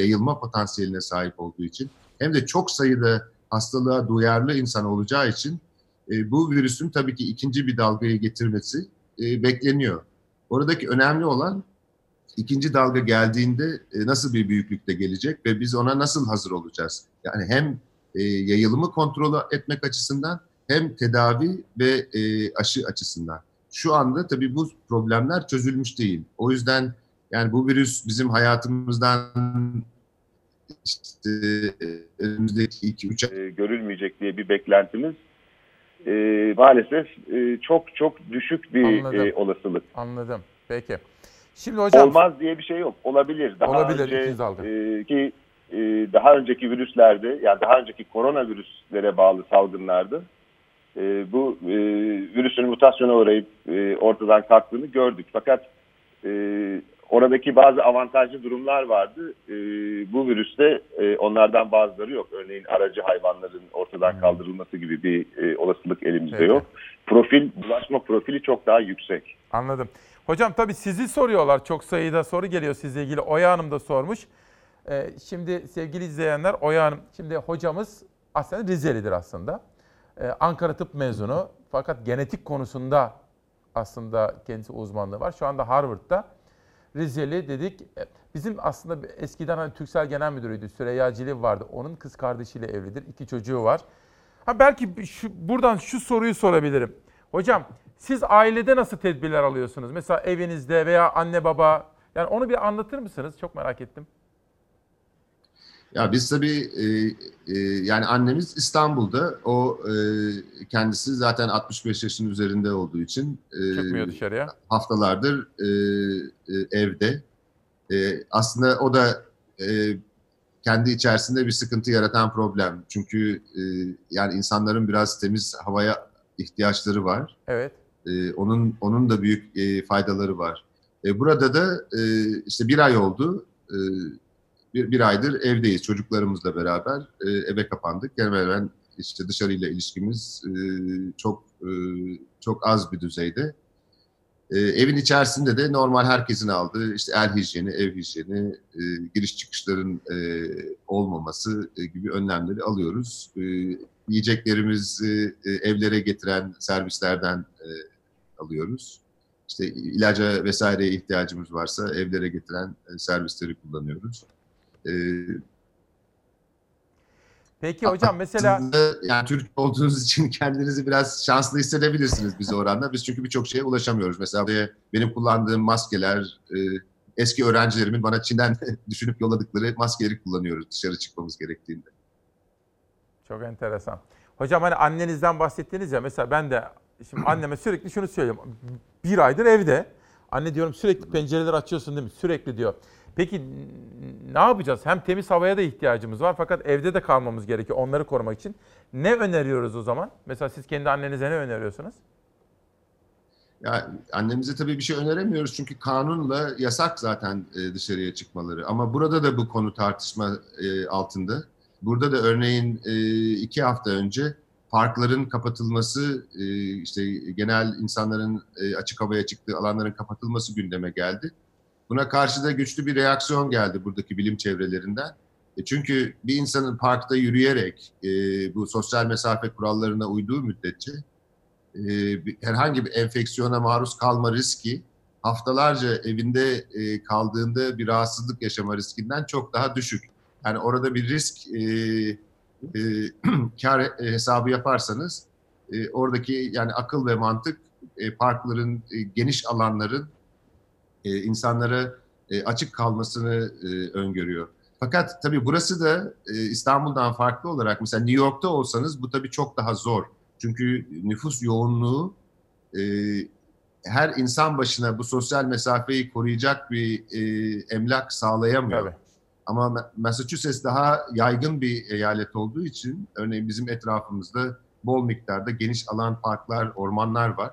yayılma potansiyeline sahip olduğu için hem de çok sayıda hastalığa duyarlı insan olacağı için e, bu virüsün tabii ki ikinci bir dalgayı getirmesi e, bekleniyor. Oradaki önemli olan ikinci dalga geldiğinde e, nasıl bir büyüklükte gelecek ve biz ona nasıl hazır olacağız? Yani hem e, yayılımı kontrol etmek açısından hem tedavi ve e, aşı açısından. Şu anda tabii bu problemler çözülmüş değil. O yüzden yani bu virüs bizim hayatımızdan işte önümüzdeki 2-3 e, görülmeyecek diye bir beklentimiz e, maalesef e, çok çok düşük bir Anladım. e, olasılık. Anladım. Peki. Şimdi hocam Olmaz diye bir şey yok. Olabilir. Daha Olabilir, önce, e, ki e, daha önceki virüslerde yani daha önceki koronavirüslere bağlı salgınlarda e, bu e, virüsün mutasyona uğrayıp e, ortadan kalktığını gördük. Fakat e, oradaki bazı avantajlı durumlar vardı. E, bu virüste e, onlardan bazıları yok. Örneğin aracı hayvanların ortadan kaldırılması gibi bir e, olasılık elimizde Peki. yok. Profil, bulaşma profili çok daha yüksek. Anladım. Hocam tabii sizi soruyorlar. Çok sayıda soru geliyor sizle ilgili. Oya Hanım da sormuş. Ee, şimdi sevgili izleyenler Oya Hanım, şimdi hocamız aslında Rizelidir aslında. Ee, Ankara Tıp mezunu fakat genetik konusunda aslında kendisi uzmanlığı var. Şu anda Harvard'da. Rizeli dedik. e, Bizim aslında eskiden hani Türksel Genel Müdürüydü. Süreyya Ciliv vardı. Onun kız kardeşiyle evlidir. İki çocuğu var. Ha belki şu, buradan şu soruyu sorabilirim. Hocam siz ailede nasıl tedbirler alıyorsunuz? Mesela evinizde veya anne baba. Yani onu bir anlatır mısınız? Çok merak ettim. Ya biz tabii e, e, yani annemiz İstanbul'da. O e, kendisi zaten 65 yaşın üzerinde olduğu için e, Çıkmıyor dışarıya. haftalardır e, e, evde. E, aslında o da e, kendi içerisinde bir sıkıntı yaratan problem. Çünkü e, yani insanların biraz temiz havaya ihtiyaçları var. Evet. E, onun onun da büyük e, faydaları var. E, burada da e, işte bir ay oldu. E, bir, bir aydır evdeyiz çocuklarımızla beraber e, eve kapandık. Hemen hemen işte dışarıyla ilişkimiz e, çok e, çok az bir düzeyde. E, evin içerisinde de normal herkesin aldığı işte el hijyeni, ev hijyeni, e, giriş çıkışların e, olmaması e, gibi önlemleri alıyoruz. E, yiyeceklerimizi e, evlere getiren servislerden e, alıyoruz. İşte ilaca vesaireye ihtiyacımız varsa evlere getiren e, servisleri kullanıyoruz. E, Peki hocam mesela yani Türk olduğunuz için kendinizi biraz şanslı hissedebilirsiniz bize oranla. Biz çünkü birçok şeye ulaşamıyoruz. Mesela benim kullandığım maskeler, e, eski öğrencilerimin bana Çin'den düşünüp yolladıkları maskeleri kullanıyoruz dışarı çıkmamız gerektiğinde. Çok enteresan. Hocam hani annenizden bahsettiniz ya mesela ben de şimdi anneme sürekli şunu söylüyorum. Bir aydır evde. Anne diyorum sürekli pencereleri açıyorsun değil mi? Sürekli diyor. Peki ne yapacağız? Hem temiz havaya da ihtiyacımız var fakat evde de kalmamız gerekiyor onları korumak için. Ne öneriyoruz o zaman? Mesela siz kendi annenize ne öneriyorsunuz? Ya annemize tabii bir şey öneremiyoruz çünkü kanunla yasak zaten e, dışarıya çıkmaları. Ama burada da bu konu tartışma e, altında. Burada da örneğin e, iki hafta önce parkların kapatılması, işte genel insanların açık havaya çıktığı alanların kapatılması gündeme geldi. Buna karşı da güçlü bir reaksiyon geldi buradaki bilim çevrelerinden. E, çünkü bir insanın parkta yürüyerek e, bu sosyal mesafe kurallarına uyduğu müddetçe e, herhangi bir enfeksiyona maruz kalma riski haftalarca evinde kaldığında bir rahatsızlık yaşama riskinden çok daha düşük. Yani orada bir risk kar hesabı yaparsanız oradaki yani akıl ve mantık parkların, geniş alanların e, insanlara e, açık kalmasını e, öngörüyor. Fakat tabii burası da e, İstanbul'dan farklı olarak mesela New York'ta olsanız bu tabii çok daha zor. Çünkü nüfus yoğunluğu e, her insan başına bu sosyal mesafeyi koruyacak bir e, emlak sağlayamıyor. Ama Ma- Massachusetts daha yaygın bir eyalet olduğu için örneğin bizim etrafımızda bol miktarda geniş alan parklar, ormanlar var.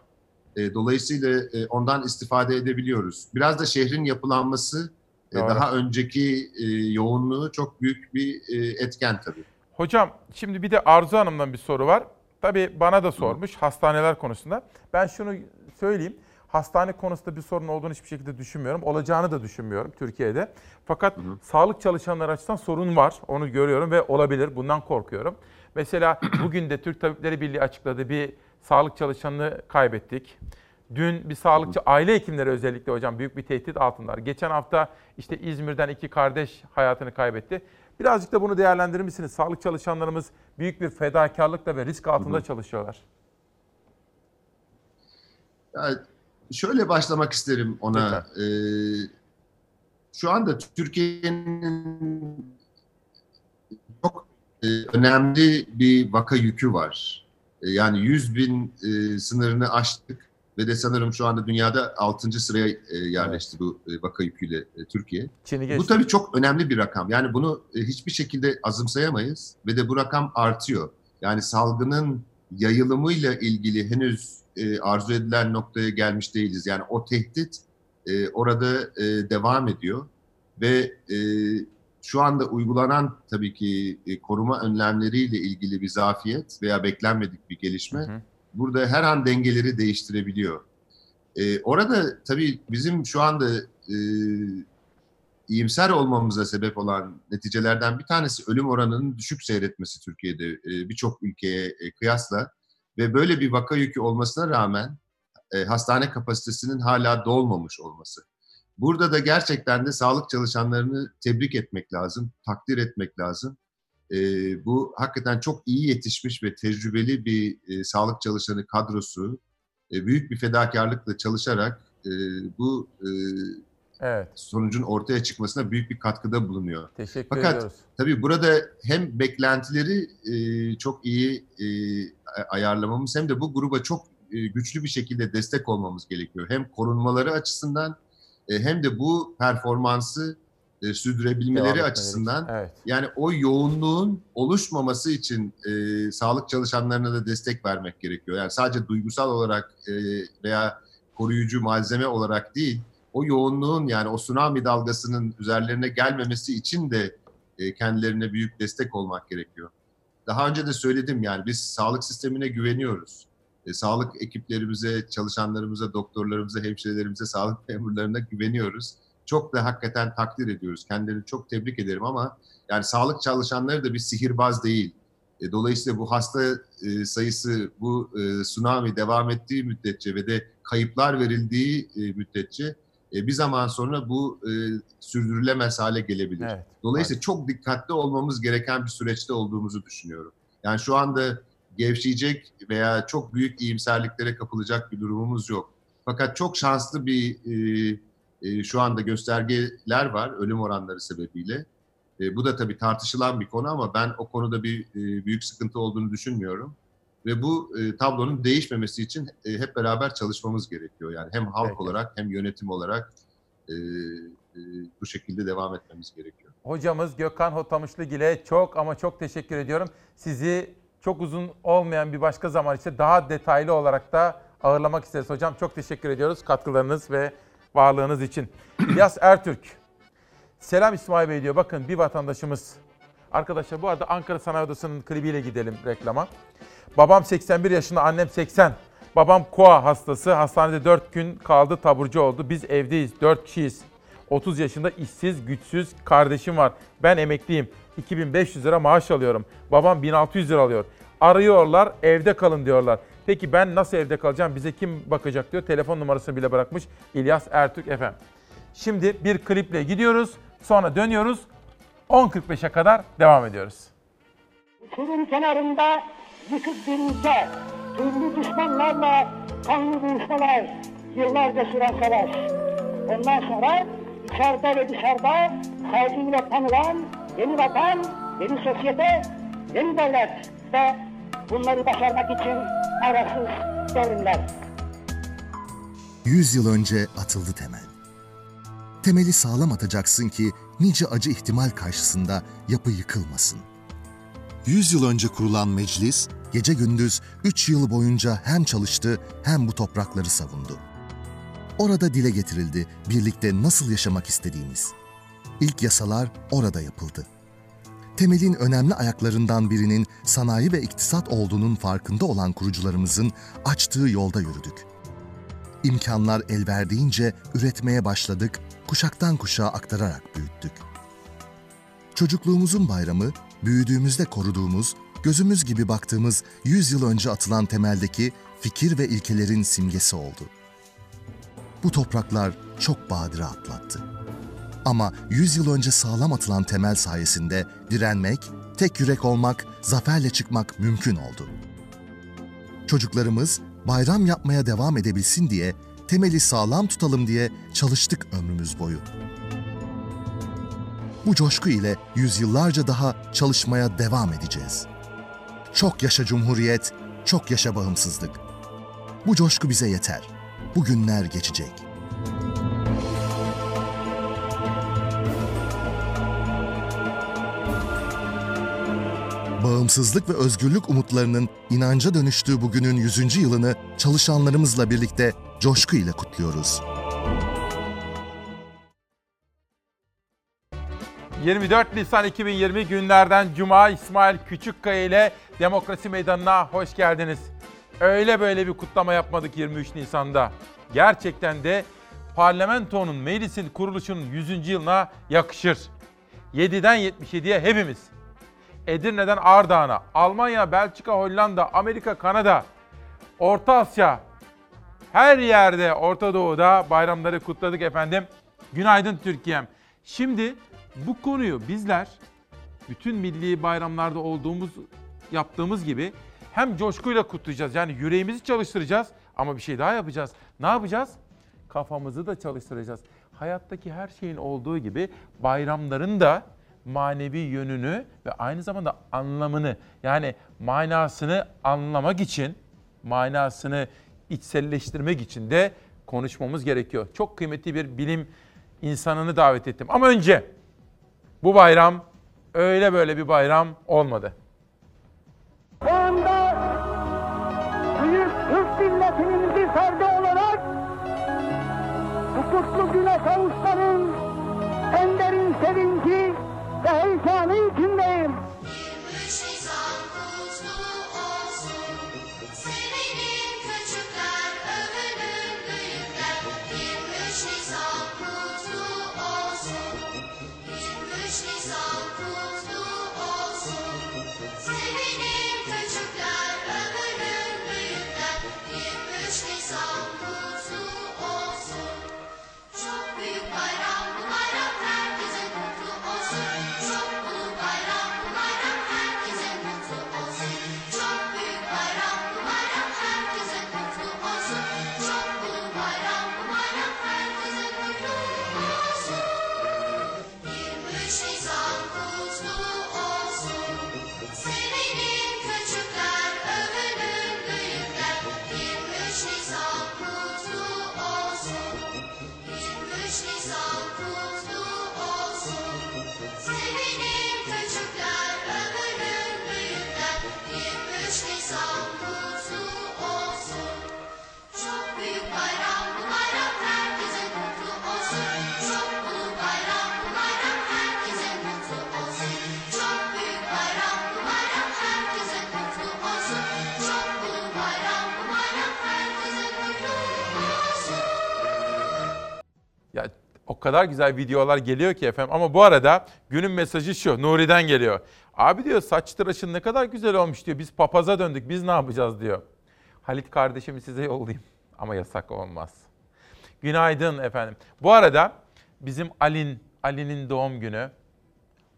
E, dolayısıyla e, ondan istifade edebiliyoruz. Biraz da şehrin yapılanması e, daha önceki e, yoğunluğu çok büyük bir e, etken tabii. Hocam şimdi bir de Arzu Hanım'dan bir soru var. Tabii bana da sormuş hastaneler konusunda. Ben şunu söyleyeyim. Hastane konusunda bir sorun olduğunu hiçbir şekilde düşünmüyorum. Olacağını da düşünmüyorum Türkiye'de. Fakat sağlık çalışanları açısından sorun var. Onu görüyorum ve olabilir. Bundan korkuyorum. Mesela bugün de Türk Tabipleri Birliği açıkladı. Bir sağlık çalışanını kaybettik. Dün bir sağlıkçı, aile hekimleri özellikle hocam büyük bir tehdit altındalar. Geçen hafta işte İzmir'den iki kardeş hayatını kaybetti. Birazcık da bunu değerlendirir misiniz? Sağlık çalışanlarımız büyük bir fedakarlıkla ve risk altında çalışıyorlar. Ya şöyle başlamak isterim ona. Ee, şu anda Türkiye'nin çok e, önemli bir vaka yükü var. E, yani 100 bin e, sınırını aştık ve de sanırım şu anda dünyada 6. sıraya e, yerleşti bu e, vaka yüküyle e, Türkiye. Bu tabii çok önemli bir rakam. Yani bunu e, hiçbir şekilde azımsayamayız ve de bu rakam artıyor. Yani salgının yayılımıyla ilgili henüz e, arzu edilen noktaya gelmiş değiliz. Yani o tehdit e, orada e, devam ediyor ve e, şu anda uygulanan tabii ki e, koruma önlemleriyle ilgili bir zafiyet veya beklenmedik bir gelişme burada her an dengeleri değiştirebiliyor. E, orada tabii bizim şu anda e, iyimser olmamıza sebep olan neticelerden bir tanesi ölüm oranının düşük seyretmesi Türkiye'de e, birçok ülkeye e, kıyasla ve böyle bir vaka yükü olmasına rağmen e, hastane kapasitesinin hala dolmamış olması. Burada da gerçekten de sağlık çalışanlarını tebrik etmek lazım, takdir etmek lazım. E, bu hakikaten çok iyi yetişmiş ve tecrübeli bir e, sağlık çalışanı kadrosu e, büyük bir fedakarlıkla çalışarak e, bu e, Evet. sonucun ortaya çıkmasına büyük bir katkıda bulunuyor. Teşekkür Fakat ediyoruz. tabii burada hem beklentileri e, çok iyi e, ayarlamamız hem de bu gruba çok e, güçlü bir şekilde destek olmamız gerekiyor. Hem korunmaları açısından e, hem de bu performansı e, sürdürebilmeleri açısından evet. yani o yoğunluğun oluşmaması için e, sağlık çalışanlarına da destek vermek gerekiyor. Yani sadece duygusal olarak e, veya koruyucu malzeme olarak değil, o yoğunluğun yani o tsunami dalgasının üzerlerine gelmemesi için de e, kendilerine büyük destek olmak gerekiyor. Daha önce de söyledim yani biz sağlık sistemine güveniyoruz. E, sağlık ekiplerimize, çalışanlarımıza, doktorlarımıza, hemşirelerimize, sağlık memurlarına güveniyoruz. Çok da hakikaten takdir ediyoruz. Kendilerini çok tebrik ederim ama yani sağlık çalışanları da bir sihirbaz değil. E, dolayısıyla bu hasta e, sayısı, bu e, tsunami devam ettiği müddetçe ve de kayıplar verildiği e, müddetçe e, bir zaman sonra bu e, sürdürülemez hale gelebilir. Evet, Dolayısıyla çok dikkatli olmamız gereken bir süreçte olduğumuzu düşünüyorum. Yani şu anda gevşeyecek veya çok büyük iyimserliklere kapılacak bir durumumuz yok. Fakat çok şanslı bir e, e, şu anda göstergeler var ölüm oranları sebebiyle. E, bu da tabii tartışılan bir konu ama ben o konuda bir e, büyük sıkıntı olduğunu düşünmüyorum. Ve bu e, tablonun değişmemesi için e, hep beraber çalışmamız gerekiyor. Yani hem halk Peki. olarak hem yönetim olarak e, e, bu şekilde devam etmemiz gerekiyor. Hocamız Gökhan Hotamışlıgil'e çok ama çok teşekkür ediyorum. Sizi çok uzun olmayan bir başka zaman işte daha detaylı olarak da ağırlamak isteriz hocam. Çok teşekkür ediyoruz katkılarınız ve varlığınız için. İlyas Ertürk. Selam İsmail Bey diyor. Bakın bir vatandaşımız. Arkadaşlar bu arada Ankara Sanayi Odası'nın klibiyle gidelim reklama. Babam 81 yaşında, annem 80. Babam koa hastası. Hastanede 4 gün kaldı, taburcu oldu. Biz evdeyiz, 4 kişiyiz. 30 yaşında işsiz, güçsüz kardeşim var. Ben emekliyim. 2500 lira maaş alıyorum. Babam 1600 lira alıyor. Arıyorlar, evde kalın diyorlar. Peki ben nasıl evde kalacağım? Bize kim bakacak diyor. Telefon numarasını bile bırakmış İlyas Ertürk efem. Şimdi bir kliple gidiyoruz. Sonra dönüyoruz. 10.45'e kadar devam ediyoruz. Uçurum kenarında yıkık bir ülke, türlü düşmanlarla kanlı dövüşmeler, yıllarca süren savaş. Ondan sonra içeride ve dışarıda saygıyla tanılan yeni vatan, yeni sosyete, yeni devlet ve bunları başarmak için arasız devrimler. 100 yıl önce atıldı temel. Temeli sağlam atacaksın ki nice acı ihtimal karşısında yapı yıkılmasın. 100 yıl önce kurulan meclis, gece gündüz 3 yıl boyunca hem çalıştı hem bu toprakları savundu. Orada dile getirildi birlikte nasıl yaşamak istediğimiz. İlk yasalar orada yapıldı. Temelin önemli ayaklarından birinin sanayi ve iktisat olduğunun farkında olan kurucularımızın açtığı yolda yürüdük. İmkanlar el verdiğince üretmeye başladık, kuşaktan kuşağa aktararak büyüttük. Çocukluğumuzun bayramı, büyüdüğümüzde koruduğumuz, gözümüz gibi baktığımız 100 yıl önce atılan temeldeki fikir ve ilkelerin simgesi oldu. Bu topraklar çok badire atlattı. Ama 100 yıl önce sağlam atılan temel sayesinde direnmek, tek yürek olmak, zaferle çıkmak mümkün oldu. Çocuklarımız bayram yapmaya devam edebilsin diye, temeli sağlam tutalım diye çalıştık ömrümüz boyu. Bu coşku ile yüzyıllarca daha çalışmaya devam edeceğiz. Çok yaşa Cumhuriyet, çok yaşa bağımsızlık. Bu coşku bize yeter. Bu günler geçecek. Bağımsızlık ve özgürlük umutlarının inanca dönüştüğü bugünün 100. yılını çalışanlarımızla birlikte coşku ile kutluyoruz. 24 Nisan 2020 günlerden Cuma İsmail Küçükkaya ile Demokrasi Meydanı'na hoş geldiniz. Öyle böyle bir kutlama yapmadık 23 Nisan'da. Gerçekten de parlamentonun, meclisin kuruluşunun 100. yılına yakışır. 7'den 77'ye hepimiz. Edirne'den Ardahan'a, Almanya, Belçika, Hollanda, Amerika, Kanada, Orta Asya, her yerde Orta Doğu'da bayramları kutladık efendim. Günaydın Türkiye'm. Şimdi bu konuyu bizler bütün milli bayramlarda olduğumuz yaptığımız gibi hem coşkuyla kutlayacağız. Yani yüreğimizi çalıştıracağız ama bir şey daha yapacağız. Ne yapacağız? Kafamızı da çalıştıracağız. Hayattaki her şeyin olduğu gibi bayramların da manevi yönünü ve aynı zamanda anlamını yani manasını anlamak için, manasını içselleştirmek için de konuşmamız gerekiyor. Çok kıymetli bir bilim insanını davet ettim. Ama önce bu bayram öyle böyle bir bayram olmadı. O kadar güzel videolar geliyor ki efendim. Ama bu arada günün mesajı şu. Nuri'den geliyor. Abi diyor saç tıraşın ne kadar güzel olmuş diyor. Biz papaza döndük. Biz ne yapacağız diyor. Halit kardeşimi size yollayayım. Ama yasak olmaz. Günaydın efendim. Bu arada bizim Ali'nin Ali'nin doğum günü.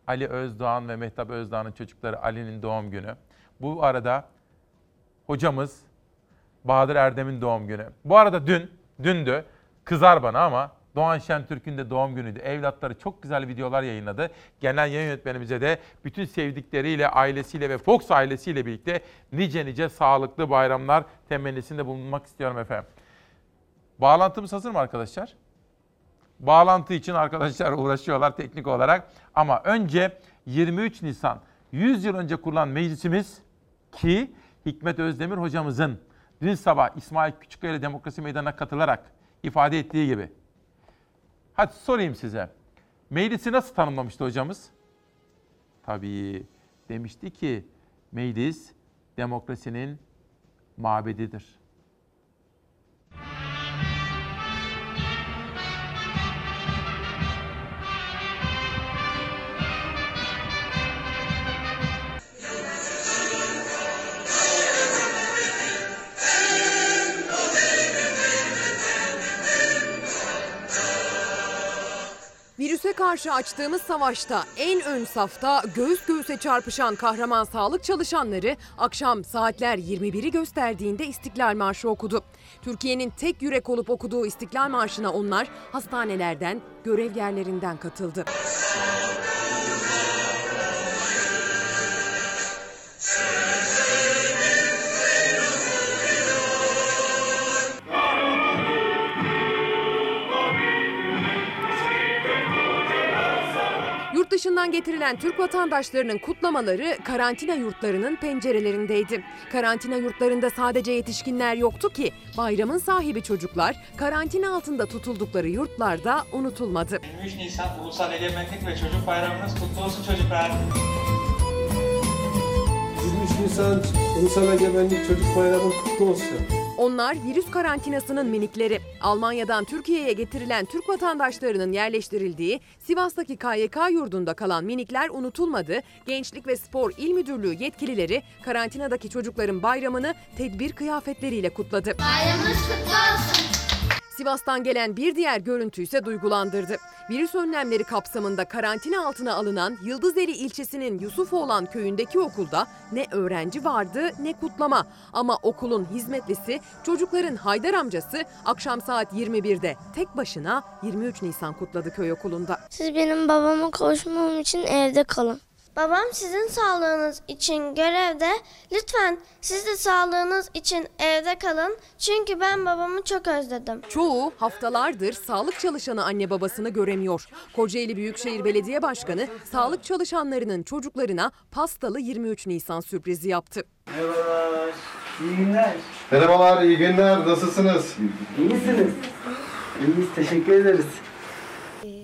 Ali Özdoğan ve Mehtap Özdoğan'ın çocukları Ali'nin doğum günü. Bu arada hocamız Bahadır Erdem'in doğum günü. Bu arada dün, dündü. Kızar bana ama Doğan Şentürk'ün de doğum günüydü. Evlatları çok güzel videolar yayınladı. Genel yayın yönetmenimize de bütün sevdikleriyle, ailesiyle ve Fox ailesiyle birlikte nice nice sağlıklı bayramlar temennisinde bulunmak istiyorum efendim. Bağlantımız hazır mı arkadaşlar? Bağlantı için arkadaşlar uğraşıyorlar teknik olarak. Ama önce 23 Nisan 100 yıl önce kurulan meclisimiz ki Hikmet Özdemir hocamızın dün sabah İsmail Küçükkaya Demokrasi Meydanı'na katılarak ifade ettiği gibi. Hadi sorayım size. Meclisi nasıl tanımlamıştı hocamız? Tabii demişti ki meclis demokrasinin mabedidir. Virüse karşı açtığımız savaşta en ön safta göğüs göğüse çarpışan kahraman sağlık çalışanları akşam saatler 21'i gösterdiğinde İstiklal Marşı okudu. Türkiye'nin tek yürek olup okuduğu İstiklal Marşı'na onlar hastanelerden, görev yerlerinden katıldı. Dışından getirilen Türk vatandaşlarının kutlamaları karantina yurtlarının pencerelerindeydi. Karantina yurtlarında sadece yetişkinler yoktu ki bayramın sahibi çocuklar karantina altında tutuldukları yurtlarda unutulmadı. 23 Nisan Ulusal Egemenlik ve Çocuk Bayramınız kutlu olsun çocuklar. 23 Nisan Ulusal Egemenlik Çocuk Bayramı kutlu olsun. Onlar virüs karantinasının minikleri. Almanya'dan Türkiye'ye getirilen Türk vatandaşlarının yerleştirildiği Sivas'taki KYK yurdunda kalan minikler unutulmadı. Gençlik ve Spor İl Müdürlüğü yetkilileri karantinadaki çocukların bayramını tedbir kıyafetleriyle kutladı. Bayramınız kutlu olsun. Sivas'tan gelen bir diğer görüntü ise duygulandırdı. Virüs önlemleri kapsamında karantina altına alınan Yıldızeli ilçesinin Yusufoğlan köyündeki okulda ne öğrenci vardı ne kutlama. Ama okulun hizmetlisi çocukların Haydar amcası akşam saat 21'de tek başına 23 Nisan kutladı köy okulunda. Siz benim babama kavuşmam için evde kalın. Babam sizin sağlığınız için görevde. Lütfen siz de sağlığınız için evde kalın. Çünkü ben babamı çok özledim. Çoğu haftalardır sağlık çalışanı anne babasını göremiyor. Kocaeli Büyükşehir Belediye Başkanı sağlık çalışanlarının çocuklarına pastalı 23 Nisan sürprizi yaptı. Merhabalar. İyi günler. Merhabalar, iyi günler. Nasılsınız? İyisiniz. İyiyiz. Teşekkür ederiz.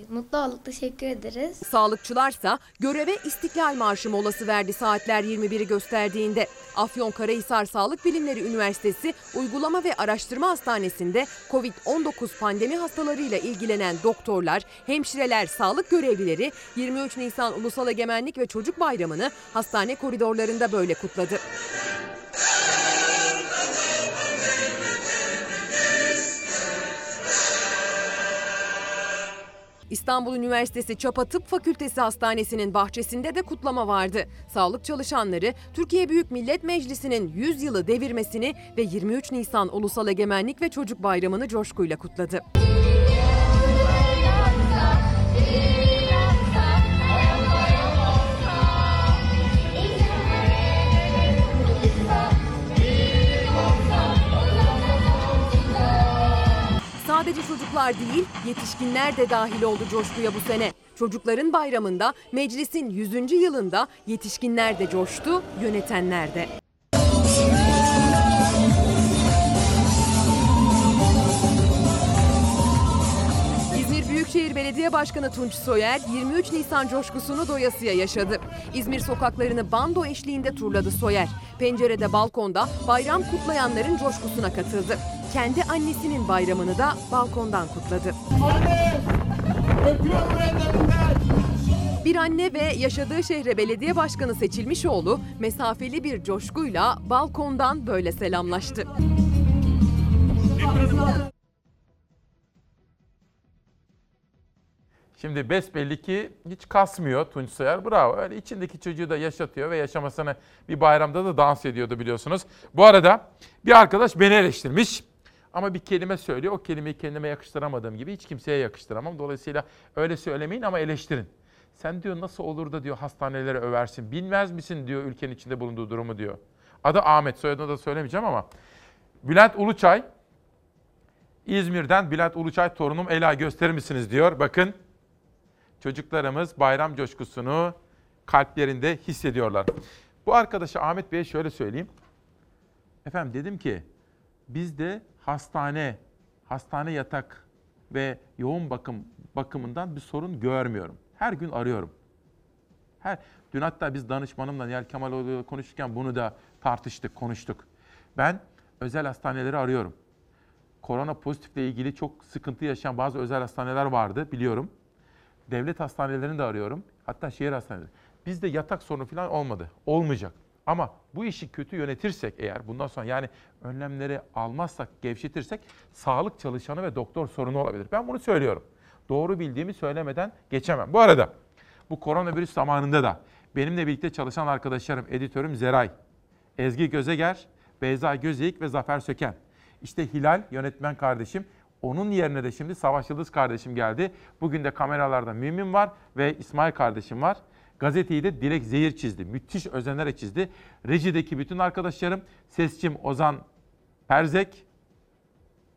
Mutlu olduk. Teşekkür ederiz. Sağlıkçılarsa göreve İstiklal Marşı molası verdi saatler 21'i gösterdiğinde. Afyonkarahisar Sağlık Bilimleri Üniversitesi Uygulama ve Araştırma Hastanesi'nde COVID-19 pandemi hastalarıyla ilgilenen doktorlar, hemşireler, sağlık görevlileri 23 Nisan Ulusal Egemenlik ve Çocuk Bayramı'nı hastane koridorlarında böyle kutladı. İstanbul Üniversitesi Çapa Tıp Fakültesi Hastanesi'nin bahçesinde de kutlama vardı. Sağlık çalışanları Türkiye Büyük Millet Meclisi'nin 100 yılı devirmesini ve 23 Nisan Ulusal Egemenlik ve Çocuk Bayramı'nı coşkuyla kutladı. Sadece çocuklar değil, yetişkinler de dahil oldu coşkuya bu sene. Çocukların bayramında, meclisin 100. yılında yetişkinler de coştu, yönetenler de. Belediye Başkanı Tunç Soyer 23 Nisan coşkusunu doyasıya yaşadı. İzmir sokaklarını bando eşliğinde turladı Soyer. Pencerede balkonda bayram kutlayanların coşkusuna katıldı. Kendi annesinin bayramını da balkondan kutladı. Bir anne ve yaşadığı şehre belediye başkanı seçilmiş oğlu mesafeli bir coşkuyla balkondan böyle selamlaştı. Şimdi besbelli ki hiç kasmıyor Tunç Soyer. Bravo. Öyle içindeki çocuğu da yaşatıyor ve yaşamasını bir bayramda da dans ediyordu biliyorsunuz. Bu arada bir arkadaş beni eleştirmiş. Ama bir kelime söylüyor. O kelimeyi kendime yakıştıramadığım gibi hiç kimseye yakıştıramam. Dolayısıyla öyle söylemeyin ama eleştirin. Sen diyor nasıl olur da diyor hastaneleri översin. Bilmez misin diyor ülkenin içinde bulunduğu durumu diyor. Adı Ahmet. Soyadını da söylemeyeceğim ama. Bülent Uluçay. İzmir'den Bülent Uluçay torunum Ela gösterir misiniz diyor. Bakın çocuklarımız bayram coşkusunu kalplerinde hissediyorlar. Bu arkadaşa Ahmet Bey'e şöyle söyleyeyim. Efendim dedim ki bizde hastane, hastane yatak ve yoğun bakım bakımından bir sorun görmüyorum. Her gün arıyorum. Her dün hatta biz danışmanımla Nihal Kemaloğlu konuşurken bunu da tartıştık, konuştuk. Ben özel hastaneleri arıyorum. Korona pozitifle ilgili çok sıkıntı yaşayan bazı özel hastaneler vardı biliyorum. Devlet hastanelerini de arıyorum. Hatta şehir hastaneleri. Bizde yatak sorunu falan olmadı. Olmayacak. Ama bu işi kötü yönetirsek eğer bundan sonra yani önlemleri almazsak, gevşetirsek sağlık çalışanı ve doktor sorunu olabilir. Ben bunu söylüyorum. Doğru bildiğimi söylemeden geçemem. Bu arada bu koronavirüs zamanında da benimle birlikte çalışan arkadaşlarım, editörüm Zeray, Ezgi Gözeger, Beyza Gözeyik ve Zafer Söken. İşte Hilal yönetmen kardeşim. Onun yerine de şimdi Savaş Yıldız kardeşim geldi. Bugün de kameralarda Mümin var ve İsmail kardeşim var. Gazeteyi de Dilek Zehir çizdi. Müthiş özenerek çizdi. Rejideki bütün arkadaşlarım Sesçim Ozan Perzek,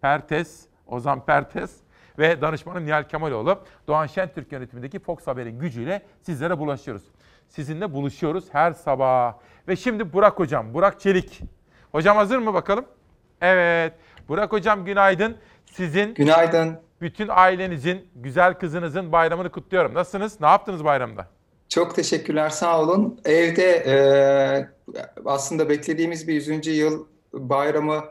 Pertes, Ozan Pertes ve danışmanım Nihal Kemaloğlu. Doğan Şentürk yönetimindeki Fox Haber'in gücüyle sizlere bulaşıyoruz. Sizinle buluşuyoruz her sabah. Ve şimdi Burak Hocam, Burak Çelik. Hocam hazır mı bakalım? Evet. Burak Hocam günaydın. Sizin Günaydın. bütün ailenizin, güzel kızınızın bayramını kutluyorum. Nasılsınız? Ne yaptınız bayramda? Çok teşekkürler, sağ olun. Evde e, aslında beklediğimiz bir 100. yıl bayramı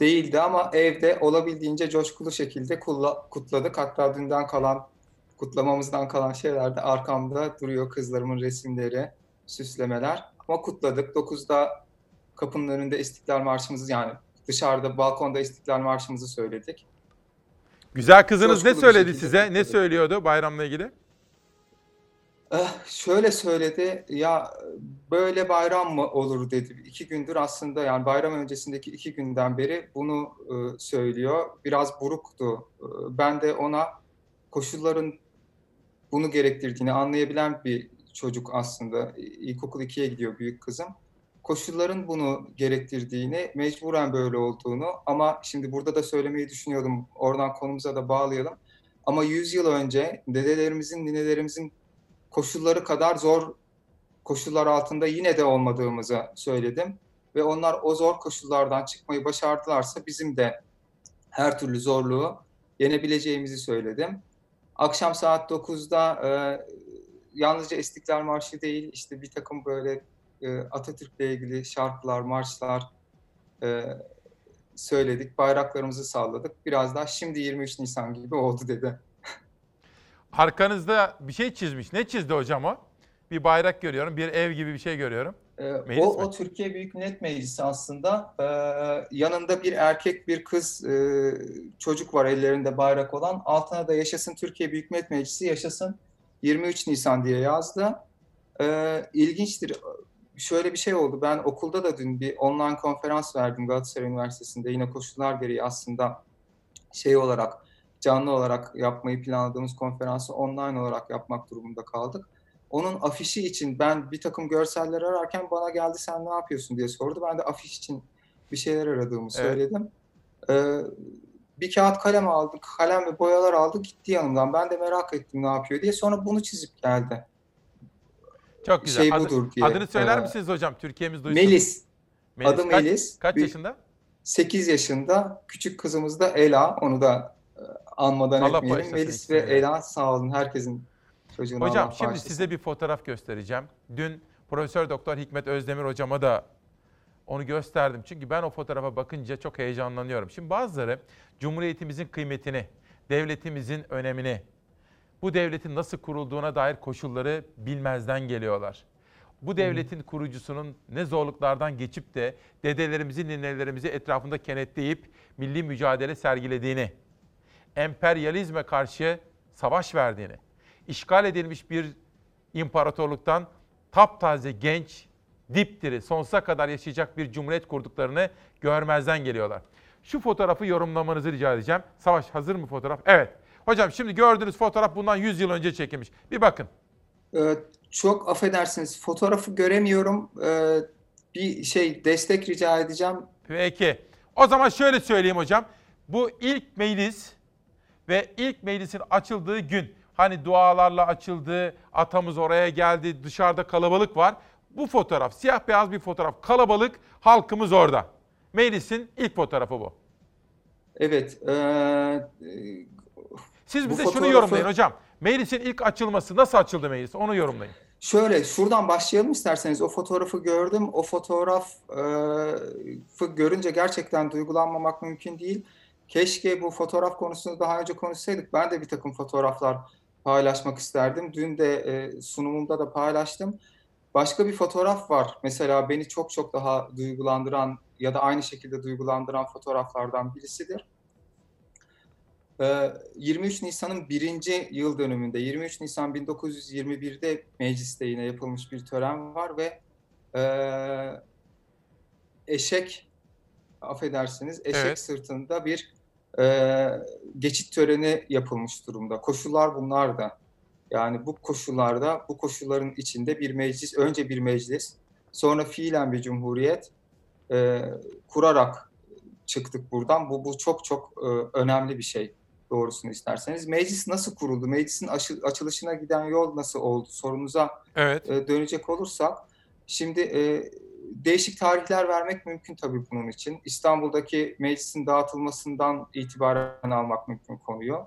değildi ama evde olabildiğince coşkulu şekilde kutla- kutladık. Hatta dünden kalan, kutlamamızdan kalan şeyler de arkamda duruyor. Kızlarımın resimleri, süslemeler. Ama kutladık. 9'da kapının önünde İstiklal Marşımızı yani dışarıda balkonda İstiklal Marşımızı söyledik. Güzel kızınız ne Coşkulu bir söyledi şekilde size? Ne söylüyordu bayramla ilgili? Eh, şöyle söyledi, ya böyle bayram mı olur dedi. İki gündür aslında yani bayram öncesindeki iki günden beri bunu e, söylüyor. Biraz buruktu. E, Ben de ona koşulların bunu gerektirdiğini anlayabilen bir çocuk aslında. İlkokul 2'ye gidiyor büyük kızım. Koşulların bunu gerektirdiğini, mecburen böyle olduğunu ama şimdi burada da söylemeyi düşünüyordum. Oradan konumuza da bağlayalım. Ama 100 yıl önce dedelerimizin, ninelerimizin koşulları kadar zor koşullar altında yine de olmadığımızı söyledim. Ve onlar o zor koşullardan çıkmayı başardılarsa bizim de her türlü zorluğu yenebileceğimizi söyledim. Akşam saat 9'da e, yalnızca İstiklal Marşı değil, işte bir takım böyle e, Atatürk'le ilgili şarkılar, marşlar e, söyledik, bayraklarımızı salladık. Biraz daha şimdi 23 Nisan gibi oldu dedi. Arkanızda bir şey çizmiş. Ne çizdi hocam o? Bir bayrak görüyorum, bir ev gibi bir şey görüyorum. Ee, Meclis o, mi? o Türkiye Büyük Millet Meclisi aslında. Ee, yanında bir erkek, bir kız, e, çocuk var ellerinde bayrak olan. Altına da yaşasın Türkiye Büyük Millet Meclisi, yaşasın 23 Nisan diye yazdı. Ee, ilginçtir. Şöyle bir şey oldu. Ben okulda da dün bir online konferans verdim Galatasaray Üniversitesi'nde. Yine koşullar gereği aslında şey olarak, canlı olarak yapmayı planladığımız konferansı online olarak yapmak durumunda kaldık. Onun afişi için ben bir takım görseller ararken bana geldi sen ne yapıyorsun diye sordu. Ben de afiş için bir şeyler aradığımı Evet. söyledim. Ee, bir kağıt kalem aldık, kalem ve boyalar aldı gitti yanımdan. Ben de merak ettim ne yapıyor diye. Sonra bunu çizip geldi. Çok güzel. Şey Adı- budur diye. Adını söyler Ee, misiniz hocam? Türkiye'miz duysun. Melis. Melis. Adı Kaç- Melis. Kaç Bir- yaşında? 8 yaşında. Küçük kızımız da Ela. Onu da e, anmadan Allah etmeyelim. bağışlasın Melis ve ikisini de. Ela sağ olun. Herkesin çocuğuna Hocam Allah şimdi bağışlasın. size bir fotoğraf göstereceğim. Dün Profesör Doktor Hikmet Özdemir hocama da onu gösterdim. Çünkü ben o fotoğrafa bakınca çok heyecanlanıyorum. Şimdi bazıları Cumhuriyetimizin kıymetini, devletimizin önemini, bu devletin nasıl kurulduğuna dair koşulları bilmezden geliyorlar. Bu devletin kurucusunun ne zorluklardan geçip de dedelerimizi, ninelerimizi etrafında kenetleyip milli mücadele sergilediğini, emperyalizme karşı savaş verdiğini, işgal edilmiş bir imparatorluktan taptaze genç, dipdiri, sonsuza kadar yaşayacak bir cumhuriyet kurduklarını görmezden geliyorlar. Şu fotoğrafı yorumlamanızı rica edeceğim. Savaş hazır mı fotoğraf? Evet. Hocam şimdi gördüğünüz fotoğraf bundan 100 yıl önce çekilmiş. Bir bakın. Ee, çok affedersiniz fotoğrafı göremiyorum. Ee, bir şey destek rica edeceğim. Peki. O zaman şöyle söyleyeyim hocam. Bu ilk meclis ve ilk meclisin açıldığı gün hani dualarla açıldı, atamız oraya geldi, dışarıda kalabalık var. Bu fotoğraf siyah beyaz bir fotoğraf. Kalabalık, halkımız orada. Meclisin ilk fotoğrafı bu. Evet. Ee, Siz bize şunu fotoğrafı- yorumlayın hocam. Meclisin ilk açılması nasıl açıldı meclis? Onu yorumlayın. Şöyle şuradan başlayalım isterseniz. O fotoğrafı gördüm. O fotoğrafı görünce gerçekten duygulanmamak mümkün değil. Keşke bu fotoğraf konusunu daha önce konuşsaydık. Ben de bir takım fotoğraflar paylaşmak isterdim. Dün de e, sunumumda da paylaştım. Başka bir fotoğraf var. Mesela beni çok çok daha duygulandıran ya da aynı şekilde duygulandıran fotoğraflardan birisidir. Ee, 23 Nisan'ın birinci yıl dönümünde, 23 Nisan 1921'de mecliste yine yapılmış bir tören var ve e, eşek, affedersiniz, eşek Evet. sırtında bir e, geçit töreni yapılmış durumda. Koşullar bunlar da. Yani bu koşullarda, bu koşulların içinde bir meclis, önce bir meclis, sonra fiilen bir cumhuriyet e, kurarak çıktık buradan. Bu, bu çok çok e, önemli bir şey doğrusunu isterseniz. Meclis nasıl kuruldu? Meclisin açılışına giden yol nasıl oldu? Sorunuza Evet. e, dönecek olursak, şimdi e, değişik tarihler vermek mümkün tabii bunun için. İstanbul'daki meclisin dağıtılmasından itibaren almak mümkün konuyu.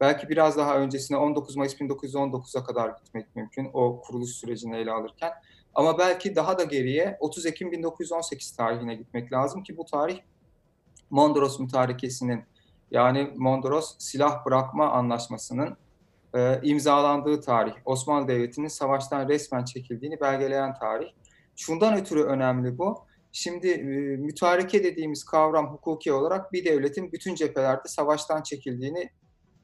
Belki biraz daha öncesine 19 Mayıs 1919'a kadar gitmek mümkün o kuruluş sürecini ele alırken. Ama belki daha da geriye 30 Ekim 1918 tarihine gitmek lazım ki bu tarih Mondros Mütarekesi'nin yani Mondros silah bırakma anlaşmasının e, imzalandığı tarih. Osmanlı Devleti'nin savaştan resmen çekildiğini belgeleyen tarih. Şundan ötürü önemli bu. Şimdi e, mütareke dediğimiz kavram hukuki olarak bir devletin bütün cephelerde savaştan çekildiğini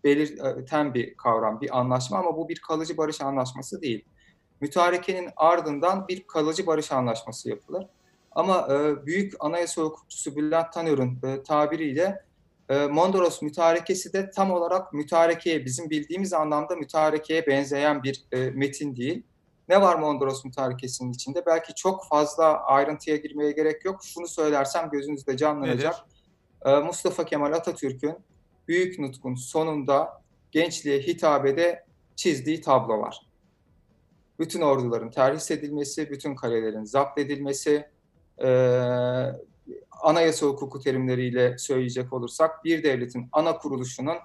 belirten bir kavram, bir anlaşma ama bu bir kalıcı barış anlaşması değil. Mütarekenin ardından bir kalıcı barış anlaşması yapılır. Ama e, büyük anayasa hukukçusu Bülent Tanör'ün e, tabiriyle e, Mondros mütarekesi de tam olarak mütarekeye, bizim bildiğimiz anlamda mütarekeye benzeyen bir e, metin değil. Ne var Mondros mütarekesinin içinde? Belki çok fazla ayrıntıya girmeye gerek yok. Şunu söylersem gözünüzde canlanacak. E, Mustafa Kemal Atatürk'ün Büyük Nutk'un sonunda gençliğe hitabede çizdiği tablo var. Bütün orduların terhis edilmesi, bütün kalelerin zapt edilmesi, e, anayasa hukuku terimleriyle söyleyecek olursak bir devletin ana kuruluşunun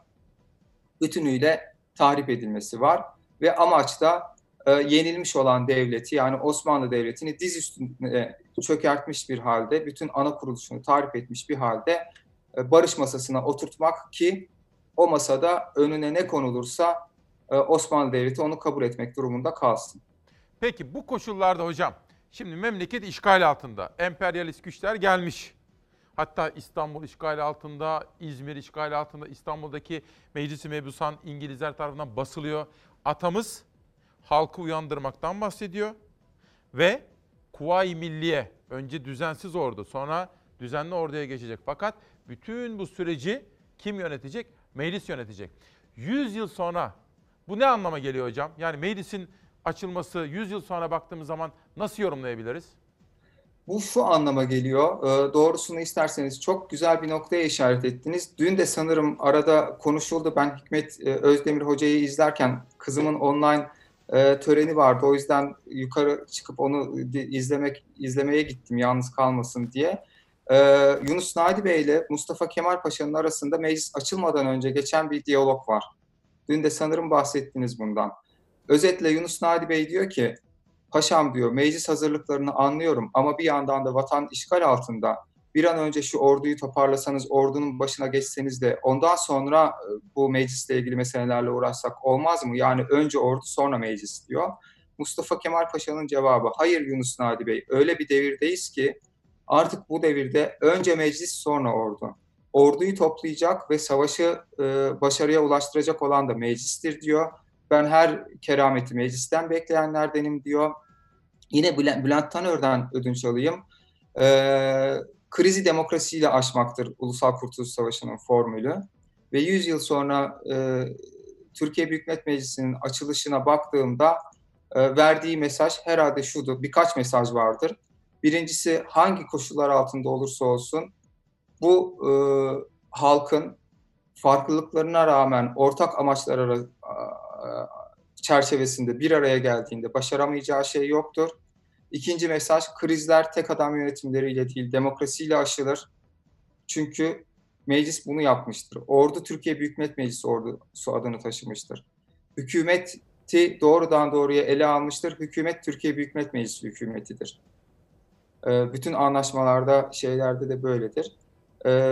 bütünüyle tahrip edilmesi var ve amaç da e, yenilmiş olan devleti yani Osmanlı Devleti'ni diz üstüne çökertmiş bir halde, bütün ana kuruluşunu tahrip etmiş bir halde e, barış masasına oturtmak ki o masada önüne ne konulursa e, Osmanlı Devleti onu kabul etmek durumunda kalsın. Peki bu koşullarda hocam, şimdi memleket işgal altında. Emperyalist güçler gelmiş. Hatta İstanbul işgal altında, İzmir işgal altında, İstanbul'daki Meclis-i Mebusan İngilizler tarafından basılıyor. Atamız halkı uyandırmaktan bahsediyor ve Kuvayi Milliye, önce düzensiz ordu, sonra düzenli orduya geçecek. Fakat bütün bu süreci kim yönetecek? Meclis yönetecek. 100 yıl sonra bu ne anlama geliyor hocam? Yani meclisin açılması 100 yıl sonra baktığımız zaman nasıl yorumlayabiliriz? Bu şu anlama geliyor. E, doğrusunu isterseniz çok güzel bir noktaya işaret ettiniz. Dün de sanırım arada konuşuldu. Ben Hikmet e, Özdemir Hoca'yı izlerken kızımın online e, töreni vardı. O yüzden yukarı çıkıp onu izlemek izlemeye gittim yalnız kalmasın diye. Ee, Yunus Nadi Bey ile Mustafa Kemal Paşa'nın arasında meclis açılmadan önce geçen bir diyalog var. Dün de sanırım bahsettiniz bundan. Özetle Yunus Nadi Bey diyor ki, Paşam diyor meclis hazırlıklarını anlıyorum ama bir yandan da vatan işgal altında. bir an önce şu orduyu toparlasanız, ordunun başına geçseniz de ondan sonra e, bu meclisle ilgili meselelerle uğraşsak olmaz mı? Yani önce ordu sonra meclis diyor. Mustafa Kemal Paşa'nın cevabı hayır Yunus Nadi Bey öyle bir devirdeyiz ki artık bu devirde önce meclis sonra ordu. Orduyu toplayacak ve savaşı e, başarıya ulaştıracak olan da meclistir diyor. Ben her kerameti meclisten bekleyenlerdenim diyor. Yine Bülent, Tanör'den ödünç alayım. Ee, krizi demokrasiyle aşmaktır Ulusal Kurtuluş Savaşı'nın formülü. Ve 100 yıl sonra e, Türkiye Büyük Millet Meclisi'nin açılışına baktığımda e, verdiği mesaj herhalde şudur. Birkaç mesaj vardır. Birincisi hangi koşullar altında olursa olsun bu e, halkın farklılıklarına rağmen ortak amaçlar çerçevesinde bir araya geldiğinde başaramayacağı şey yoktur. İkinci mesaj krizler tek adam yönetimleriyle değil demokrasiyle aşılır. Çünkü meclis bunu yapmıştır. Ordu Türkiye Büyük Millet Meclisi ordusu adını taşımıştır. Hükümeti doğrudan doğruya ele almıştır. Hükümet Türkiye Büyük Millet Meclisi hükümetidir. Bütün anlaşmalarda şeylerde de böyledir.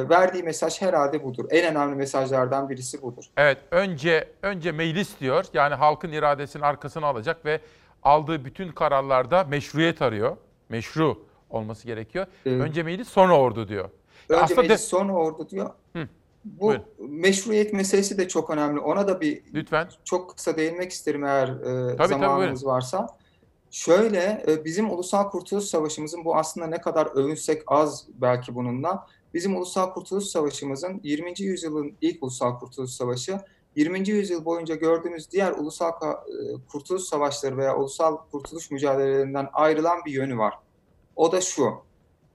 verdiği mesaj herhalde budur. En önemli mesajlardan birisi budur. Evet, önce önce meclis diyor. Yani halkın iradesini arkasına alacak ve aldığı bütün kararlarda meşruiyet arıyor. Meşru olması gerekiyor. Evet. Önce meclis sonra ordu diyor. Önce Aslında meclis de- sonra ordu diyor. Hı, Bu buyurun. meşruiyet meselesi de çok önemli. Ona da bir Lütfen. çok kısa değinmek isterim eğer e, tabii, zamanımız buyurun. varsa. Şöyle e, bizim Ulusal Kurtuluş Savaşımızın bu aslında ne kadar övünsek az belki bununla. Bizim Ulusal Kurtuluş Savaşımızın 20. yüzyılın ilk Ulusal Kurtuluş Savaşı 20. yüzyıl boyunca gördüğümüz diğer ulusal e, kurtuluş savaşları veya ulusal kurtuluş mücadelelerinden ayrılan bir yönü var. O da şu.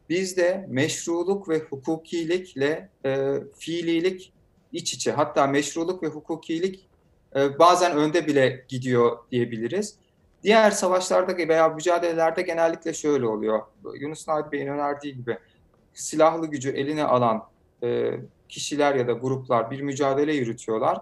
Bizde meşruluk ve hukukilikle e, fiililik iç içe. Hatta meşruluk ve hukukilik e, bazen önde bile gidiyor diyebiliriz. Diğer savaşlarda veya mücadelelerde genellikle şöyle oluyor. Yunus Nadi Bey'in önerdiği gibi silahlı gücü eline alan e, kişiler ya da gruplar bir mücadele yürütüyorlar.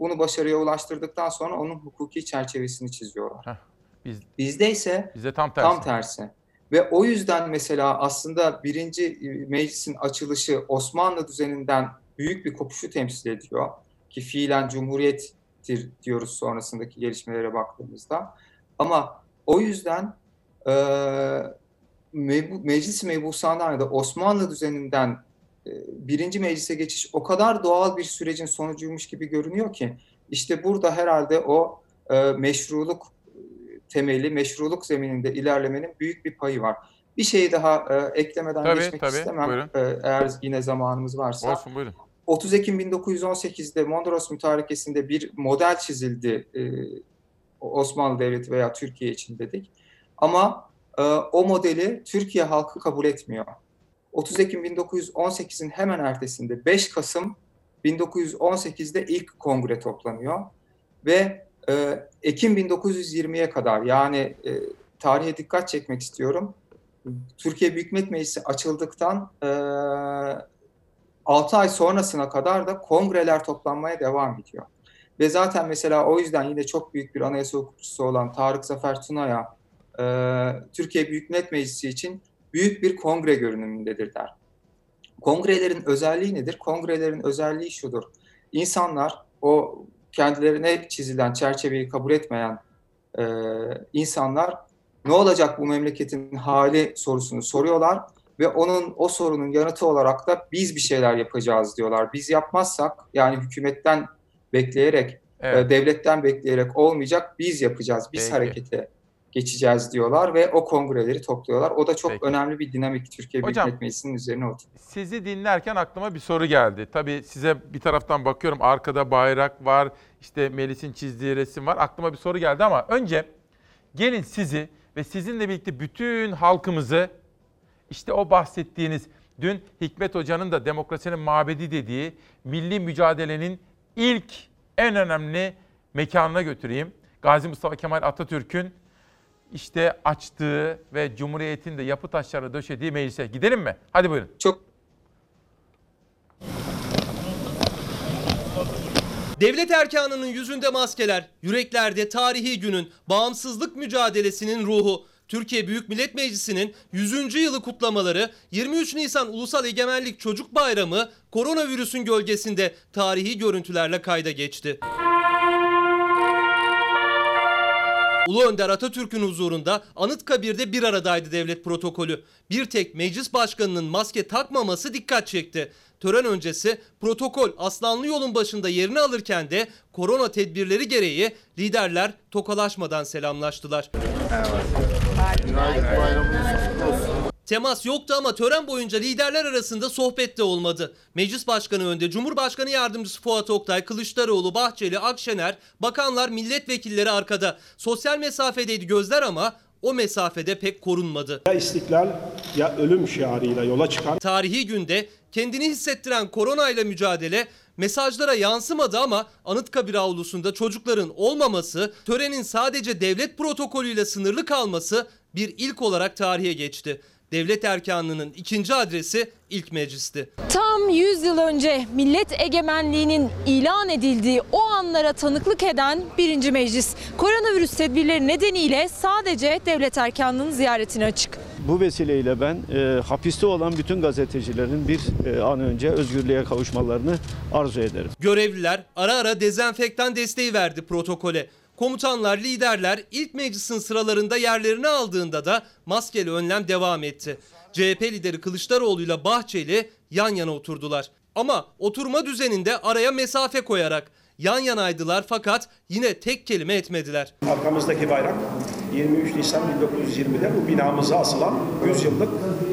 Bunu başarıya ulaştırdıktan sonra onun hukuki çerçevesini çiziyorlar. Biz, Bizde ise Bizde tam tersi. Tam tersi. Ve o yüzden mesela aslında birinci e, meclisin açılışı Osmanlı düzeninden büyük bir kopuşu temsil ediyor. Ki fiilen cumhuriyettir diyoruz sonrasındaki gelişmelere baktığımızda. Ama o yüzden e, Meclis-i Mebusan'dan ya da Osmanlı düzeninden birinci meclise geçiş o kadar doğal bir sürecin sonucuymuş gibi görünüyor ki işte burada herhalde o e, meşruluk temeli, meşruluk zemininde ilerlemenin büyük bir payı var. Bir şeyi daha e, eklemeden Tabii, geçmek tabii. istemem Buyurun. e, eğer yine zamanımız varsa. Olsun buyurun. 30 Ekim 1918'de Mondros Mütarekesi'nde bir model çizildi e, Osmanlı Devleti veya Türkiye için dedik. Ama e, o modeli Türkiye halkı kabul etmiyor. 30 Ekim 1918'in hemen ertesinde 5 Kasım 1918'de ilk kongre toplanıyor ve e, Ekim 1920'ye kadar yani e, tarihe dikkat çekmek istiyorum. Türkiye Büyük Millet Meclisi açıldıktan e, 6 ay sonrasına kadar da kongreler toplanmaya devam ediyor. Ve zaten mesela o yüzden yine çok büyük bir anayasa hukukçusu olan Tarık Zafer Tuna'ya e, Türkiye Büyük Millet Meclisi için büyük bir kongre görünümündedirler. Kongrelerin özelliği nedir? Kongrelerin özelliği şudur. İnsanlar o kendilerine çizilen çerçeveyi kabul etmeyen e, insanlar ne olacak bu memleketin hali sorusunu soruyorlar ve onun o sorunun yanıtı olarak da biz bir şeyler yapacağız diyorlar. Biz yapmazsak yani hükümetten bekleyerek, Evet. e, devletten bekleyerek olmayacak biz yapacağız, biz Peki. harekete geçeceğiz diyorlar ve o kongreleri topluyorlar. O da çok Peki. önemli bir dinamik Türkiye Büyük Hocam, Millet Meclisi'nin üzerine oturuyor. Sizi dinlerken aklıma bir soru geldi. Tabii size bir taraftan bakıyorum arkada bayrak var, işte Melis'in çizdiği resim var. Aklıma bir soru geldi ama önce gelin sizi ve sizinle birlikte bütün halkımızı işte o bahsettiğiniz dün Hikmet Hoca'nın da demokrasinin mabedi dediği milli mücadelenin ilk en önemli mekanına götüreyim. Gazi Mustafa Kemal Atatürk'ün işte açtığı ve Cumhuriyet'in de yapı taşlarını döşediği meclise gidelim mi? Hadi buyurun. Çok Devlet erkanının yüzünde maskeler, yüreklerde tarihi günün, bağımsızlık mücadelesinin ruhu. Türkiye Büyük Millet Meclisi'nin 100. yılı kutlamaları 23 Nisan Ulusal Egemenlik Çocuk Bayramı koronavirüsün gölgesinde tarihi görüntülerle kayda geçti. Ulu Önder Atatürk'ün huzurunda Anıtkabir'de bir aradaydı devlet protokolü. Bir tek meclis başkanının maske takmaması dikkat çekti. Tören öncesi protokol Aslanlı yolun başında yerini alırken de korona tedbirleri gereği liderler tokalaşmadan selamlaştılar. Temas yoktu ama tören boyunca liderler arasında sohbet de olmadı. Meclis Başkanı önde Cumhurbaşkanı Yardımcısı Fuat Oktay, Kılıçdaroğlu, Bahçeli, Akşener, bakanlar, milletvekilleri arkada. Sosyal mesafedeydi gözler ama o mesafede pek korunmadı. Ya istiklal ya ölüm şiarıyla yola çıkan Tarihi günde kendini hissettiren koronayla mücadele mesajlara yansımadı ama Anıtkabir avlusunda çocukların olmaması, törenin sadece devlet protokolüyle sınırlı kalması bir ilk olarak tarihe geçti. Devlet erkanlığının ikinci adresi ilk meclisti. Tam 100 yıl önce millet egemenliğinin ilan edildiği o anlara tanıklık eden birinci meclis. Koronavirüs tedbirleri nedeniyle sadece devlet erkanlığının ziyaretine açık. Bu vesileyle ben e, hapiste olan bütün gazetecilerin bir e, an önce özgürlüğe kavuşmalarını arzu ederim. Görevliler ara ara dezenfektan desteği verdi protokole. Komutanlar, liderler ilk meclisin sıralarında yerlerini aldığında da maskeli önlem devam etti. CHP lideri Kılıçdaroğlu ile Bahçeli yan yana oturdular. Ama oturma düzeninde araya mesafe koyarak yan yanaydılar fakat yine tek kelime etmediler. arkamızdaki bayrak 23 Nisan 1920'de bu binamıza asılan 100 yıllık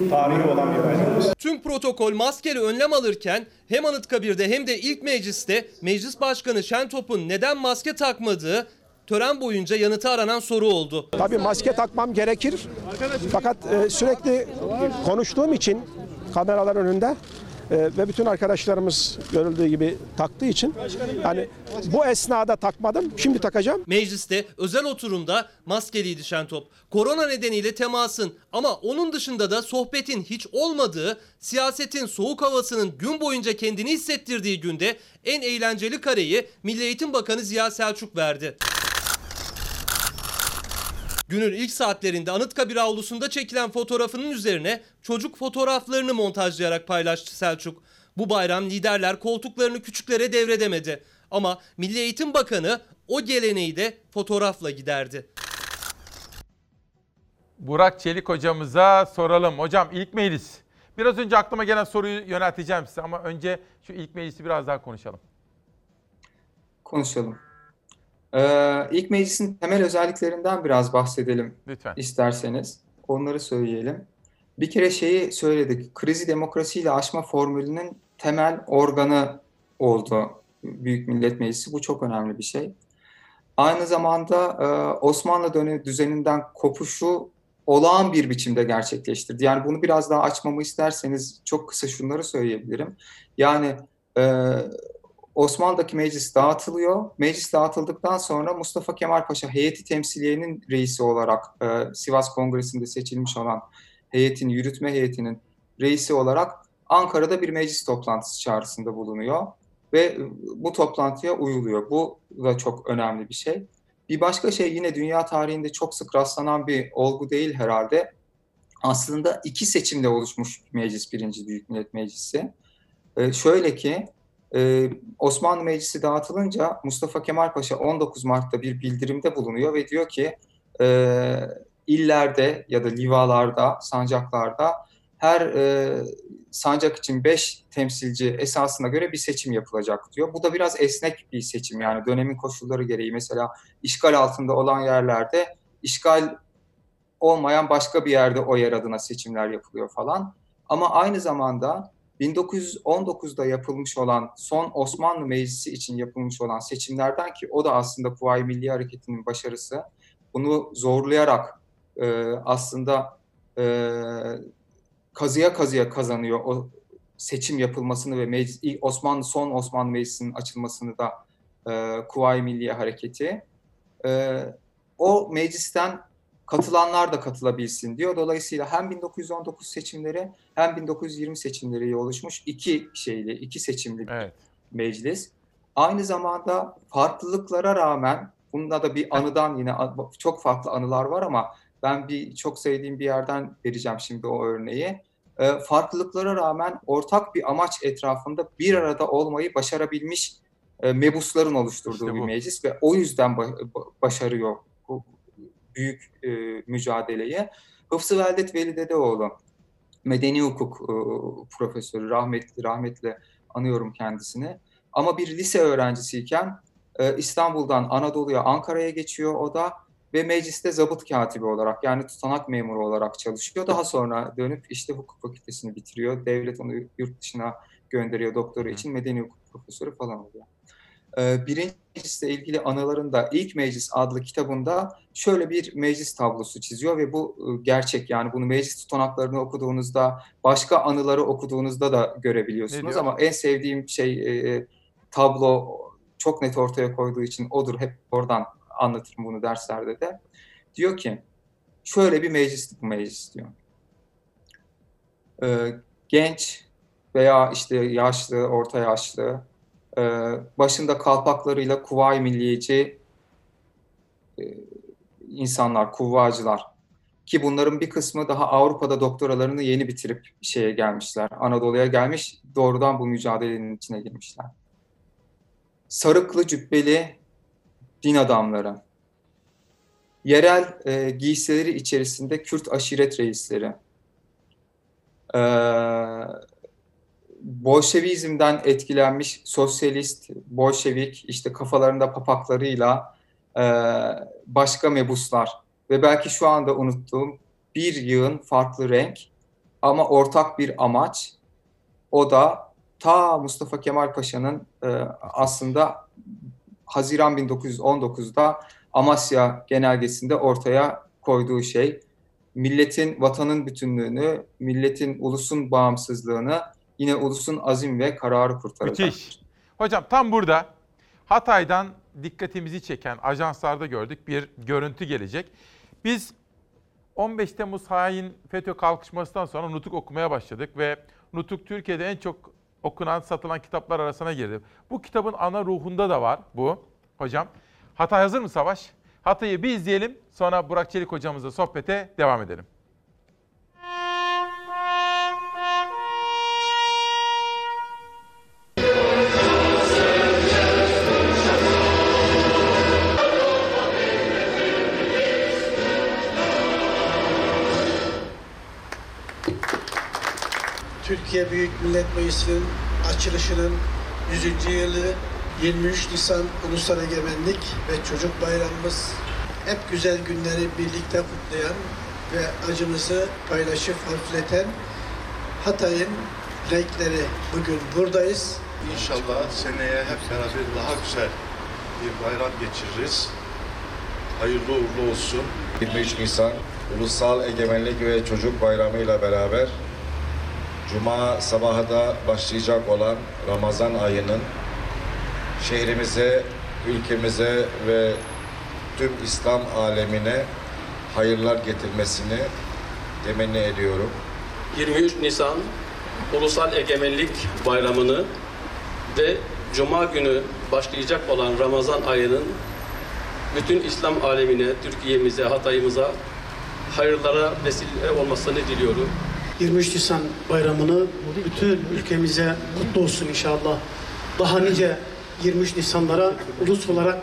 tarihi olan bir bayramımız. Tüm protokol maskeli önlem alırken hem Anıtkabir'de hem de ilk mecliste Meclis Başkanı Şentop'un neden maske takmadığı tören boyunca yanıtı aranan soru oldu. Tabii maske takmam gerekir. Fakat e, sürekli konuştuğum için kameralar önünde e, ve bütün arkadaşlarımız görüldüğü gibi taktığı için yani bu esnada takmadım. Şimdi takacağım. Mecliste özel oturumda maskeliydi Şentop. Korona nedeniyle temasın ama onun dışında da sohbetin hiç olmadığı, siyasetin soğuk havasının gün boyunca kendini hissettirdiği günde en eğlenceli kareyi Milli Eğitim Bakanı Ziya Selçuk verdi. Günün ilk saatlerinde Anıtkabir avlusunda çekilen fotoğrafının üzerine çocuk fotoğraflarını montajlayarak paylaştı Selçuk. Bu bayram liderler koltuklarını küçüklere devredemedi. Ama Milli Eğitim Bakanı o geleneği de fotoğrafla giderdi. Burak Çelik hocamıza soralım. Hocam ilk meclis. Biraz önce aklıma gelen soruyu yönelteceğim size ama önce şu ilk meclisi biraz daha konuşalım. Konuşalım. Ee, ilk meclisin temel özelliklerinden biraz bahsedelim Lütfen. isterseniz. Onları söyleyelim. Bir kere şeyi söyledik. Krizi demokrasiyle aşma formülünün temel organı oldu Büyük Millet Meclisi. Bu çok önemli bir şey. Aynı zamanda e, Osmanlı dönemi düzeninden kopuşu olağan bir biçimde gerçekleştirdi. Yani bunu biraz daha açmamı isterseniz çok kısa şunları söyleyebilirim. Yani e, Osmanlı'daki meclis dağıtılıyor. Meclis dağıtıldıktan sonra Mustafa Kemal Paşa heyeti temsiliyenin reisi olarak e, Sivas Kongresi'nde seçilmiş olan heyetin, yürütme heyetinin reisi olarak Ankara'da bir meclis toplantısı çağrısında bulunuyor ve e, bu toplantıya uyuluyor. Bu da çok önemli bir şey. Bir başka şey yine dünya tarihinde çok sık rastlanan bir olgu değil herhalde. Aslında iki seçimde oluşmuş meclis, birinci Büyük Millet Meclisi. Ee, şöyle ki, e, Osmanlı Meclisi dağıtılınca Mustafa Kemal Paşa 19 Mart'ta bir bildirimde bulunuyor ve diyor ki e, illerde ya da livalarda, sancaklarda her e, sancak için 5 temsilci esasına göre bir seçim yapılacak diyor. Bu da biraz esnek bir seçim yani dönemin koşulları gereği mesela işgal altında olan yerlerde işgal olmayan başka bir yerde o yer adına seçimler yapılıyor falan. Ama aynı zamanda 1919'da yapılmış olan son Osmanlı Meclisi için yapılmış olan seçimlerden ki o da aslında Kuvayi Milli Hareketi'nin başarısı. Bunu zorlayarak e, aslında e, kazıya kazıya kazanıyor o seçim yapılmasını ve meclis, Osmanlı son Osmanlı Meclisi'nin açılmasını da e, Kuvayi Milliye Hareketi. E, o meclisten katılanlar da katılabilsin diyor. Dolayısıyla hem 1919 seçimleri hem 1920 seçimleri oluşmuş iki şeyli, iki seçimli bir Evet. meclis. Aynı zamanda farklılıklara rağmen bunda da bir anıdan yine çok farklı anılar var ama Ben bir çok sevdiğim bir yerden vereceğim şimdi o örneği. E, farklılıklara rağmen ortak bir amaç etrafında bir arada olmayı başarabilmiş e, mebusların oluşturduğu İşte bir meclis ve o yüzden ba- ba- başarıyor büyük e, mücadeleyi. Hıfzı Veldet Veli Dedeoğlu, medeni hukuk e, profesörü, rahmetli, rahmetle anıyorum kendisini. Ama bir lise öğrencisiyken e, İstanbul'dan Anadolu'ya, Ankara'ya geçiyor o da ve mecliste zabıt katibi olarak yani tutanak memuru olarak çalışıyor. Daha sonra dönüp işte hukuk fakültesini bitiriyor. Devlet onu yurt dışına gönderiyor doktora için medeni hukuk profesörü falan oluyor. Ee, Birinci meclisle ilgili anılarında ilk meclis adlı kitabında şöyle bir meclis tablosu çiziyor ve bu e, gerçek yani bunu meclis tutanaklarını okuduğunuzda başka anıları okuduğunuzda da görebiliyorsunuz ama en sevdiğim şey e, tablo çok net ortaya koyduğu için odur hep oradan anlatırım bunu derslerde de. Diyor ki şöyle bir meclis bu meclis diyor. Ee, genç veya işte yaşlı, orta yaşlı, e, başında kalpaklarıyla kuvayi milliyeci e, insanlar, kuvvacılar. Ki bunların bir kısmı daha Avrupa'da doktoralarını yeni bitirip şeye gelmişler. Anadolu'ya gelmiş, doğrudan bu mücadelenin içine girmişler. Sarıklı cübbeli din adamları. Yerel e, giysileri içerisinde Kürt aşiret reisleri. Ee, Bolşevizmden etkilenmiş sosyalist, Bolşevik işte kafalarında papaklarıyla e, başka mebuslar ve belki şu anda unuttuğum bir yığın farklı renk ama ortak bir amaç. O da ta Mustafa Kemal Paşa'nın e, aslında Haziran 1919'da Amasya genelgesinde ortaya koyduğu şey. Milletin, vatanın bütünlüğünü, milletin, ulusun bağımsızlığını yine ulusun azim ve kararı kurtaracak. Müthiş. Hocam tam burada Hatay'dan dikkatimizi çeken ajanslarda gördük bir görüntü gelecek. Biz 15 Temmuz hain FETÖ kalkışmasından sonra Nutuk okumaya başladık ve Nutuk Türkiye'de en çok okunan, satılan kitaplar arasına girdi. Bu kitabın ana ruhunda da var bu hocam. Hatay hazır mı Savaş? Hatay'ı bir izleyelim sonra Burak Çelik hocamızla sohbete devam edelim. Türkiye Büyük Millet Meclisi'nin açılışının 100. yılı 23 Nisan Ulusal Egemenlik ve Çocuk Bayramımız hep güzel günleri birlikte kutlayan ve acımızı paylaşıp hafifleten Hatay'ın renkleri bugün buradayız. İnşallah seneye hep beraber daha güzel bir bayram geçiririz. Hayırlı uğurlu olsun. 23 Nisan Ulusal Egemenlik ve Çocuk Bayramı ile beraber Cuma sabahı da başlayacak olan Ramazan ayının şehrimize, ülkemize ve tüm İslam alemine hayırlar getirmesini temenni ediyorum. 23 Nisan Ulusal Egemenlik Bayramı'nı ve Cuma günü başlayacak olan Ramazan ayının bütün İslam alemine, Türkiye'mize, Hatay'ımıza hayırlara vesile olmasını diliyorum. 23 Nisan bayramını bütün ülkemize kutlu olsun inşallah. Daha nice 23 Nisanlara ulus olarak,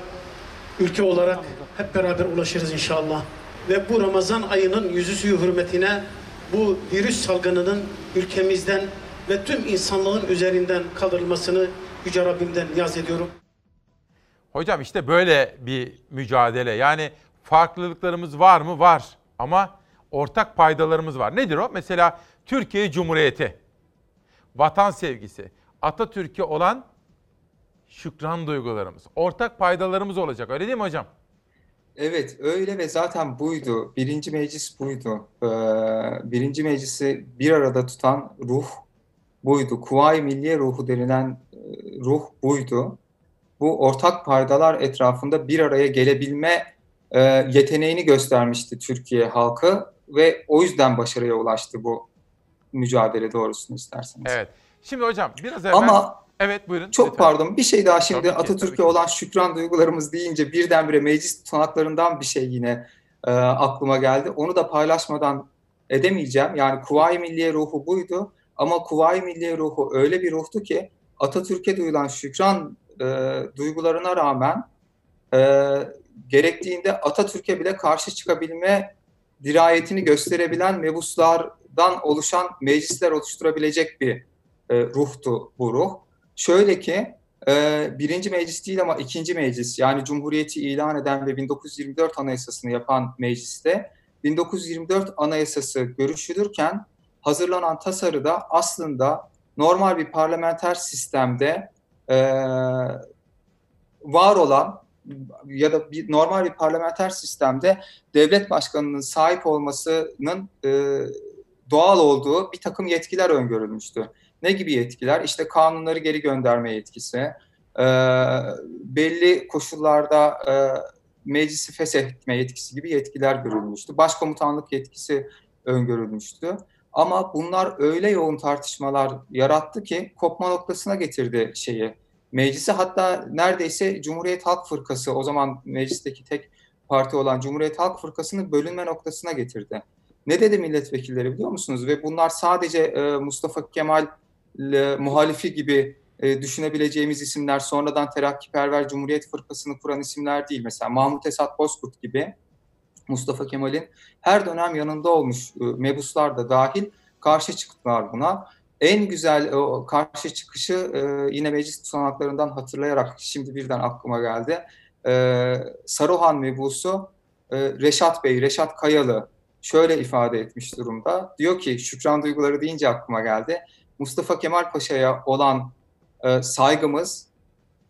ülke olarak hep beraber ulaşırız inşallah. Ve bu Ramazan ayının yüzüsü hürmetine bu virüs salgınının ülkemizden ve tüm insanlığın üzerinden kaldırılmasını Yüce Rabbimden niyaz ediyorum. Hocam işte böyle bir mücadele. Yani farklılıklarımız var mı? Var. Ama ortak paydalarımız var. Nedir o? Mesela Türkiye Cumhuriyeti, vatan sevgisi, Atatürk'e olan şükran duygularımız, ortak paydalarımız olacak. Öyle değil mi hocam? Evet öyle ve zaten buydu. Birinci meclis buydu. Ee, birinci meclisi bir arada tutan ruh buydu. Kuvayi Milliye ruhu denilen e, ruh buydu. Bu ortak paydalar etrafında bir araya gelebilme e, yeteneğini göstermişti Türkiye halkı ve o yüzden başarıya ulaştı bu mücadele doğrusunu isterseniz. Evet. Şimdi hocam biraz evvel... Ama Evet buyurun. çok lütfen. pardon bir şey daha şimdi Atatürk'e olan şükran duygularımız deyince birdenbire meclis tutanaklarından bir şey yine e, aklıma geldi. Onu da paylaşmadan edemeyeceğim. Yani Kuvayi Milliye ruhu buydu. Ama Kuvayi Milliye ruhu öyle bir ruhtu ki Atatürk'e duyulan şükran e, duygularına rağmen e, gerektiğinde Atatürk'e bile karşı çıkabilme dirayetini gösterebilen mebuslardan oluşan meclisler oluşturabilecek bir e, ruhtu bu ruh. Şöyle ki e, birinci meclis değil ama ikinci meclis yani Cumhuriyeti ilan eden ve 1924 Anayasası'nı yapan mecliste 1924 Anayasası görüşülürken hazırlanan tasarıda aslında normal bir parlamenter sistemde e, var olan ya da bir normal bir parlamenter sistemde devlet başkanının sahip olmasının e, doğal olduğu bir takım yetkiler öngörülmüştü. Ne gibi yetkiler? İşte kanunları geri gönderme yetkisi, e, belli koşullarda e, meclisi feshetme yetkisi gibi yetkiler görülmüştü. Başkomutanlık yetkisi öngörülmüştü. Ama bunlar öyle yoğun tartışmalar yarattı ki kopma noktasına getirdi şeyi. Meclisi hatta neredeyse Cumhuriyet Halk Fırkası o zaman meclisteki tek parti olan Cumhuriyet Halk Fırkası'nı bölünme noktasına getirdi. Ne dedi milletvekilleri biliyor musunuz? Ve bunlar sadece e, Mustafa Kemal e, muhalifi gibi e, düşünebileceğimiz isimler sonradan terakkiperver Cumhuriyet Fırkası'nı kuran isimler değil. Mesela Mahmut Esat Bozkurt gibi Mustafa Kemal'in her dönem yanında olmuş e, mebuslar da dahil karşı çıktılar buna. En güzel o karşı çıkışı e, yine meclis tutanaklarından hatırlayarak şimdi birden aklıma geldi. E, Saruhan mebusu e, Reşat Bey, Reşat Kayalı şöyle ifade etmiş durumda. Diyor ki şükran duyguları deyince aklıma geldi. Mustafa Kemal Paşa'ya olan e, saygımız,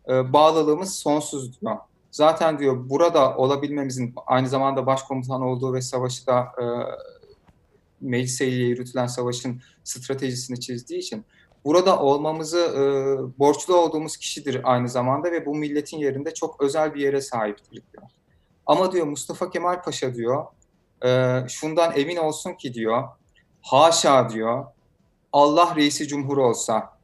e, bağlılığımız sonsuz diyor. Zaten diyor burada olabilmemizin aynı zamanda başkomutan olduğu ve savaşı da e, meclise ile yürütülen savaşın stratejisini çizdiği için burada olmamızı e, borçlu olduğumuz kişidir aynı zamanda ve bu milletin yerinde çok özel bir yere sahiptir diyor. Ama diyor Mustafa Kemal Paşa diyor e, şundan emin olsun ki diyor haşa diyor Allah reisi cumhur olsa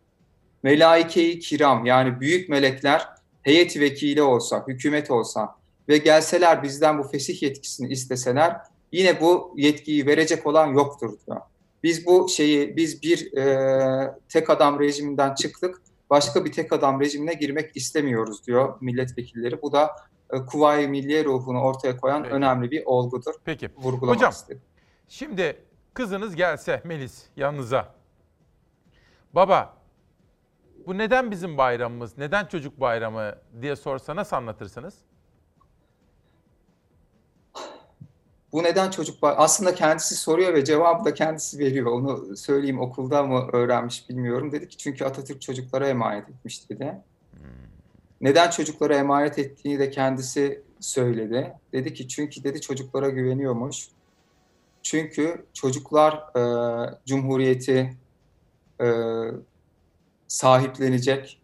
melaike-i kiram yani büyük melekler heyeti vekili olsa, hükümet olsa ve gelseler bizden bu fesih yetkisini isteseler yine bu yetkiyi verecek olan yoktur diyor. Biz bu şeyi, biz bir e, tek adam rejiminden çıktık, başka bir tek adam rejimine girmek istemiyoruz diyor milletvekilleri. Bu da e, Kuvayi Milliye ruhunu ortaya koyan Peki. önemli bir olgudur. Peki. Vurgulamak Hocam, istedim. Şimdi kızınız gelse Melis yanınıza. Baba bu neden bizim bayramımız, neden çocuk bayramı diye sorsa nasıl anlatırsınız? Bu neden çocuk aslında kendisi soruyor ve cevabı da kendisi veriyor. Onu söyleyeyim okulda mı öğrenmiş bilmiyorum. Dedi ki çünkü Atatürk çocuklara emanet etmiş dedi. Neden çocuklara emanet ettiğini de kendisi söyledi. Dedi ki çünkü dedi çocuklara güveniyormuş. Çünkü çocuklar e, cumhuriyeti e, sahiplenecek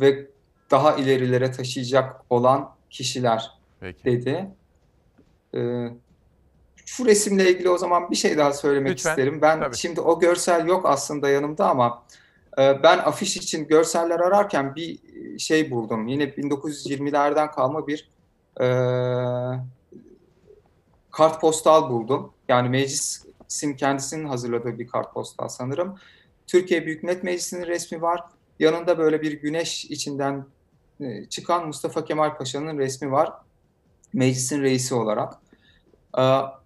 ve daha ilerilere taşıyacak olan kişiler dedi. Ee, şu resimle ilgili o zaman bir şey daha söylemek Lütfen, isterim. Ben tabii. şimdi o görsel yok aslında yanımda ama e, ben afiş için görseller ararken bir şey buldum. Yine 1920'lerden kalma bir e, kartpostal buldum. Yani meclisin kendisinin hazırladığı bir kartpostal sanırım. Türkiye Büyük Millet Meclisi'nin resmi var. Yanında böyle bir güneş içinden e, çıkan Mustafa Kemal Paşa'nın resmi var. Meclisin reisi olarak. E,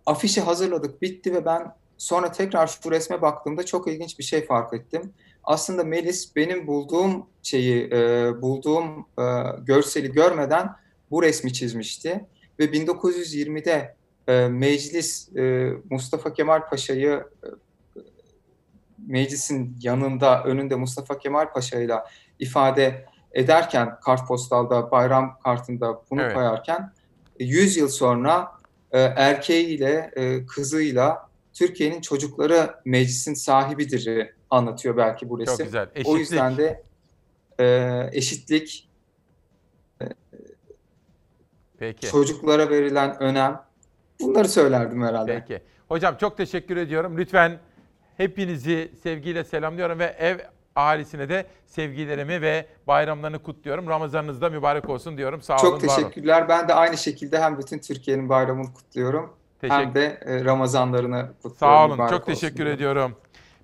afişi hazırladık, bitti ve ben sonra tekrar şu resme baktığımda çok ilginç bir şey fark ettim. Aslında Melis benim bulduğum şeyi, e, bulduğum e, görseli görmeden bu resmi çizmişti. Ve 1920'de e, meclis e, Mustafa Kemal Paşa'yı e, meclisin yanında, önünde Mustafa Kemal Paşa'yla ifade ederken kartpostalda, bayram kartında bunu Evet. koyarken 100 yıl sonra e, erkeğiyle, e, kızıyla Türkiye'nin çocukları meclisin sahibidir anlatıyor belki bu resim. güzel. O Eşitlik. yüzden de e, eşitlik, Peki. çocuklara verilen önem bunları söylerdim herhalde. Peki. Hocam çok teşekkür ediyorum. Lütfen hepinizi sevgiyle selamlıyorum ve ev Ahalisine de sevgilerimi ve bayramlarını kutluyorum. Ramazanınız da mübarek olsun diyorum. Sağ olun, Çok var olun. teşekkürler. Ben de aynı şekilde hem bütün Türkiye'nin bayramını kutluyorum. Teşekkür- Hem de e, Ramazanlarını kutluyorum. Sağ olun. Mübarek Çok olsun teşekkür diyorum. ediyorum.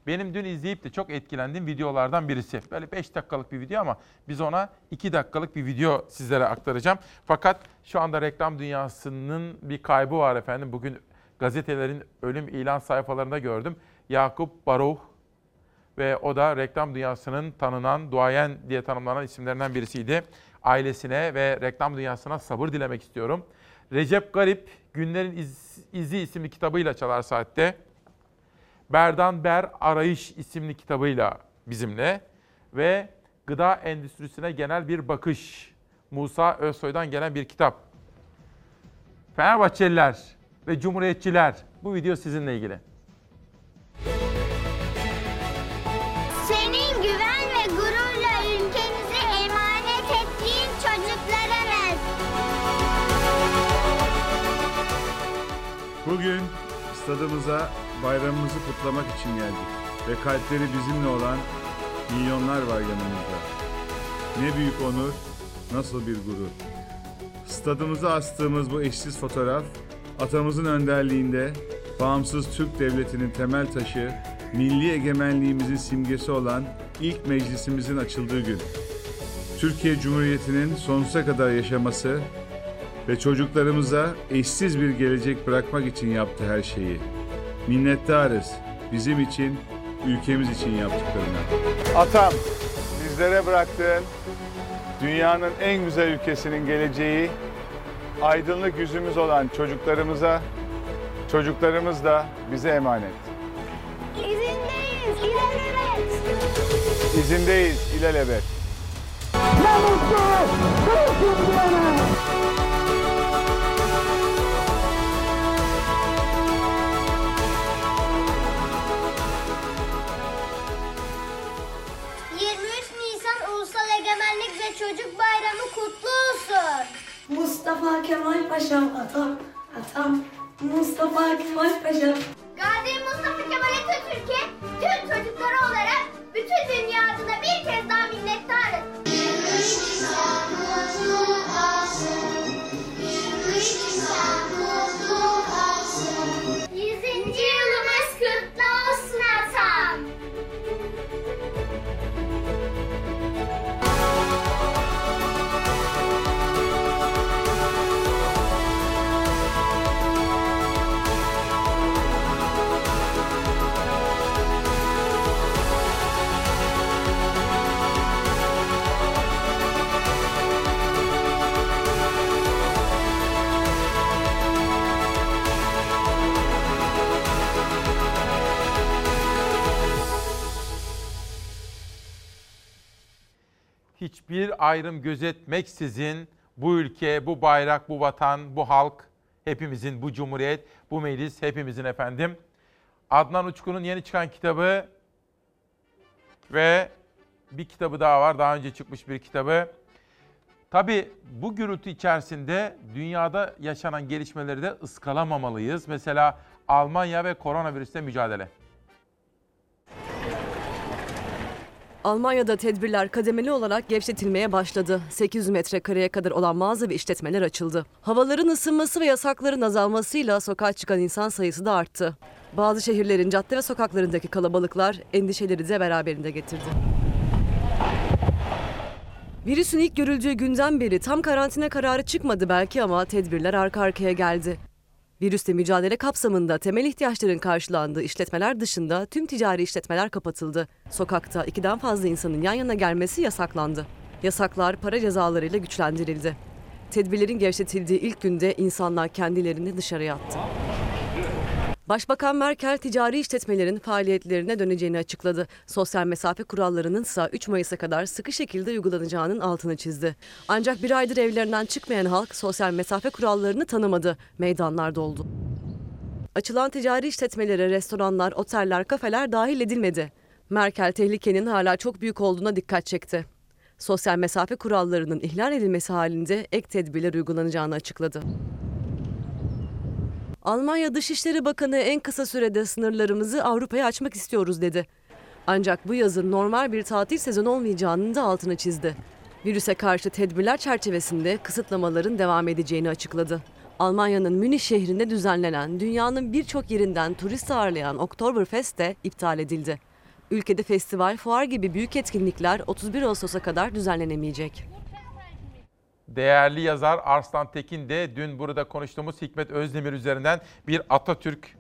Benim dün izleyip de çok etkilendiğim videolardan birisi. Böyle 5 dakikalık bir video ama biz ona 2 dakikalık bir video sizlere aktaracağım. Fakat şu anda reklam dünyasının bir kaybı var efendim. Bugün gazetelerin ölüm ilan sayfalarında gördüm. Yakup Baruch ve o da reklam dünyasının tanınan, duayen diye tanımlanan isimlerinden birisiydi. Ailesine ve reklam dünyasına sabır dilemek istiyorum. Recep Garip, Günlerin İz- İzi isimli kitabıyla Çalar Saat'te. Berdan Ber Arayış isimli kitabıyla bizimle ve gıda endüstrisine genel bir bakış. Musa Özsoy'dan gelen bir kitap. Fenerbahçeliler ve Cumhuriyetçiler bu video sizinle ilgili. Bugün stadımıza bayramımızı kutlamak için geldik ve kalpleri bizimle olan milyonlar var yanımızda. Ne büyük onur, nasıl bir gurur. Stadımıza astığımız bu eşsiz fotoğraf, atamızın önderliğinde bağımsız Türk Devleti'nin temel taşı, milli egemenliğimizin simgesi olan ilk meclisimizin açıldığı gün. Türkiye Cumhuriyeti'nin sonsuza kadar yaşaması ve çocuklarımıza eşsiz bir gelecek bırakmak için yaptı her şeyi. Minnettarız bizim için, ülkemiz için yaptıklarına. Atam, bizlere bıraktığın dünyanın en güzel ülkesinin geleceği, aydınlık yüzümüz olan çocuklarımıza, çocuklarımız da bize emanet. İzindeyiz, ilelebet. İzindeyiz ilelebet. Ne mutlu, diyene. که وای پشم اتا اتا مصطفی که وای hiçbir ayrım gözetmeksizin bu ülke, bu bayrak, bu vatan, bu halk, hepimizin, bu cumhuriyet, bu meclis, hepimizin efendim. Adnan Uçkun'un yeni çıkan kitabı ve bir kitabı daha var, daha önce çıkmış bir kitabı. Tabii bu gürültü içerisinde dünyada yaşanan gelişmeleri de ıskalamamalıyız. Mesela Almanya ve koronavirüsle mücadele. Almanya'da tedbirler kademeli olarak gevşetilmeye başladı. 800 metrekareye kadar olan mağaza ve işletmeler açıldı. Havaların ısınması ve yasakların azalmasıyla sokağa çıkan insan sayısı da arttı. Bazı şehirlerin cadde ve sokaklarındaki kalabalıklar endişeleri de beraberinde getirdi. Virüsün ilk görüldüğü günden beri tam karantina kararı çıkmadı belki ama tedbirler arka arkaya geldi. Virüsle mücadele kapsamında temel ihtiyaçların karşılandığı işletmeler dışında tüm ticari işletmeler kapatıldı. Sokakta ikiden fazla insanın yan yana gelmesi yasaklandı. Yasaklar para cezalarıyla güçlendirildi. Tedbirlerin gevşetildiği ilk günde insanlar kendilerini dışarıya attı. Başbakan Merkel ticari işletmelerin faaliyetlerine döneceğini açıkladı. Sosyal mesafe kurallarının ise 3 Mayıs'a kadar sıkı şekilde uygulanacağının altını çizdi. Ancak bir aydır evlerinden çıkmayan halk sosyal mesafe kurallarını tanımadı. Meydanlar doldu. Açılan ticari işletmelere restoranlar, oteller, kafeler dahil edilmedi. Merkel tehlikenin hala çok büyük olduğuna dikkat çekti. Sosyal mesafe kurallarının ihlal edilmesi halinde ek tedbirler uygulanacağını açıkladı. Almanya Dışişleri Bakanı en kısa sürede sınırlarımızı Avrupa'ya açmak istiyoruz dedi. Ancak bu yazın normal bir tatil sezonu olmayacağının da altını çizdi. Virüse karşı tedbirler çerçevesinde kısıtlamaların devam edeceğini açıkladı. Almanya'nın Münih şehrinde düzenlenen dünyanın birçok yerinden turist ağırlayan Oktoberfest de iptal edildi. Ülkede festival, fuar gibi büyük etkinlikler 31 Ağustos'a kadar düzenlenemeyecek. Değerli yazar Arslan Tekin de dün burada konuştuğumuz Hikmet Özdemir üzerinden bir Atatürk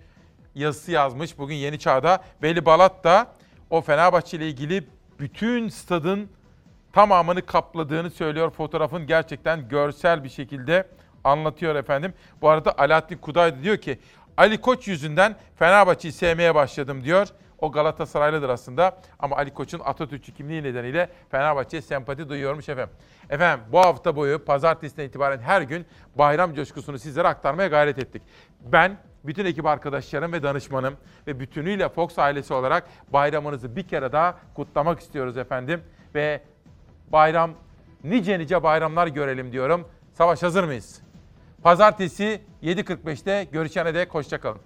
yazısı yazmış. Bugün Yeni Çağ'da Veli Balat da o Fenerbahçe ile ilgili bütün stadın tamamını kapladığını söylüyor. Fotoğrafın gerçekten görsel bir şekilde anlatıyor efendim. Bu arada Alaaddin Kuday da diyor ki Ali Koç yüzünden Fenerbahçe'yi sevmeye başladım diyor. O Galatasaraylıdır aslında ama Ali Koç'un Atatürkçü kimliği nedeniyle Fenerbahçe'ye sempati duyuyormuş efendim. Efendim bu hafta boyu pazartesiden itibaren her gün bayram coşkusunu sizlere aktarmaya gayret ettik. Ben bütün ekip arkadaşlarım ve danışmanım ve bütünüyle Fox ailesi olarak bayramınızı bir kere daha kutlamak istiyoruz efendim. Ve bayram nice nice bayramlar görelim diyorum. Savaş hazır mıyız? Pazartesi 7.45'te görüşene dek hoşçakalın.